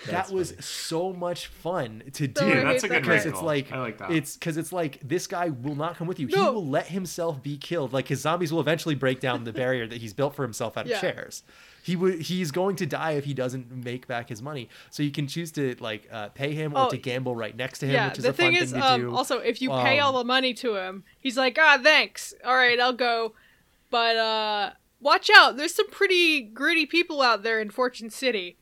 That's that was funny. so much fun to do. Yeah, Yeah, that's a good guy. because it's like I like that. it's because it's like this guy will not come with you. He will let himself be killed. Like his zombies will eventually break down the barrier that he's built for himself out of Yeah. chairs. He would he's going to die if he doesn't make back his money. So you can choose to like uh, pay him or Oh, to gamble right next to him, Yeah, which is the a fun thing is, thing to um, do. also if you pay all Um, the money to him, he's like, ah, thanks. All right, I'll go. But uh, watch out. There's some pretty gritty people out there in Fortune City.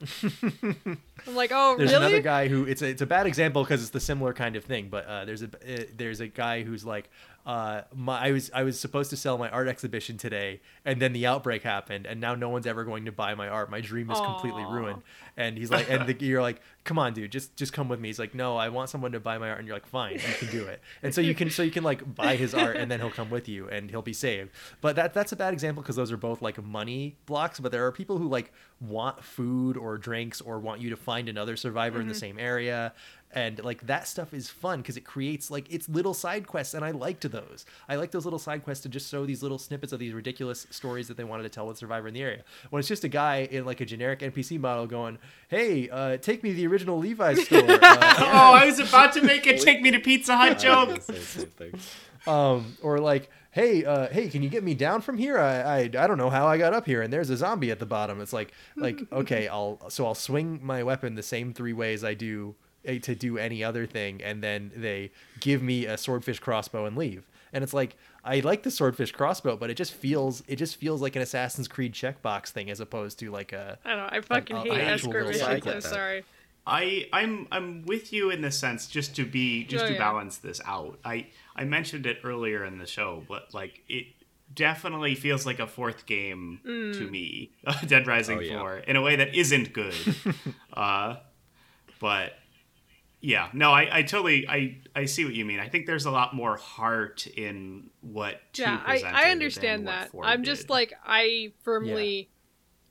I'm like, oh, There's really? another guy who it's a, it's a bad example because it's the similar kind of thing. But uh, there's a uh, there's a guy who's like, uh, my I was I was supposed to sell my art exhibition today, and then the outbreak happened, and now no one's ever going to buy my art. My dream is completely ruined. And he's like, and the, you're like, come on, dude, just just come with me. He's like, no, I want someone to buy my art, and you're like, fine, you can do it. And so you can so you can like buy his art, and then he'll come with you, and he'll be saved. But that that's a bad example because those are both like money blocks. But there are people who like want food or drinks or want you to find another survivor in the same area and like that stuff is fun because it creates like it's little side quests and i liked those. I like those little side quests to just show these little snippets of these ridiculous stories that they wanted to tell with survivor in the area. When it's just a guy in like a generic npc model going hey uh, take me to the original levi's store. Uh, Oh, I was about to make a take me to Pizza Hut I joke. gonna say the same thing. um, or like hey uh, hey can you get me down from here? I, I i don't know how i got up here and there's a zombie at the bottom. It's like like okay i'll so i'll swing my weapon the same three ways i do to do any other thing and then they give me a swordfish crossbow and leave and it's like i like the swordfish crossbow but it just feels it just feels like an assassin's creed checkbox thing as opposed to like a I don't know. i fucking an, hate escort missions i'm quest. sorry. I I'm I'm with you in the sense just to be just Oh, to yeah. balance this out. I I mentioned it earlier in the show, but like it definitely feels like a fourth game Mm. to me, Dead Rising Oh, yeah. 4, in a way that isn't good. uh, but yeah, no, I, I totally I I see what you mean. I think there's a lot more heart in what Yeah, I, I understand that. I'm just like I firmly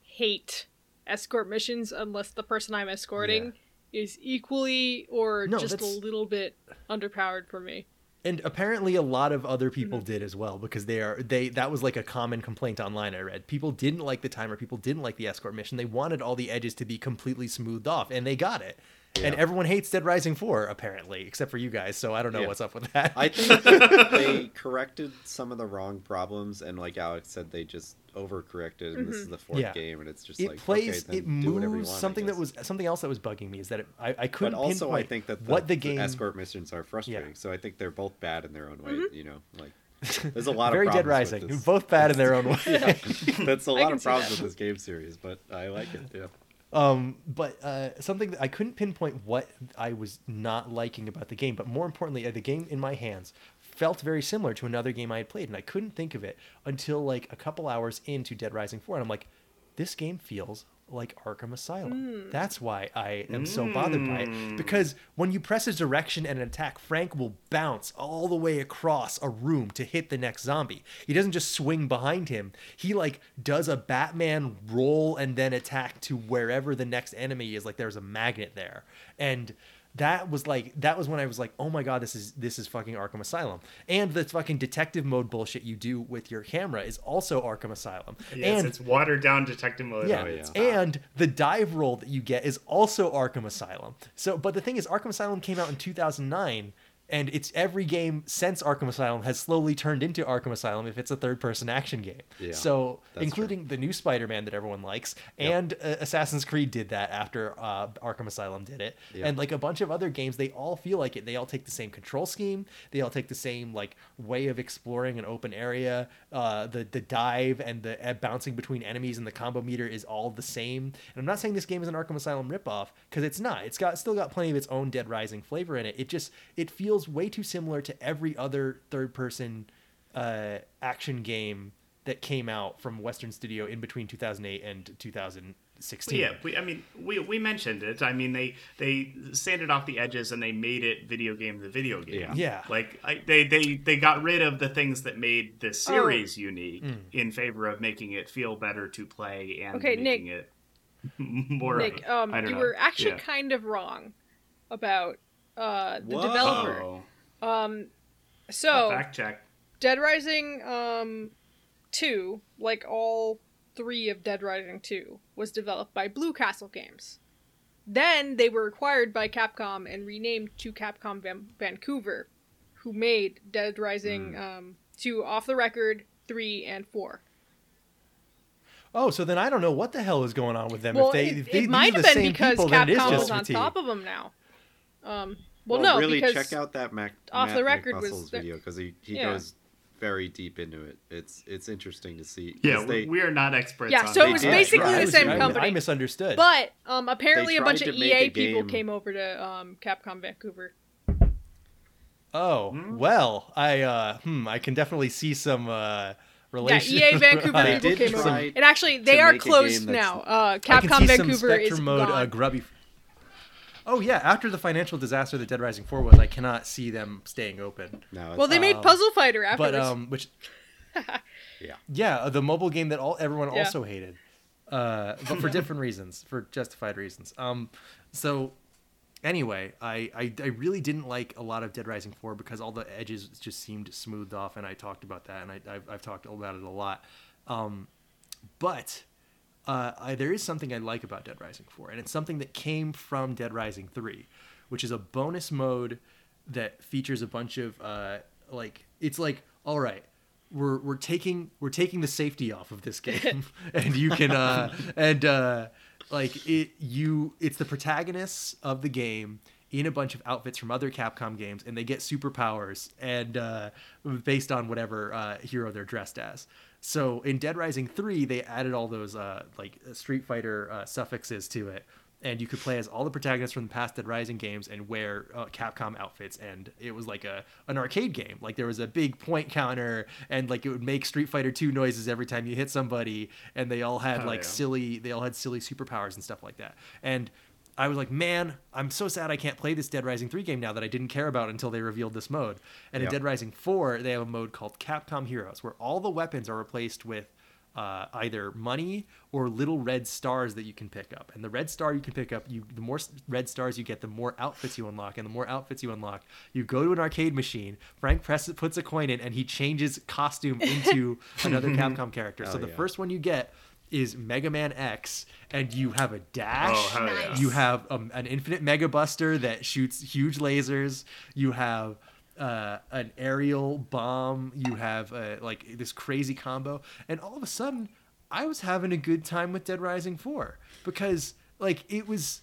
hate escort missions unless the person I'm escorting is equally or No, just a little bit underpowered for me. and apparently a lot of other people Mm-hmm. did as well because they are they that was like a common complaint online i read people didn't like the timer people didn't like the escort mission they wanted all the edges to be completely smoothed off and they got it And everyone hates Dead Rising 4 apparently, except for you guys. So I don't know Yeah. what's up with that. I think they corrected some of the wrong problems, and like Alex said, they just overcorrected. And this is the fourth Yeah. game, and it's just it like plays okay, it then do whatever you moves want, something that was something else that was bugging me is that it, I, I couldn't also, I think that the, what the game escort missions are frustrating. Yeah. So I think they're both bad in their own way. Mm-hmm. You know, like there's a lot of very of Dead Rising, both bad in their own way. That's a lot of problems with this game series, but I like it. Yeah. Um, but uh, something that I couldn't pinpoint what I was not liking about the game, but more importantly, uh, the game in my hands felt very similar to another game I had played, and I couldn't think of it until like a couple hours into Dead Rising 4, and I'm like, this game feels like Arkham Asylum. Hmm. That's why I am so bothered by it. Hmm. Because when you press a direction and an attack, Frank will bounce all the way across a room to hit the next zombie. He doesn't just swing behind him. He like does a Batman roll and then attack to wherever the next enemy is. Like there's a magnet there. And that was like that was when I was like, oh my god, this is this is fucking Arkham Asylum. And the fucking detective mode bullshit you do with your camera is also Arkham Asylum. Yes, and it's watered down detective mode. yeah, Oh, it's and the dive roll that you get is also Arkham Asylum. So, but the thing is, Arkham Asylum came out in 2009, and it's every game since Arkham Asylum has slowly turned into Arkham Asylum if it's a third-person action game. Yeah, so, including the new Spider-Man that everyone likes, and uh, Assassin's Creed did that after uh, Arkham Asylum did it, Yep. and like a bunch of other games, they all feel like it. They all take the same control scheme. They all take the same like way of exploring an open area. Uh, the the dive and the uh, bouncing between enemies and the combo meter is all the same. And I'm not saying this game is an Arkham Asylum ripoff because it's not. It's got still got plenty of its own Dead Rising flavor in it. It just it feels way too similar to every other third person uh, action game that came out from Western Studio in between 2008 and 2016. Yeah, we, I mean, we, we mentioned it. I mean, they they sanded off the edges and they made it video game the video game. Yeah. Yeah. Like I, they they they got rid of the things that made the series Oh. unique Mm. in favor of making it feel better to play and Okay, making Nick. it more. Nick, of, um, I don't you know. were actually Yeah. kind of wrong about uh, the Whoa. developer. Oh, So, fact check. Dead Rising um, 2, like all three of Dead Rising 2, was developed by Blue Castle Games. Then they were acquired by Capcom and renamed to Capcom Van- Vancouver, who made Dead Rising um, 2 off the record, 3, and 4. Oh, so then I don't know what the hell is going on with them. Well, if they, it, if they, these might are have the been same because people, then Capcom just was on fatigue. top of them now. Um, well, Well, no, really because check out that Mac, Off Matt the Record was McMuscle's the- video because he, he Yeah. goes very deep into it. It's it's interesting to see. Yeah, they, we are not experts. Yeah, on so it was basically try. the same I- I company. I misunderstood. But um, apparently a bunch of EA a people came over to um, Capcom Vancouver. oh, Hmm? well, I uh, hmm, I can definitely see some uh, Yeah. EA Vancouver people came over. try And actually, they are closed now. Uh, I can Capcom see Vancouver some Spectrum is mode uh, gone. grubby. Oh yeah, after the financial disaster that Dead Rising 4 was, I cannot see them staying open. no, well, they made Puzzle Fighter after. But um, which yeah. yeah, uh, the mobile game that all everyone Yeah. also hated, uh, but for different reasons, for justified reasons. Um, so anyway, I, I I really didn't like a lot of Dead Rising 4 because all the edges just seemed smoothed off, and I talked about that, and I I've, I've talked about it a lot. Um, but uh, I, there is something I like about Dead Rising 4, and it's something that came from Dead Rising 3, which is a bonus mode that features a bunch of uh, like it's like all right. We're, we're taking we're taking the safety off of this game and you can uh and uh like it you it's the protagonists of the game in a bunch of outfits from other Capcom games and they get superpowers and uh based on whatever uh hero they're dressed as. So in Dead Rising 3 they added all those uh like Street Fighter uh, suffixes to it and you could play as all the protagonists from the past Dead Rising games and wear uh, Capcom outfits, and it was like a an arcade game. Like there was a big point counter, and like it would make Street Fighter Two noises every time you hit somebody, and they all had Oh, like yeah. silly, they all had silly superpowers and stuff like that. And I was like, man, I'm so sad I can't play this Dead Rising 3 game now that I didn't care about until they revealed this mode. And in Dead Rising 4, they have a mode called Capcom Heroes, where all the weapons are replaced with uh, either money or little red stars that you can pick up. And the red star you can pick up, you the more red stars you get, the more outfits you unlock. And the more outfits you unlock, you go to an arcade machine. Frank presses, puts a coin in, and he changes costume into another Capcom character. so Oh, the yeah. first one you get is Mega Man X, and you have a dash. Oh, yeah. You have um, an infinite Mega Buster that shoots huge lasers. You have uh, an aerial bomb. You have uh, like this crazy combo, and all of a sudden, I was having a good time with Dead Rising Four because like it was.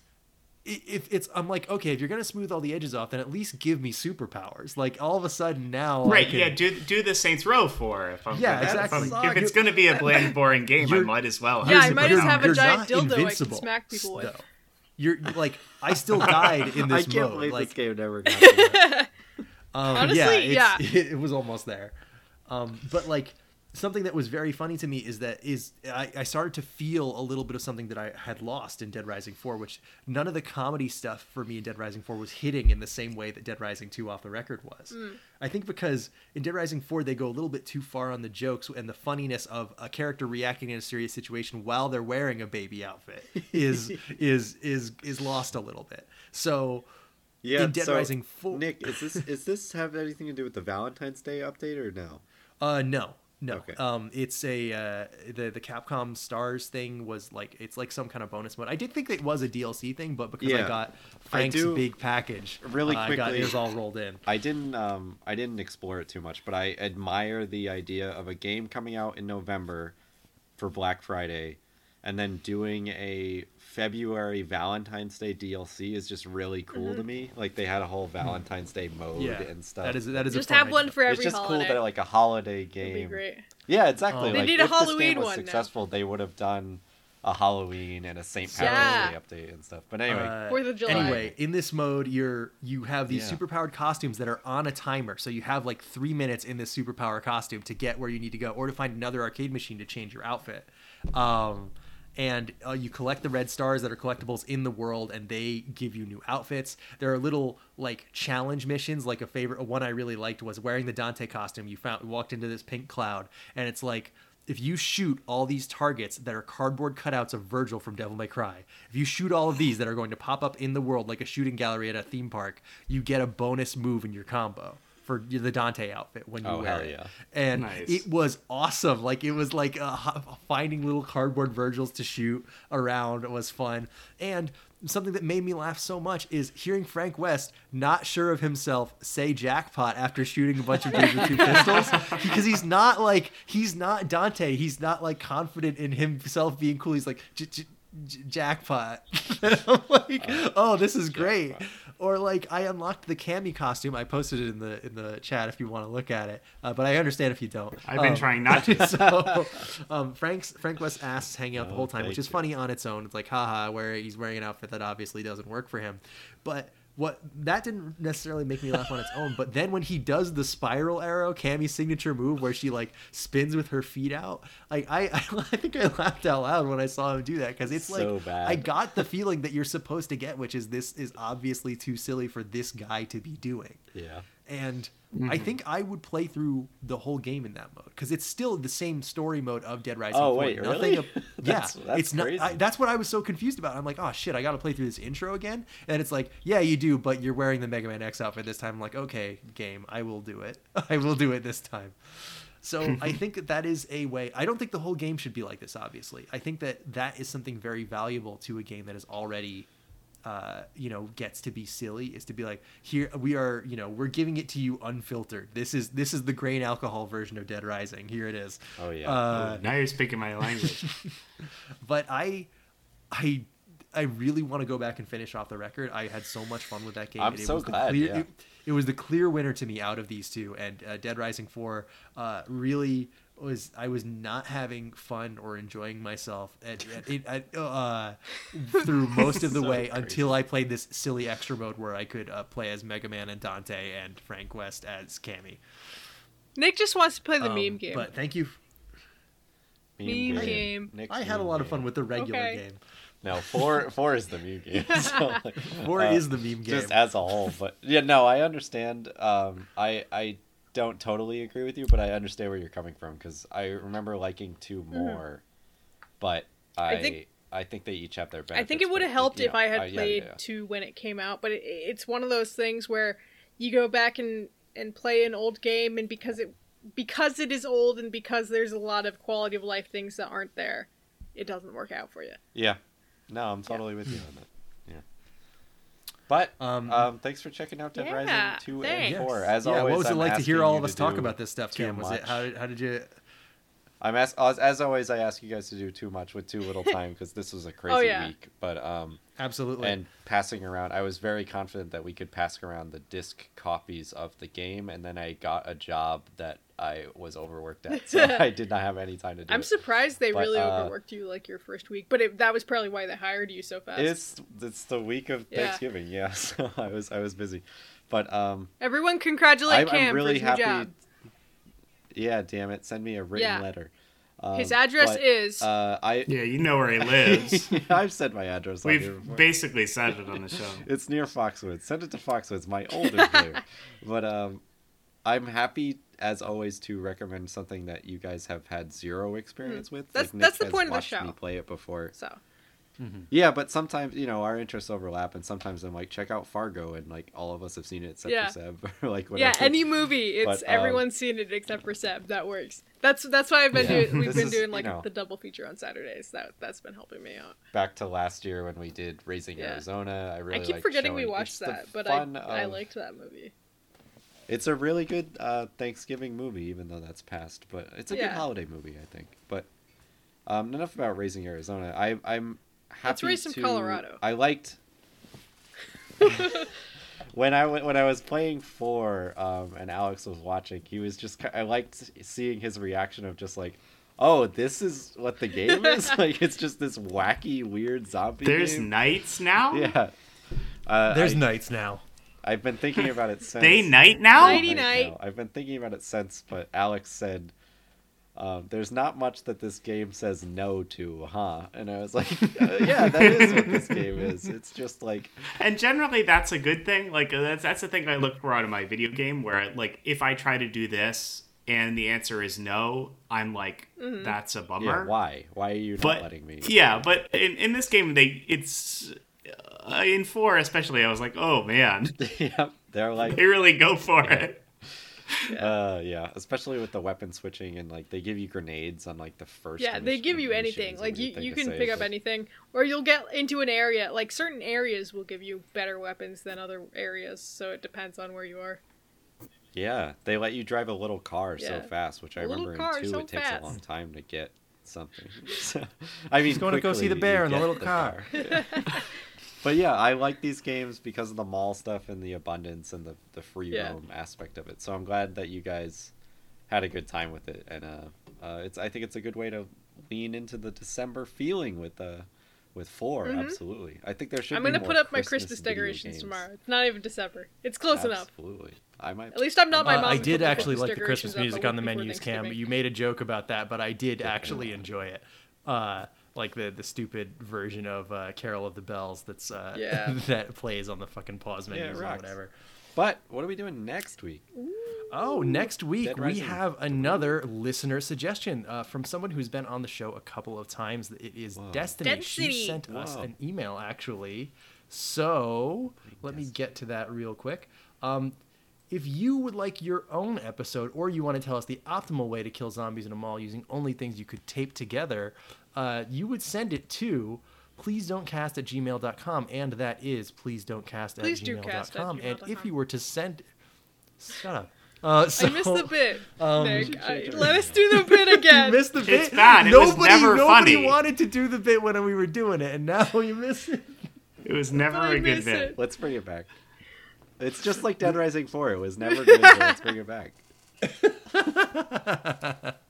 I- If it's, I'm like, okay, if you're gonna smooth all the edges off, then at least give me superpowers. Like all of a sudden now, I Right, can- yeah, do do the Saints Row for if I'm Yeah, if I'm- exactly. If, Suck. it's gonna be a bland, boring game, I You're- might as well. Yeah, I might You're- just have a you're giant dildo I can smack people with. though. You're like, I still died in this I can't mode. believe like, this game never got. Um, Honestly, yeah, yeah. It, it was almost there. Um, but like something that was very funny to me is that is I, I started to feel a little bit of something that I had lost in Dead Rising 4, which none of the comedy stuff for me in Dead Rising 4 was hitting in the same way that Dead Rising 2 off the record was. I think because in Dead Rising 4 they go a little bit too far on the jokes and the funniness of a character reacting in a serious situation while they're wearing a baby outfit is is is is lost a little bit. So Yeah, in Dead so, Rising 4 Nick, is this is this have anything to do with the Valentine's Day update or no? Uh, no, no. Okay. Um, it's a uh, the the Capcom Stars thing was like it's like some kind of bonus mode. I did think it was a DLC thing, but because I got Frank's do- big package, really uh, I got quickly- it was all rolled in. I didn't um I didn't explore it too much, but I admire the idea of a game coming out in November for Black Friday and then doing a February Valentine's Day DLC is just really cool to me. Like they had a whole Valentine's Day mode Yeah, and stuff. that is that is Just fun have one idea. for it's just holiday. cool that like a holiday game. great. Yeah, exactly. Oh. They like, need a if this game Halloween was one now. successful, they would have done a Halloween and a St. Patrick's Yeah. Day update and stuff. But anyway, Uh, Fourth of July. Anyway, in this mode, you're you have these Yeah. superpowered costumes that are on a timer, so you have like three minutes in this superpower costume to get where you need to go, or to find another arcade machine to change your outfit. Um, and uh, you collect the red stars that are collectibles in the world, and they give you new outfits. There are little like challenge missions, like a favorite one I really liked was wearing the Dante costume. You found walked into this pink cloud, and it's like if you shoot all these targets that are cardboard cutouts of Virgil from Devil May Cry, if you shoot all of these that are going to pop up in the world like a shooting gallery at a theme park, you get a bonus move in your combo for the Dante outfit when you Oh, wear hell it. yeah. And Nice. it was awesome. Like it was like uh, h- finding little cardboard Virgils to shoot around was fun. And something that made me laugh so much is hearing Frank West, not sure of himself, say jackpot after shooting a bunch of dudes with two pistols because he's not like he's not Dante. He's not like confident in himself being cool. He's like "J- j- j- jackpot. I'm like, oh, this is great. Or like I unlocked the Cammy costume. I posted it in the in the chat if you want to look at it. Uh, but I understand if you don't. I've been Um, trying not to. so um, Frank's Frank West's ass is hanging out the Oh, whole time, which is you. funny on its own. It's like, haha, where he's wearing an outfit that obviously doesn't work for him. But what that didn't necessarily make me laugh on its own. But then when he does the spiral arrow, Cammy's signature move, where she like spins with her feet out, like I I, think I laughed out loud when I saw him do that because it's So like bad. I got the feeling that you're supposed to get, which is this is obviously too silly for this guy to be doing yeah. And Mm-hmm. I think I would play through the whole game in that mode because it's still the same story mode of Dead Rising. Oh, 4. wait, Nothing really? ab- yeah, That's- that's it's not. crazy. I, that's what I was so confused about. I'm like, oh shit, I got to play through this intro again, and it's like, yeah, you do, but you're wearing the Mega Man X outfit this time. I'm like, okay, game, I will do it. I will do it this time. So I think that that is a way. I don't think the whole game should be like this. Obviously, I think that that is something very valuable to a game that is already uh, you know gets to be silly is to be like here we are you know we're giving it to you unfiltered this is this is the grain alcohol version of dead rising here it is Oh, yeah. uh, now you're speaking my language. but i i i really want to go back and finish off the record i had so much fun with that game I'm and it so was the glad, clear, yeah. it, it was the clear winner to me out of these two and uh, dead rising 4 uh, really was I was not having fun or enjoying myself at, at, it- at, uh, through most of the So way crazy. until I played this silly extra mode where I could uh, play as Mega Man and Dante and Frank West as Cammy. Nick just wants to play the Um, meme game. But thank you. Meme game. Nick's I had a meme lot of fun with the regular Okay. game. No, four four is the meme game. So, like, Four uh, is the meme game. just as a whole. But yeah, no, I understand. Um, I I don't totally agree with you, but I understand where you're coming from because I remember liking two more, but I I Mm-hmm. think- think, they each have their I think it would have helped you if know, I had uh, played yeah, yeah. two when it came out, but it, it's one of those things where you go back and and play an old game, and because it because it is old and because there's a lot of quality of life things that aren't there, it doesn't work out for you. Yeah. No, I'm totally with you on that. Yeah. But um, Um, thanks for checking out Dead Yeah, Rising two thanks. and four. As yeah, always, what was it I'm like to hear all of us talk about this stuff, too Cam? Was it much. how, how did you? I'm ask as, as always. I ask you guys to do too much with too little time because this was a crazy Oh, yeah. week. But um, Absolutely. and passing around, I was very confident that we could pass around the disc copies of the game, and then I got a job that I was overworked at, so I did not have any time to do I'm it. surprised they But, really uh, overworked you like your first week, but it, that was probably why they hired you so fast. It's it's the week of Yeah. Thanksgiving, yeah. So I was I was busy, but um, Everyone congratulate I'm, Cam I'm really for his happy. job. Yeah, damn it! Send me a written Yeah. letter. Um, His address but, is Uh, I Yeah, you know where he lives. I've said my address. on here We've before. basically said it on the show. It's near Foxwoods. Send it to Foxwoods. My older there. But um, I'm happy as always to recommend something that you guys have had zero experience with. Mm. That's- Nick that's the point of the watched show. Me play it before. so. Yeah, but sometimes you know our interests overlap, and sometimes I'm like, check out Fargo, and like all of us have seen it except Yeah. for Seb, or like whatever. Yeah, any movie, it's But, um, everyone's seen it except for Seb. That works. That's that's why I've been Yeah. doing. We've This been is, doing you like know- the double feature on Saturdays. That that's been helping me out. back to last year when we did Raising Yeah. Arizona. I really I keep forgetting we watched that, but I I liked that movie. It's a really good uh, Thanksgiving movie, even though that's past. But it's a good holiday movie, I think. But um, enough about Raising Arizona. I, I'm happy Let's raise some. Colorado. I liked when I w- when I was playing four, um, and Alex was watching. He was just. I liked seeing his reaction of just like. Oh, this is what the game is. like it's just this wacky, weird zombie. There's game. nights now. yeah. Uh, There's I, nights now. I've been thinking about it since. Day night now. Nighty Night night. now. I've been thinking about it since, but Alex said, um, "There's not much that this game says no to, huh?" And I was like, uh, "Yeah, that is what this game is. It's just like, And generally, that's a good thing. Like uh, that's that's the thing I look for out of my video game. Where like if I try to do this and the answer is no, I'm like, Mm-hmm. that's a yeah, bummer. why? Why are you not But letting me?" yeah, but in in this game, they it's uh, in four especially. I was like, oh man, yeah, they're like, they really go for it. Uh, yeah, especially with the weapon switching and like they give you grenades on like the first. Yeah, they give you anything. Like you, you can pick up but- anything, or you'll get into an area. Like certain areas will give you better weapons than other areas, so it depends on where you are. Yeah, they let you drive a little car so fast, which I A little remember car in two. so it takes fast. a long time to get something. So, I mean, Just going to go see the bear in the get little car. but yeah, I like these games because of the mall stuff and the abundance and the the free Yeah. roam aspect of it. So I'm glad that you guys had a good time with it, and uh, uh, it's I think it's a good way to lean into the December feeling with uh with 4 Absolutely, I think there should. Mm-hmm. I'm be gonna more put up my Christmas Christmas decorations tomorrow. It's not even December. It's close enough. Absolutely, I might. At least I'm not my Uh, mom. I did actually like the Christmas music on the menus, Cam. Thanksgiving. You made a joke about that, but I did actually enjoy it. Uh, like the the stupid version of uh, Carol of the Bells that's uh, Yeah. that plays on the fucking pause Yeah, menus or whatever. But what are we doing next week? Oh, next week Dead we Rising have another listener suggestion uh, from someone who's been on the show a couple of times. It is Destiny. She Destiny. sent us an email actually. So let me get to that real quick. Um, if you would like your own episode or you want to tell us the optimal way to kill zombies in a mall using only things you could tape together, uh, you would send it to please don't cast at gmail.com and that is please don't cast Please at do cast at gmail.com and if you were to send shut up uh, so, I missed the bit, um, Nick. I, let us do the bit again. You missed the bit. It's bad. It was nobody, never nobody funny. wanted to do the bit when we were doing it, and now you miss it. It was never I a good bit. it. Let's bring it back. It's just like Dead Rising 4. It was never good, but let's bring it back.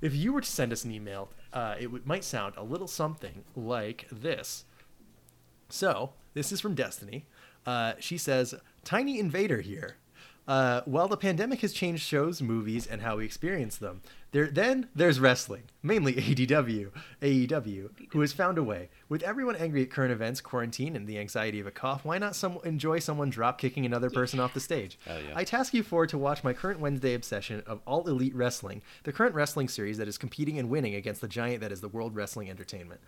If you were to send us an email, uh, it would, might sound a little something like this. So, this is from Destiny. Uh, she says, Tiny Invader here. Uh, while the pandemic has changed shows, movies, and how we experience them, there then there's wrestling, mainly ADW, AEW, who has found a way. With everyone angry at current events, quarantine, and the anxiety of a cough, why not some enjoy someone drop kicking another person off the stage? Yeah. I task you forward to watch my current Wednesday obsession of All Elite Wrestling, the current wrestling series that is competing and winning against the giant that is the World Wrestling Entertainment.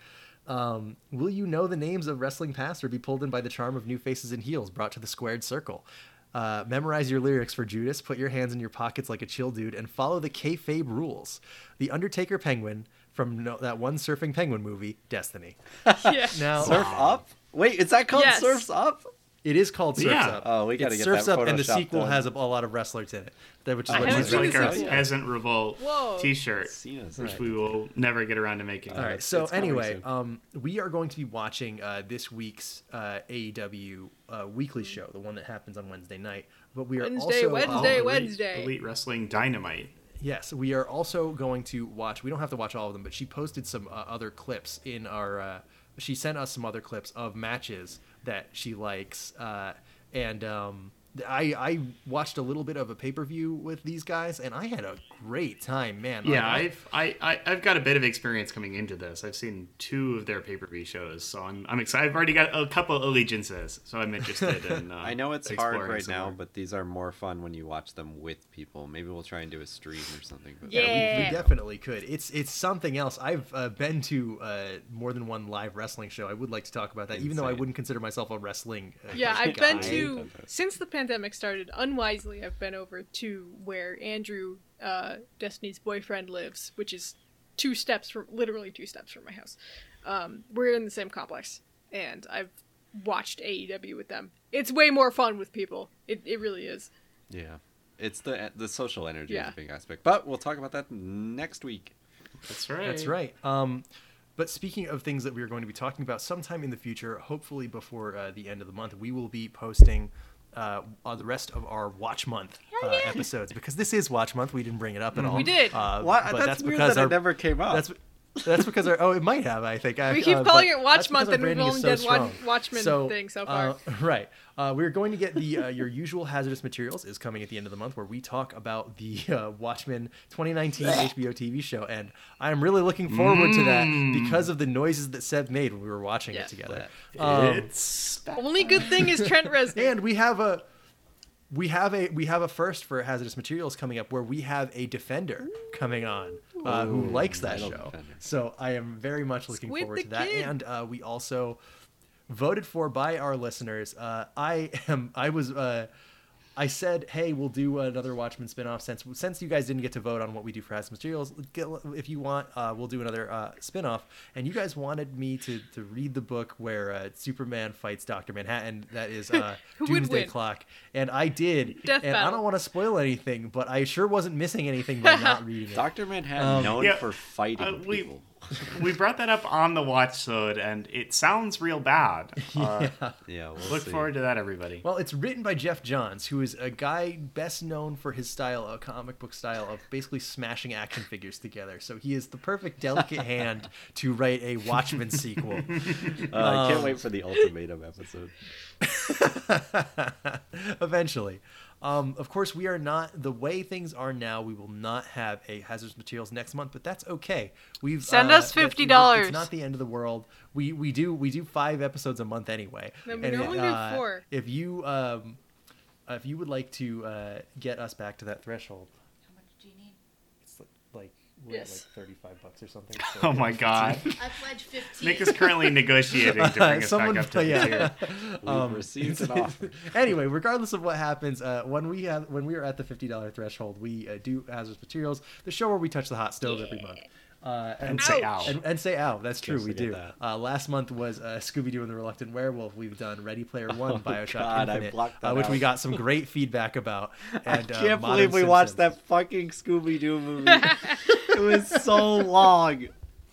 Um, will you know the names of wrestling past or be pulled in by the charm of new faces and heels brought to the squared circle? Uh, memorize your lyrics for Judas, put your hands in your pockets like a chill dude, and follow the kayfabe rules. The Undertaker Penguin from no, that one surfing penguin movie, Destiny. Yeah. Now, Surf Up? Wait, is that called Yes. Surf's Up? It is called Surfs Yeah. Up. Oh, we gotta get Surfs that Up, and the sequel done. has a, a lot of wrestlers in it, that- which is I what haven't she's seen It's like good our sequel. peasant revolt Whoa. T-shirt, which right. we will never get around to making. All right. So it's anyway, um, we are going to be watching uh, this week's uh, AEW uh, weekly show, the one that happens on Wednesday night. But we are Wednesday, also Wednesday, uh, Wednesday. Elite Wrestling Dynamite. Yes, we are also going to watch. We don't have to watch all of them, but she posted some uh, other clips in our. Uh, she sent us some other clips of matches that she likes, uh, and um, I I watched a little bit of a pay per view with these guys, and I had a great time, man. Yeah, I- I've I, I I've got a bit of experience coming into this. I've seen two of their pay per view shows, so I'm I'm excited. I've already got a couple allegiances, so I'm interested in. Uh, I know it's hard right some now, but these are more fun when you watch them with people. Maybe we'll try and do a stream or something. But Yeah. we, we definitely could. It's it's something else. I've uh, been to uh, more than one live wrestling show. I would like to talk about that, even though I wouldn't consider myself a wrestling. Uh, Yeah, I've guy. been to since the pandemic started. Unwisely, I've been over to where Andrew, uh, Destiny's boyfriend, lives, which is two steps from literally two steps from my house. Um, we're in the same complex, and I've watched AEW with them. It's way more fun with people. It it really is. yeah, it's the the social energy Yeah. is a big aspect. But we'll talk about that next week. That's right. That's right. Um, but speaking of things that we are going to be talking about sometime in the future, hopefully before uh, the end of the month, we will be posting uh, uh, the rest of our Watch Month uh, episodes because this is Watch Month. We didn't bring it up at all. We did. Uh, What? but That's weird because that it never came up. That's that's because our oh it might have I think I, We keep uh, calling it Watch Month and we've branding is only so done Watch- strong. Watchmen thing so far. uh, right uh, we're going to get the uh, your usual hazardous materials is coming at the end of the month where we talk about the uh, Watchmen 2019 HBO TV show and I am really looking forward to that because of the noises that Seb made when we were watching Yeah. it together. Um, It's Only good thing is Trent Reznor. and we have a we have a we have a first for hazardous materials coming up where we have a defender coming on uh, who likes that show Defender. so i am very much looking Squid forward the to that Kid. and uh, we also voted for by our listeners uh, i am i was uh, I said, "Hey, we'll do another Watchmen spinoff since since you guys didn't get to vote on what we do for Hazardous Materials. If you want, uh, we'll do another uh, spinoff." And you guys wanted me to to read the book where uh, Superman fights Doctor Manhattan. That is uh, Doomsday? Clock, and I did. Death and I don't want to spoil anything, but I sure wasn't missing anything by not reading it. Doctor Manhattan Um, known Yeah, for fighting uh, we- people. we brought that up on the watch load, and it sounds real bad. Uh, Yeah, we'll Look see. forward to that, everybody. Well, it's written by Geoff Johns, who is a guy best known for his style, a comic book style of basically smashing action figures together. So he is the perfect delicate hand to write a Watchmen sequel. Uh, I can't Um, wait for the ultimatum episode. Eventually. Um, of course, we are not the way things are now. We will not have a hazardous materials next month, but that's okay. We've Send uh, us $50. It's not the end of the world. We we do we do five episodes a month anyway. No, we And, normally do uh, four. If you um, uh, if you would like to uh, get us back to that threshold, How much do you need? it's like we're Yes. like thirty five bucks or something. Oh my god. I pledge 15. Nick is currently negotiating to bring us Someone- back up to the yeah. tier. We've Um, received an offer. anyway, regardless of what happens, uh, when we have when we are at the fifty dollar threshold, we uh, do hazardous materials, the show where we touch the hot stove every month. Uh, and, And say Ouch. ow. and, and say ow. That's true. Guess We do. that. Uh, last month was uh, Scooby Doo and the Reluctant Werewolf. We've done Ready Player One, Bioshock Oh, God, I Infinite, blocked uh, that which we got some great feedback about. And, I uh, can't Modern believe we watched that fucking Scooby Doo movie. it was so long.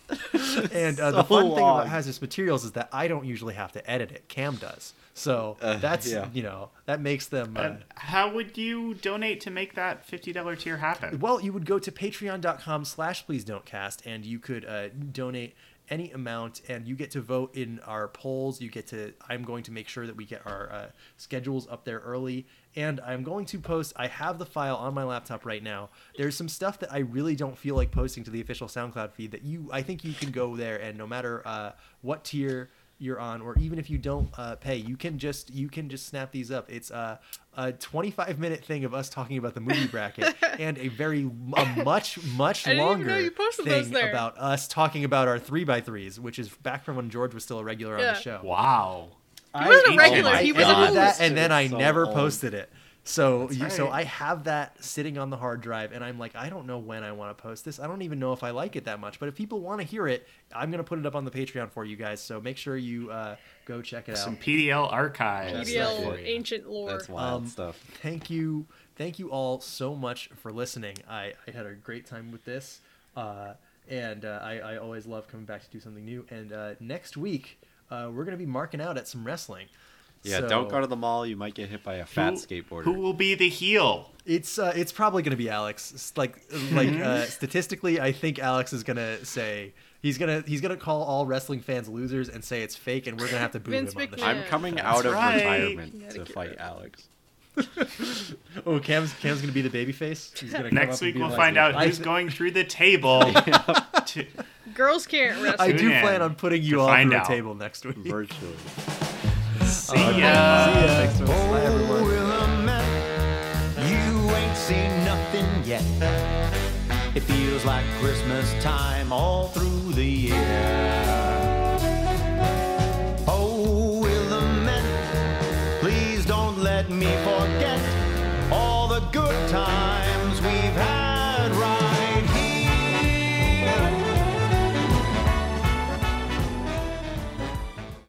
And uh, so the fun thing about hazardous materials is that I don't usually have to edit it. Cam does. So Uh, that's yeah. you know that makes them. Uh, And how would you donate to make that $50 tier happen? Well, you would go to patreon.com slash please don't cast and you could uh, donate any amount and you get to vote in our polls. You get to, I'm going to make sure that we get our uh, schedules up there early. And I'm going to post, I have the file on my laptop right now. There's some stuff that I really don't feel like posting to the official SoundCloud feed that you, I think you can go there and no matter uh, what tier you're on or even if you don't uh, pay you can just you can just snap these up it's uh, a 25 minute thing of us talking about the movie bracket and a very a much much I didn't even longer know you posted those thing about us talking about our 3 by 3s which is back from when george was still a regular on the show Wow. He wasn't a I- regular. I He was a edited that host. and then i So never old. posted it So you, so. I have that sitting on the hard drive, and I'm like, I don't know when I want to post this. I don't even know if I like it that much. But if people want to hear it, I'm gonna put it up on the Patreon for you guys. So make sure you uh, go check it out. Some PDL archives. That's PDL for ancient lore. That's wild Um, stuff. thank you thank you all so much for listening i, I had a great time with this uh, and uh, I, I always love coming back to do something new and uh, next week uh, we're going to be marking out at some wrestling Yeah, So, don't go to the mall. You might get hit by a fat Who- skateboarder. Who will be the heel? it's uh, it's probably going to be alex It's like like uh, statistically i think alex is going to say he's going to he's going to call all wrestling fans losers and say it's fake and we're going to have to boo Vince him on the McMahon. show. I'm coming out of right. retirement gotta fight rid Alex. oh cam's cam's going to be the baby face he's going to Next week we'll find out who's going through the table. to, Girls can't wrestle. i do plan on putting you to all find through a table next week Virtually. See See ya. ya. Thanks so much. Bye, everyone. You ain't seen nothing yet. It feels like Christmas time all through the year. Oh, Willamette, please don't let me forget all the good times we've had.